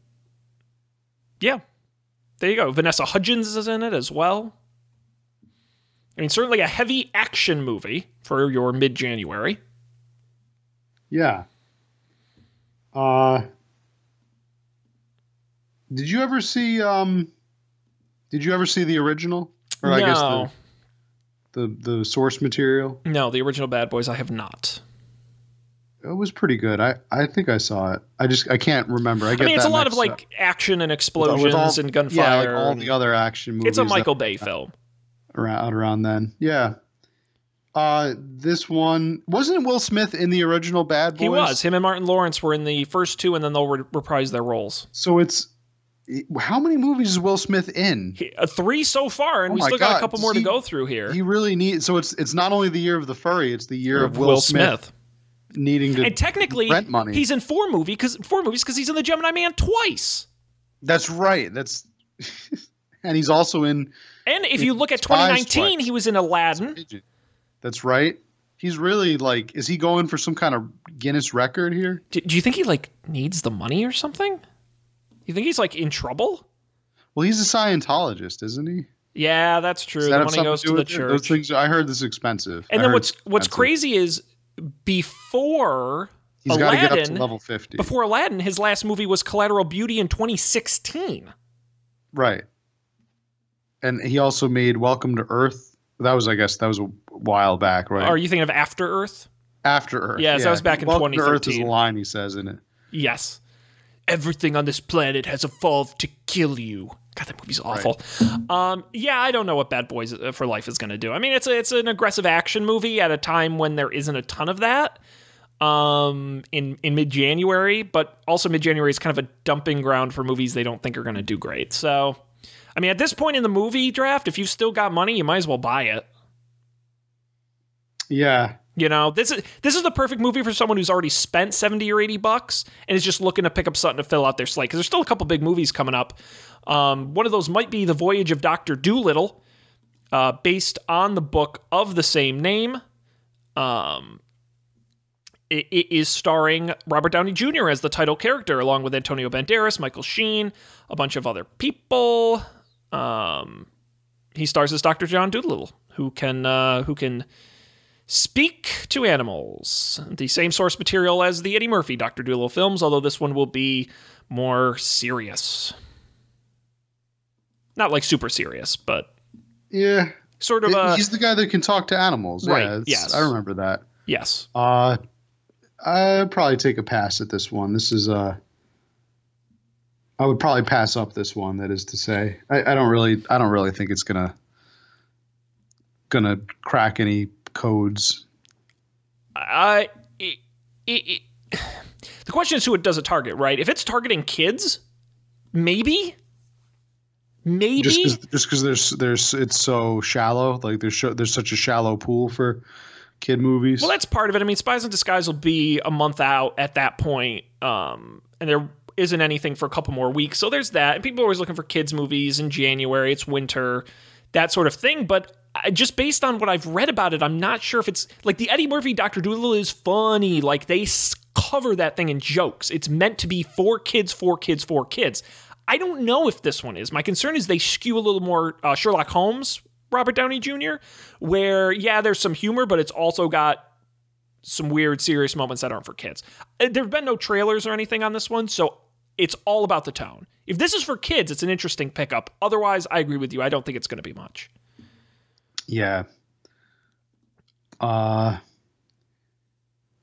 A: yeah, there you go. Vanessa Hudgens is in it as well. I mean, certainly a heavy action movie for your mid January.
C: Yeah. Uh Did you ever see um Did you ever see the original? Or I guess
A: No,
C: the, the the source material?
A: no, the original Bad Boys I have not.
C: It was pretty good. I I think I saw it. I just I can't remember. I
A: I
C: get
A: mean, it's a lot of like
C: up.
A: action and
C: With
A: explosions
C: all-
A: and
C: Yeah,
A: gunfire.
C: like all the other action movies.
A: it's a Michael Bay film.
C: around around then. Yeah. Uh, this one wasn't Will Smith in the original Bad Boys.
A: He was. Him and Martin Lawrence were in the first two, and then they'll re- reprise their roles.
C: So it's how many movies is Will Smith in?
A: He, uh, three so far, and
C: Oh
A: we still got a couple more to go through here.
C: He really needs. So it's it's not only the year of the furry; it's the year of Will, Smith, needing to.
A: And technically,
C: rent money.
A: he's in four movie cause, four movies because he's in the Gemini Man twice.
C: That's right. That's. and he's also in.
A: And if you look at 2019,
C: twice.
A: he was in Aladdin.
C: That's right. He's really like. Is he going for some kind of Guinness record here?
A: Do, do you think he like needs the money or something? You think he's like in trouble?
C: Well, he's a Scientologist, isn't he?
A: Yeah, that's true.
C: Does
A: The money goes
C: do
A: to the
C: it? Those
A: church.
C: things. I heard this is expensive.
A: And
C: I
A: then what's what's crazy is before
C: He's to get up
A: Aladdin-
C: to level fifty.
A: before Aladdin, his last movie was Collateral Beauty in 2016.
C: Right. And he also made Welcome to Earth. That was, I guess, that was a while back, right?
A: Are you thinking of After Earth?
C: After Earth.
A: Yes, that was back in
C: Welcome to Earth is
A: 2013.
C: a line he says in it.
A: Yes. Everything on this planet has evolved to kill you. God, that movie's awful. Um, yeah, I don't know what Bad Boys uh, for Life is going to do. I mean, it's a, it's an aggressive action movie at a time when there isn't a ton of that. Um, in in mid January, but also mid January is kind of a dumping ground for movies they don't think are going to do great. So, I mean, at this point in the movie draft, if you've still got money, you might as well buy it.
C: Yeah.
A: You know, this is this is the perfect movie for someone who's already spent 70 or 80 bucks and is just looking to pick up something to fill out their slate. Because there's still a couple big movies coming up. Um, one of those might be The Voyage of Dr. Dolittle, uh, based on the book of the same name. Um, it, it is starring Robert Downey Jr. as the title character, along with Antonio Banderas, Michael Sheen, a bunch of other people. Um, he stars as Dr. John Dolittle, who can uh, who can speak to animals. The same source material as the Eddie Murphy Dr. Dolittle films, although this one will be more serious. Not like super serious, but
C: Yeah.
A: sort of a
C: He's the guy that can talk to animals.
A: Right,
C: Yeah,
A: yes.
C: I remember that.
A: yes.
C: Uh, I'd probably take a pass at this one. This is uh, I would probably pass up this one. That is to say, I, I don't really, I don't really think it's gonna gonna crack any codes.
A: I it, it, it, the question is who it does it target, right? If it's targeting kids, maybe, maybe.
C: Just cause, just there's there's it's so shallow. Like there's there's such a shallow pool for kid movies.
A: Well, that's part of it. I mean, Spies in Disguise will be a month out at that point, um, and there isn't anything for a couple more weeks. So there's that. And people are always looking for kids' movies in January. It's winter, that sort of thing. But I, just based on what I've read about it, I'm not sure if it's like the Eddie Murphy Doctor Dolittle is funny. Like they cover that thing in jokes. It's meant to be for kids, for kids, for kids. I don't know if this one is. My concern is they skew a little more uh, Sherlock Holmes, Robert Downey Jr., where, yeah, there's some humor, but it's also got some weird, serious moments that aren't for kids. Uh, There have been no trailers or anything on this one, so it's all about the tone. If this is for kids, it's an interesting pickup. Otherwise, I agree with you. I don't think it's going to be much.
C: Yeah. Uh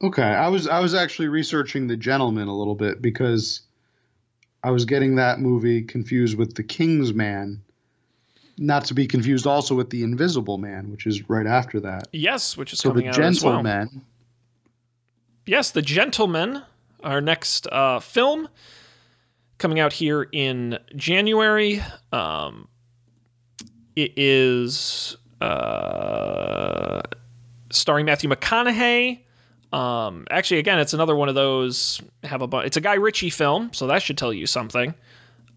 C: Okay, I was I was actually researching The Gentlemen a little bit because I was getting that movie confused with The King's Man. Not to be confused also with The Invisible Man, which is right after that.
A: Yes, which is
C: So
A: coming
C: The
A: out as well.
C: Gentleman.
A: Yes, The Gentlemen, our next uh, film. coming out here in January. Um, it is uh, starring Matthew McConaughey. Um, actually, again, it's another one of those have a bu- it's a Guy Ritchie film, so that should tell you something.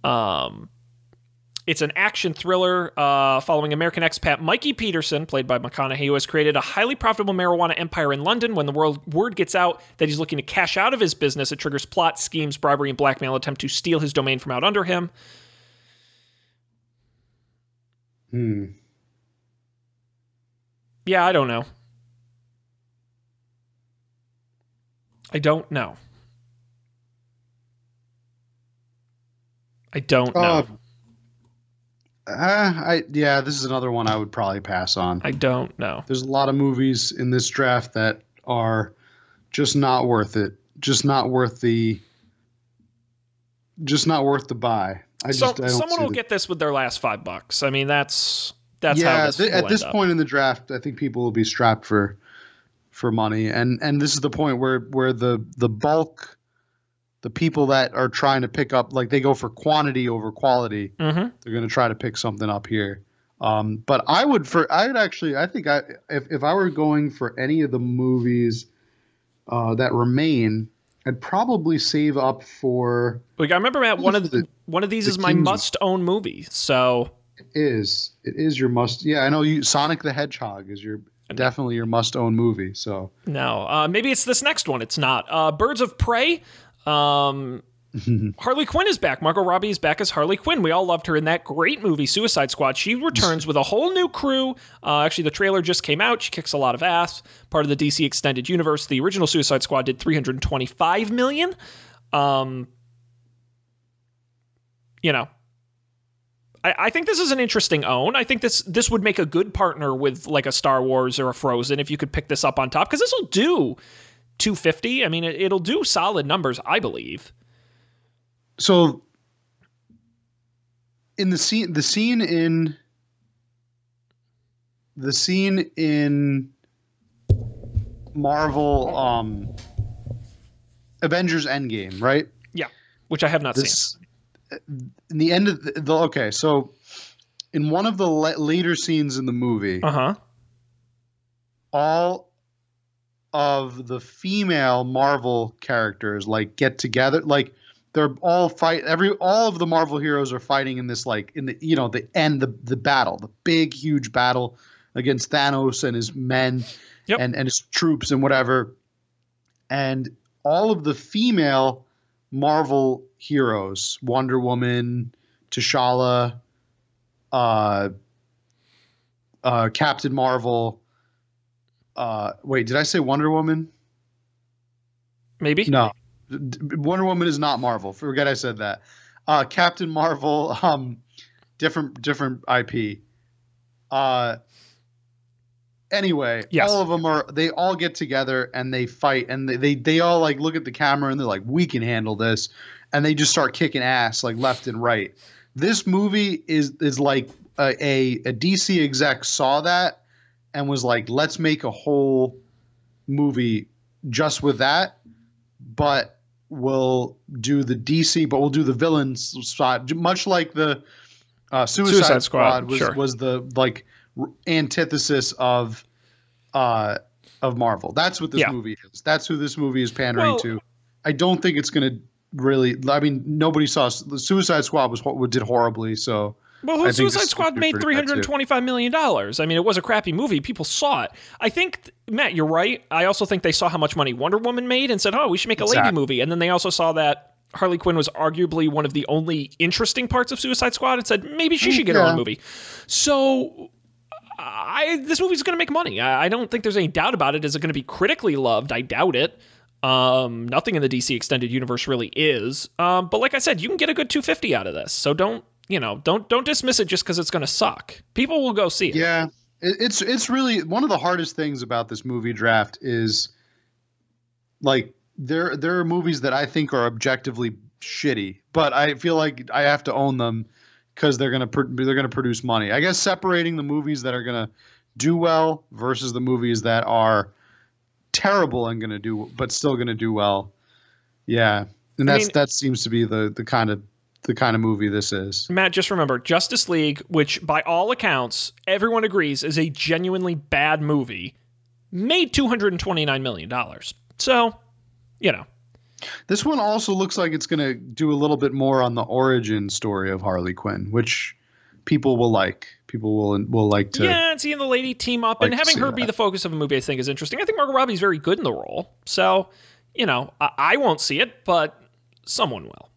A: Um, it's an action thriller uh, following American expat Mikey Peterson, played by McConaughey, who has created a highly profitable marijuana empire in London. When the world word gets out that he's looking to cash out of his business, it triggers plot, schemes, bribery, and blackmail attempt to steal his domain from out under him.
C: Hmm.
A: Yeah, I don't know. I don't know. I don't know.
C: Uh, uh, I yeah, this is another one I would probably pass on.
A: I don't know.
C: There's a lot of movies in this draft that are just not worth it. Just not worth the. Just not worth the buy. I just
A: So,
C: I don't
A: someone will
C: the-
A: get this with their last five bucks. I mean, that's that's how
C: yeah.
A: this
C: th- at this
A: up.
C: point in the draft, I think people will be strapped for for money, and and this is the point where where the the bulk, the people that are trying to pick up like they go for quantity over quality.
A: Mhm.
C: they're going to try to pick something up here. Um, but I would for I would actually I think I if if I were going for any of the movies uh, that remain, I'd probably save up for
A: Like I remember, Matt. One of the, one of these
C: the
A: is my must-own movie. So
C: it is it is your must yeah I know you Sonic the Hedgehog is your definitely your must own movie so
A: no, uh, maybe it's this next one. It's not. Uh, Birds of Prey. Um, Harley Quinn is back. Margot Robbie is back as Harley Quinn. We all loved her in that great movie, Suicide Squad. She returns with a whole new crew. Uh, actually, the trailer just came out. She kicks a lot of ass. Part of the DC extended universe. The original Suicide Squad did 325 million. Um, you know, I, I think this is an interesting own. I think this this would make a good partner with like a Star Wars or a Frozen if you could pick this up on top because this will do 250. I mean, it, it'll do solid numbers, I believe.
C: so in the scene the scene in the scene in Marvel um Avengers Endgame right
A: Yeah, which I have not seen.
C: In the end of the, the okay so in one of the le- later scenes in the movie
A: Uh huh.
C: all of the female marvel characters like get together like they're all fight every all of the marvel heroes are fighting in this like in the you know the end the the battle the big huge battle against thanos and his men
A: Yep.
C: and and his troops and whatever and all of the female marvel heroes wonder woman t'challa uh uh captain marvel. Uh wait did i say wonder woman?
A: Maybe.
C: no. Wonder woman is not marvel. Forget i said that. Uh captain marvel um different different ip uh anyway
A: Yes.
C: all of them are they all get together and they fight and they, they they all like look at the camera and they're like we can handle this and they just start kicking ass like left and right this movie is is like a, a, a dc exec saw that and was like let's make a whole movie just with that but we'll do the dc but we'll do the villains spot much like the uh, suicide,
A: Suicide Squad,
C: squad, was
A: sure.
C: was the like antithesis of uh of marvel that's what this
A: Yeah.
C: movie is that's who this movie is pandering
A: Well-
C: to i don't think it's gonna really i mean nobody saw the suicide squad was did horribly so
A: Well,
C: I
A: Suicide Squad made three hundred twenty-five million dollars. I mean, it was a crappy movie. People saw it. I think Matt, you're right. I also think they saw how much money Wonder Woman made and said, "Oh, we should make a lady movie." And then they also saw that Harley Quinn was arguably one of the only interesting parts of Suicide Squad and said maybe she should get her own movie. So. I this movie's going to make money. I, I don't think there's any doubt about it. Is it going to be critically loved? I doubt it. Um, nothing in the DC extended universe really is. Um, but like I said, you can get a good 250 out of this. So don't you know? Don't don't dismiss it just because it's going to suck. People will go see it.
C: Yeah, it's it's really one of the hardest things about this movie draft is like there there are movies that I think are objectively shitty, but I feel like I have to own them because they're gonna pr- they're gonna produce money. I guess separating the movies that are gonna do well versus the movies that are terrible and gonna do but still gonna do well. Yeah, and
A: I
C: that's
A: mean-
C: that seems to be the the kind of the kind of movie this is.
A: Matt, just remember Justice League, which by all accounts everyone agrees is a genuinely bad movie, made two hundred and twenty nine million dollars. So, you know,
C: This one also looks like it's going to do a little bit more on the origin story of Harley Quinn, which people will like. People will will like to.
A: yeah, and seeing the lady team up and
C: like to
A: having her be the focus of a movie, I think is interesting. I think Margot Robbie's very good in the role. So, you know, I, I won't see it, but someone will.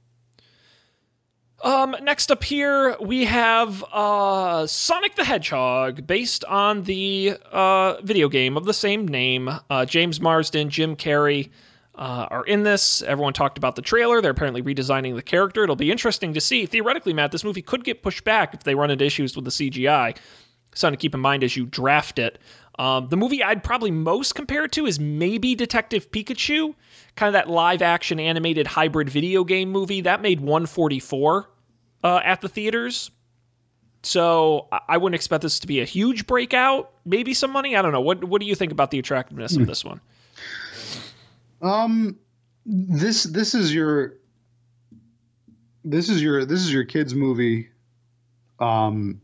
A: Um, next up here, we have uh, Sonic the Hedgehog, based on the uh, video game of the same name. Uh, James Marsden, Jim Carrey uh, are in this. Everyone talked about the trailer. They're apparently redesigning the character. It'll be interesting to see. Theoretically, Matt, this movie could get pushed back if they run into issues with the CGI. Something to keep in mind as you draft it. Um, the movie I'd probably most compare it to is maybe Detective Pikachu, kind of that live action animated hybrid video game movie. That made 144 uh, at the theaters. So I- I wouldn't expect this to be a huge breakout. Maybe some money. I don't know. What What do you think about the attractiveness of this one?
C: Um, this this is your this is your this is your kids movie. Um.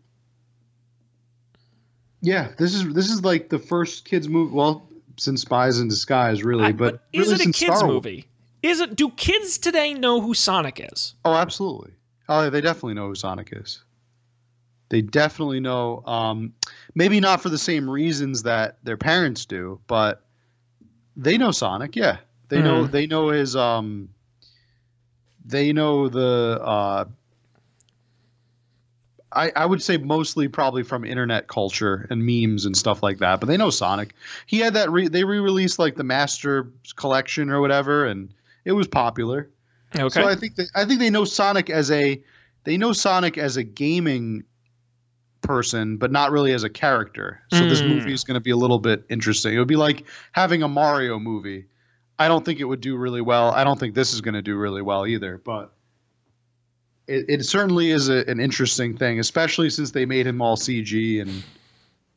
C: Yeah, this is this is like the first kids movie. Well, since Spies in Disguise, really,
A: I-
C: but,
A: is
C: really
A: it a kids movie? Is it? Do kids today know who Sonic is?
C: Oh, absolutely. Oh, they definitely know who Sonic is. They definitely know. Um, maybe not for the same reasons that their parents do, but they know Sonic. Yeah, they know.
A: Hmm.
C: They know his. Um, they know the. Uh, I, I would say mostly probably from internet culture and memes and stuff like that, but they know Sonic. He had that. Re- they re-released like the Master Collection or whatever, and it was popular.
A: Okay.
C: So I think that I think they know Sonic as a they know Sonic as a gaming person, but not really as a character. So this
A: Mm.
C: movie is going to be a little bit interesting. It would be like having a Mario movie. I don't think it would do really well. I don't think this is going to do really well either. But it, it certainly is a, an interesting thing, especially since they made him all CG and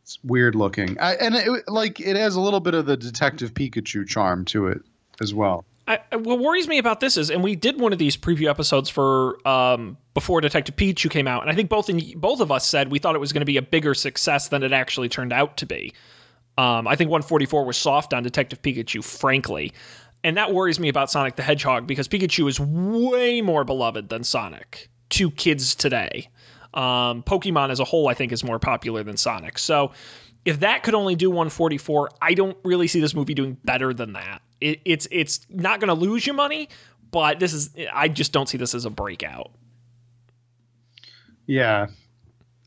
C: it's weird looking. I, and it, like it has a little bit of the Detective Pikachu charm to it as well.
A: I, what worries me about this is, and we did one of these preview episodes for um, before Detective Pikachu came out, and I think both in, both of us said we thought it was going to be a bigger success than it actually turned out to be. Um, I think 144 was soft on Detective Pikachu, frankly, and that worries me about Sonic the Hedgehog because Pikachu is way more beloved than Sonic to kids today. Um, Pokemon as a whole, I think, is more popular than Sonic. So if that could only do 144, I don't really see this movie doing better than that. It, it's it's not going to lose you money, but this is I just don't see this as a breakout.
C: Yeah.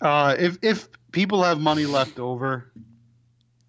C: Uh, if if people have money left over,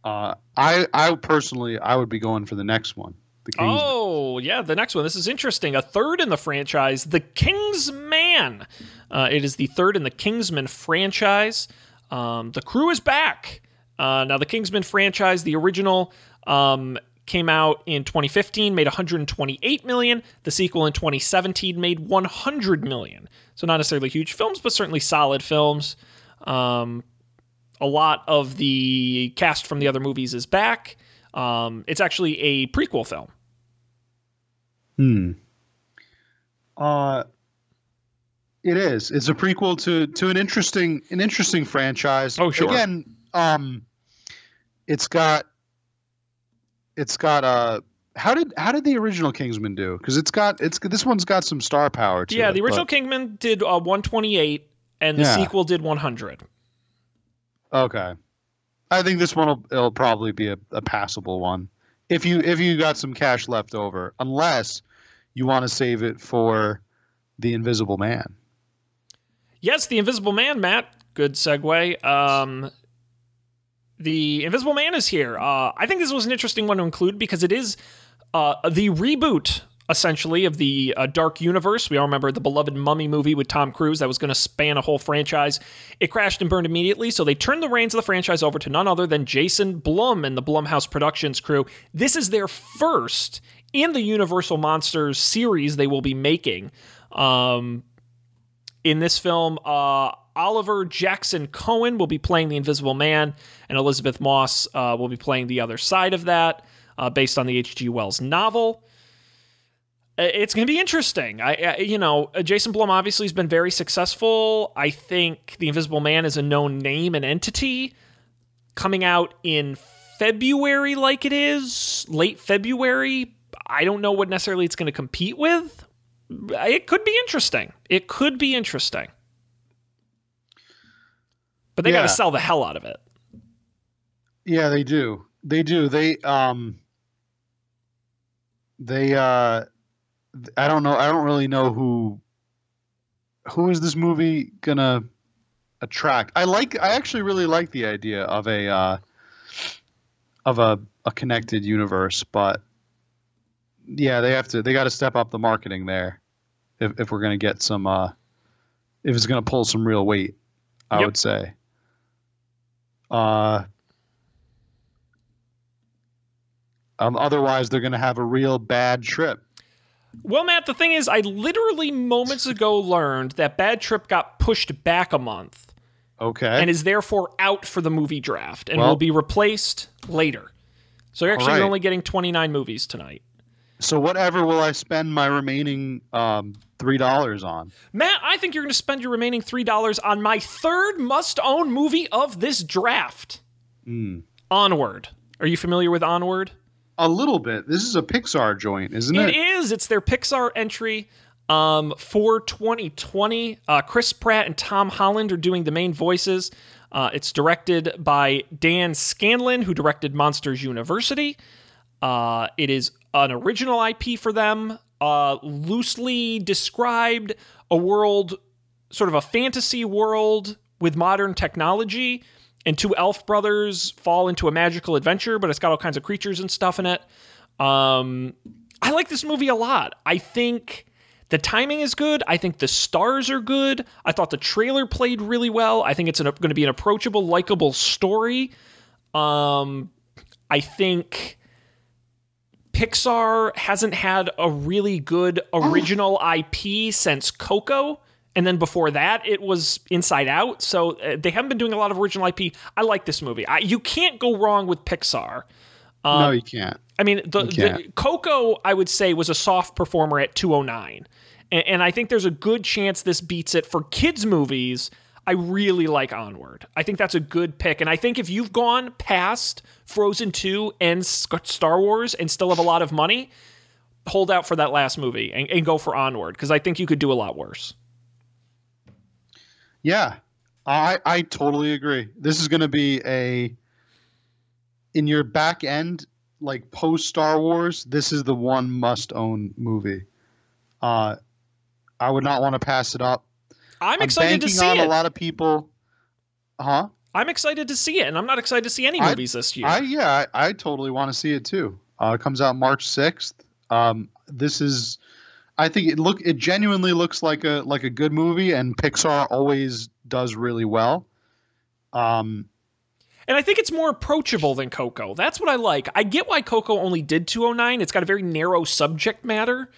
C: uh, I I personally I would be going for the next one. The King's
A: Oh, yeah, the next one. This is interesting. A third in the franchise, The Kingsman. Uh, it is the third in the Kingsman franchise. Um, the crew is back. Uh, now, the Kingsman franchise, the original, um, came out in 2015, made 128 million. The sequel in 2017 made 100 million. So not necessarily huge films, but certainly solid films. Um, a lot of the cast from the other movies is back. Um, it's actually a prequel film.
C: Hmm. Uh, it is. It's a prequel to to an interesting an interesting franchise.
A: Oh, sure.
C: Again, um, it's got it's got uh how did how did the original Kingsman do? Because it's got it's this one's got some star power to
A: Yeah,
C: it.
A: the original
C: but-
A: Kingman did uh, 128, and the
C: Yeah.
A: sequel did 100.
C: Okay. I think this one will it'll probably be a, a passable one. If you if you got some cash left over, unless you want to save it for the Invisible Man.
A: Yes, the Invisible Man, Matt. Good segue. Um, the Invisible Man is here. Uh, I think this was an interesting one to include because it is uh, the reboot, essentially, of the uh, Dark Universe. We all remember the beloved Mummy movie with Tom Cruise that was going to span a whole franchise. It crashed and burned immediately, so they turned the reins of the franchise over to none other than Jason Blum and the Blumhouse Productions crew. This is their first in the Universal Monsters series they will be making. Um, in this film, uh, Oliver Jackson Cohen will be playing the Invisible Man, and Elisabeth Moss uh, will be playing the other side of that, uh, based on the H.G. Wells novel. It's going to be interesting. I, I, you know, uh, Jason Blum obviously has been very successful. I think The Invisible Man is a known name and entity. Coming out in February, like it is late February. I don't know what necessarily it's going to compete with. It could be interesting. It could be interesting. But they got to sell the hell out of it.
C: Yeah, they do. They do. They um they uh I don't know I don't really know who who is this movie gonna attract. I like I actually really like the idea of a uh of a, a connected universe, but yeah, they have to they gotta step up the marketing there if if we're gonna get some uh if it's gonna pull some real weight, I
A: Yep.
C: would say. Uh Um, otherwise, they're going to have a real bad trip.
A: Well, Matt, the thing is, I literally moments ago learned that Bad Trip got pushed back a month
C: Okay.
A: and is therefore out for the movie draft and
C: Well-
A: will be replaced later. So you're actually
C: right.
A: only getting 29 movies tonight.
C: so, whatever will I spend my remaining um, three dollars on?
A: Matt, I think you're going to spend your remaining $3 on my third must own movie of this draft
C: Hmm.
A: Onward. Are you familiar with Onward?
C: A little bit. This is a Pixar joint, isn't
A: It
C: it?
A: is. It's their Pixar entry um, for 2020. Uh, Chris Pratt and Tom Holland are doing the main voices. Uh, it's directed by Dan Scanlon, who directed Monsters University. Uh, it is an original IP for them, uh, loosely described a world, sort of a fantasy world with modern technology. And two elf brothers fall into a magical adventure, but it's got all kinds of creatures and stuff in it. Um, I like this movie a lot. I think the timing is good. I think the stars are good. I thought the trailer played really well. I think it's going to be an approachable, likable story. Um, I think Pixar hasn't had a really good original IP since Coco. And then before that, it was Inside Out. So uh, they haven't been doing a lot of original IP. I like this movie. I, you can't go wrong with Pixar.
C: no, you can't.
A: I mean, the, the. Coco, I would say, was a soft performer at 209. And, and I think there's a good chance this beats it for kids' movies. I really like Onward. I think that's a good pick. And I think if you've gone past Frozen 2 and Star Wars and still have a lot of money, hold out for that last movie and, and go for Onward because I think you could do a lot worse.
C: Yeah, I I totally agree. This is going to be a in your back end, like post Star Wars. This is the one must own movie. Uh, I would not want to pass it up.
A: I'm
C: I'm
A: excited to see
C: on
A: it.
C: a lot of people. Huh?
A: I'm excited to see it, and I'm not excited to see any
C: I-
A: movies this year.
C: I yeah, I, I totally want to see it too. Uh, it comes out March sixth. Um, this is, I think it look it genuinely looks like a like a good movie, and Pixar always does really well. Um,
A: And I think it's more approachable than Coco. That's what I like. I get why Coco only did 209. It's got a very narrow subject matter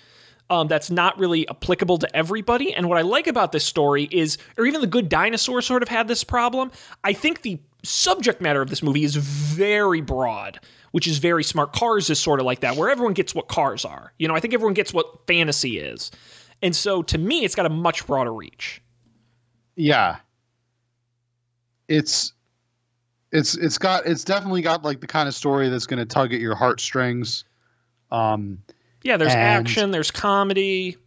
A: um, that's not really applicable to everybody. And what I like about this story is, or even The Good Dinosaur sort of had this problem. I think the subject matter of this movie is very broad, which is very smart. Cars is sort of like that, where everyone gets what cars are. You know, I think everyone gets what fantasy is. And so to me, it's got a much broader reach.
C: yeah, it's it's it's got it's definitely got like the kind of story that's going to tug at your heartstrings. Um,
A: Yeah, there's
C: And-
A: action, there's comedy.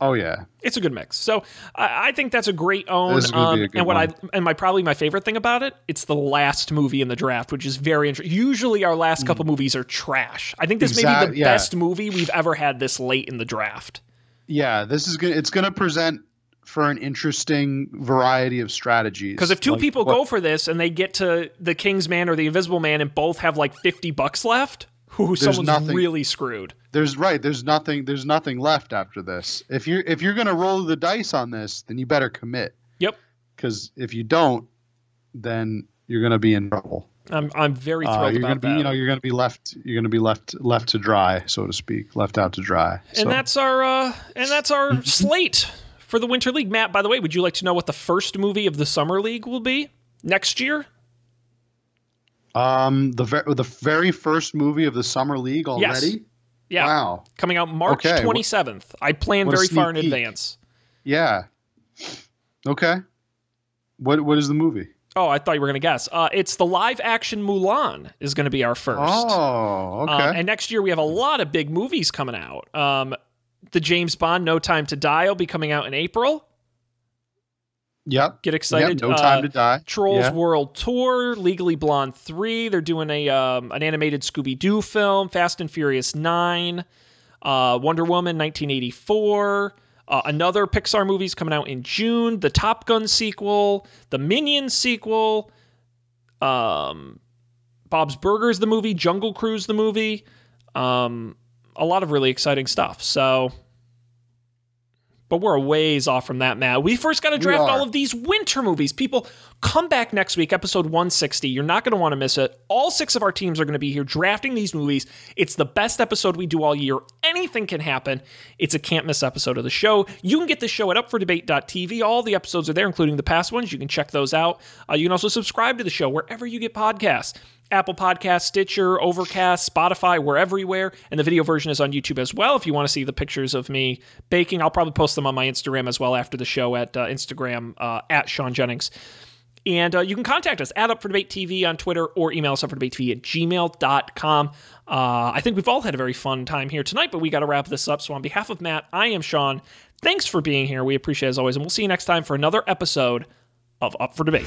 C: Oh yeah,
A: it's a good mix. So I, I think that's a great own.
C: This is gonna be
A: Um,
C: a
A: and what
C: one.
A: I and my probably my favorite thing about it, it's the last movie in the draft, which is very interesting. Usually our last couple movies are trash. I think this may be the
C: yeah.
A: best movie we've ever had this late in the draft.
C: yeah. This is gonna it's going to present for an interesting variety of strategies.
A: Because if two
C: Like,
A: people
C: what-
A: go for this and they get to the King's Man or the Invisible Man and both have like fifty bucks left, who someone's
C: nothing-
A: really screwed.
C: there's right there's nothing there's nothing left after this if you're if you're gonna roll the dice on this then you better commit
A: Yep,
C: because if you don't then you're gonna be in trouble
A: I'm I'm very
C: uh,
A: thrilled
C: you're gonna
A: about
C: be
A: that.
C: you know you're gonna be left you're gonna be left left to dry so to speak left out to dry
A: and that's our uh, and that's our slate for the Winter League. Matt, by the way, would you like to know what the first movie of the Summer League will be next year?
C: Um the ver- the very first movie of the summer league already
A: Yeah.
C: Wow.
A: Coming out March
C: Okay, wh-
A: 27th. I plan very far in
C: peek.
A: advance.
C: Yeah. Okay. What What is the movie?
A: Oh, I thought you were going to guess. Uh, it's the live action Mulan is going to be our first.
C: Oh, okay.
A: Um, and next year we have a lot of big movies coming out. Um, the James Bond No Time to Die will be coming out in April.
C: Yep.
A: Get excited.
C: Yep. No time
A: Uh,
C: to die.
A: Trolls
C: Yeah.
A: World Tour, Legally Blonde 3. They're doing a um, an animated Scooby Doo film, Fast and Furious 9, uh, Wonder Woman 1984. Uh, another Pixar movie's coming out in June. The Top Gun sequel, the Minions sequel, um, Bob's Burgers the movie, Jungle Cruise the movie. Um, a lot of really exciting stuff. So, but we're a ways off from that, Matt. We first got to draft all of these winter movies. People, come back next week, episode 160. You're not going to want to miss it. All six of our teams are going to be here drafting these movies. It's the best episode we do all year. Anything can happen. It's a can't miss episode of the show. You can get the show at upfordebate.tv. All the episodes are there, including the past ones. You can check those out. Uh, you can also subscribe to the show wherever you get podcasts. Apple Podcast, Stitcher, Overcast, Spotify, we're everywhere. And the video version is on YouTube as well. If you want to see the pictures of me baking, I'll probably post them on my Instagram as well after the show at uh, Instagram uh, at Sean Jennings. And uh, you can contact us at Up for Debate TV on Twitter or email us up for debate TV at gmail.com. Uh, I think we've all had a very fun time here tonight, but we got to wrap this up. So, on behalf of Matt, I am Sean. Thanks for being here. We appreciate as always. And we'll see you next time for another episode of Up for Debate.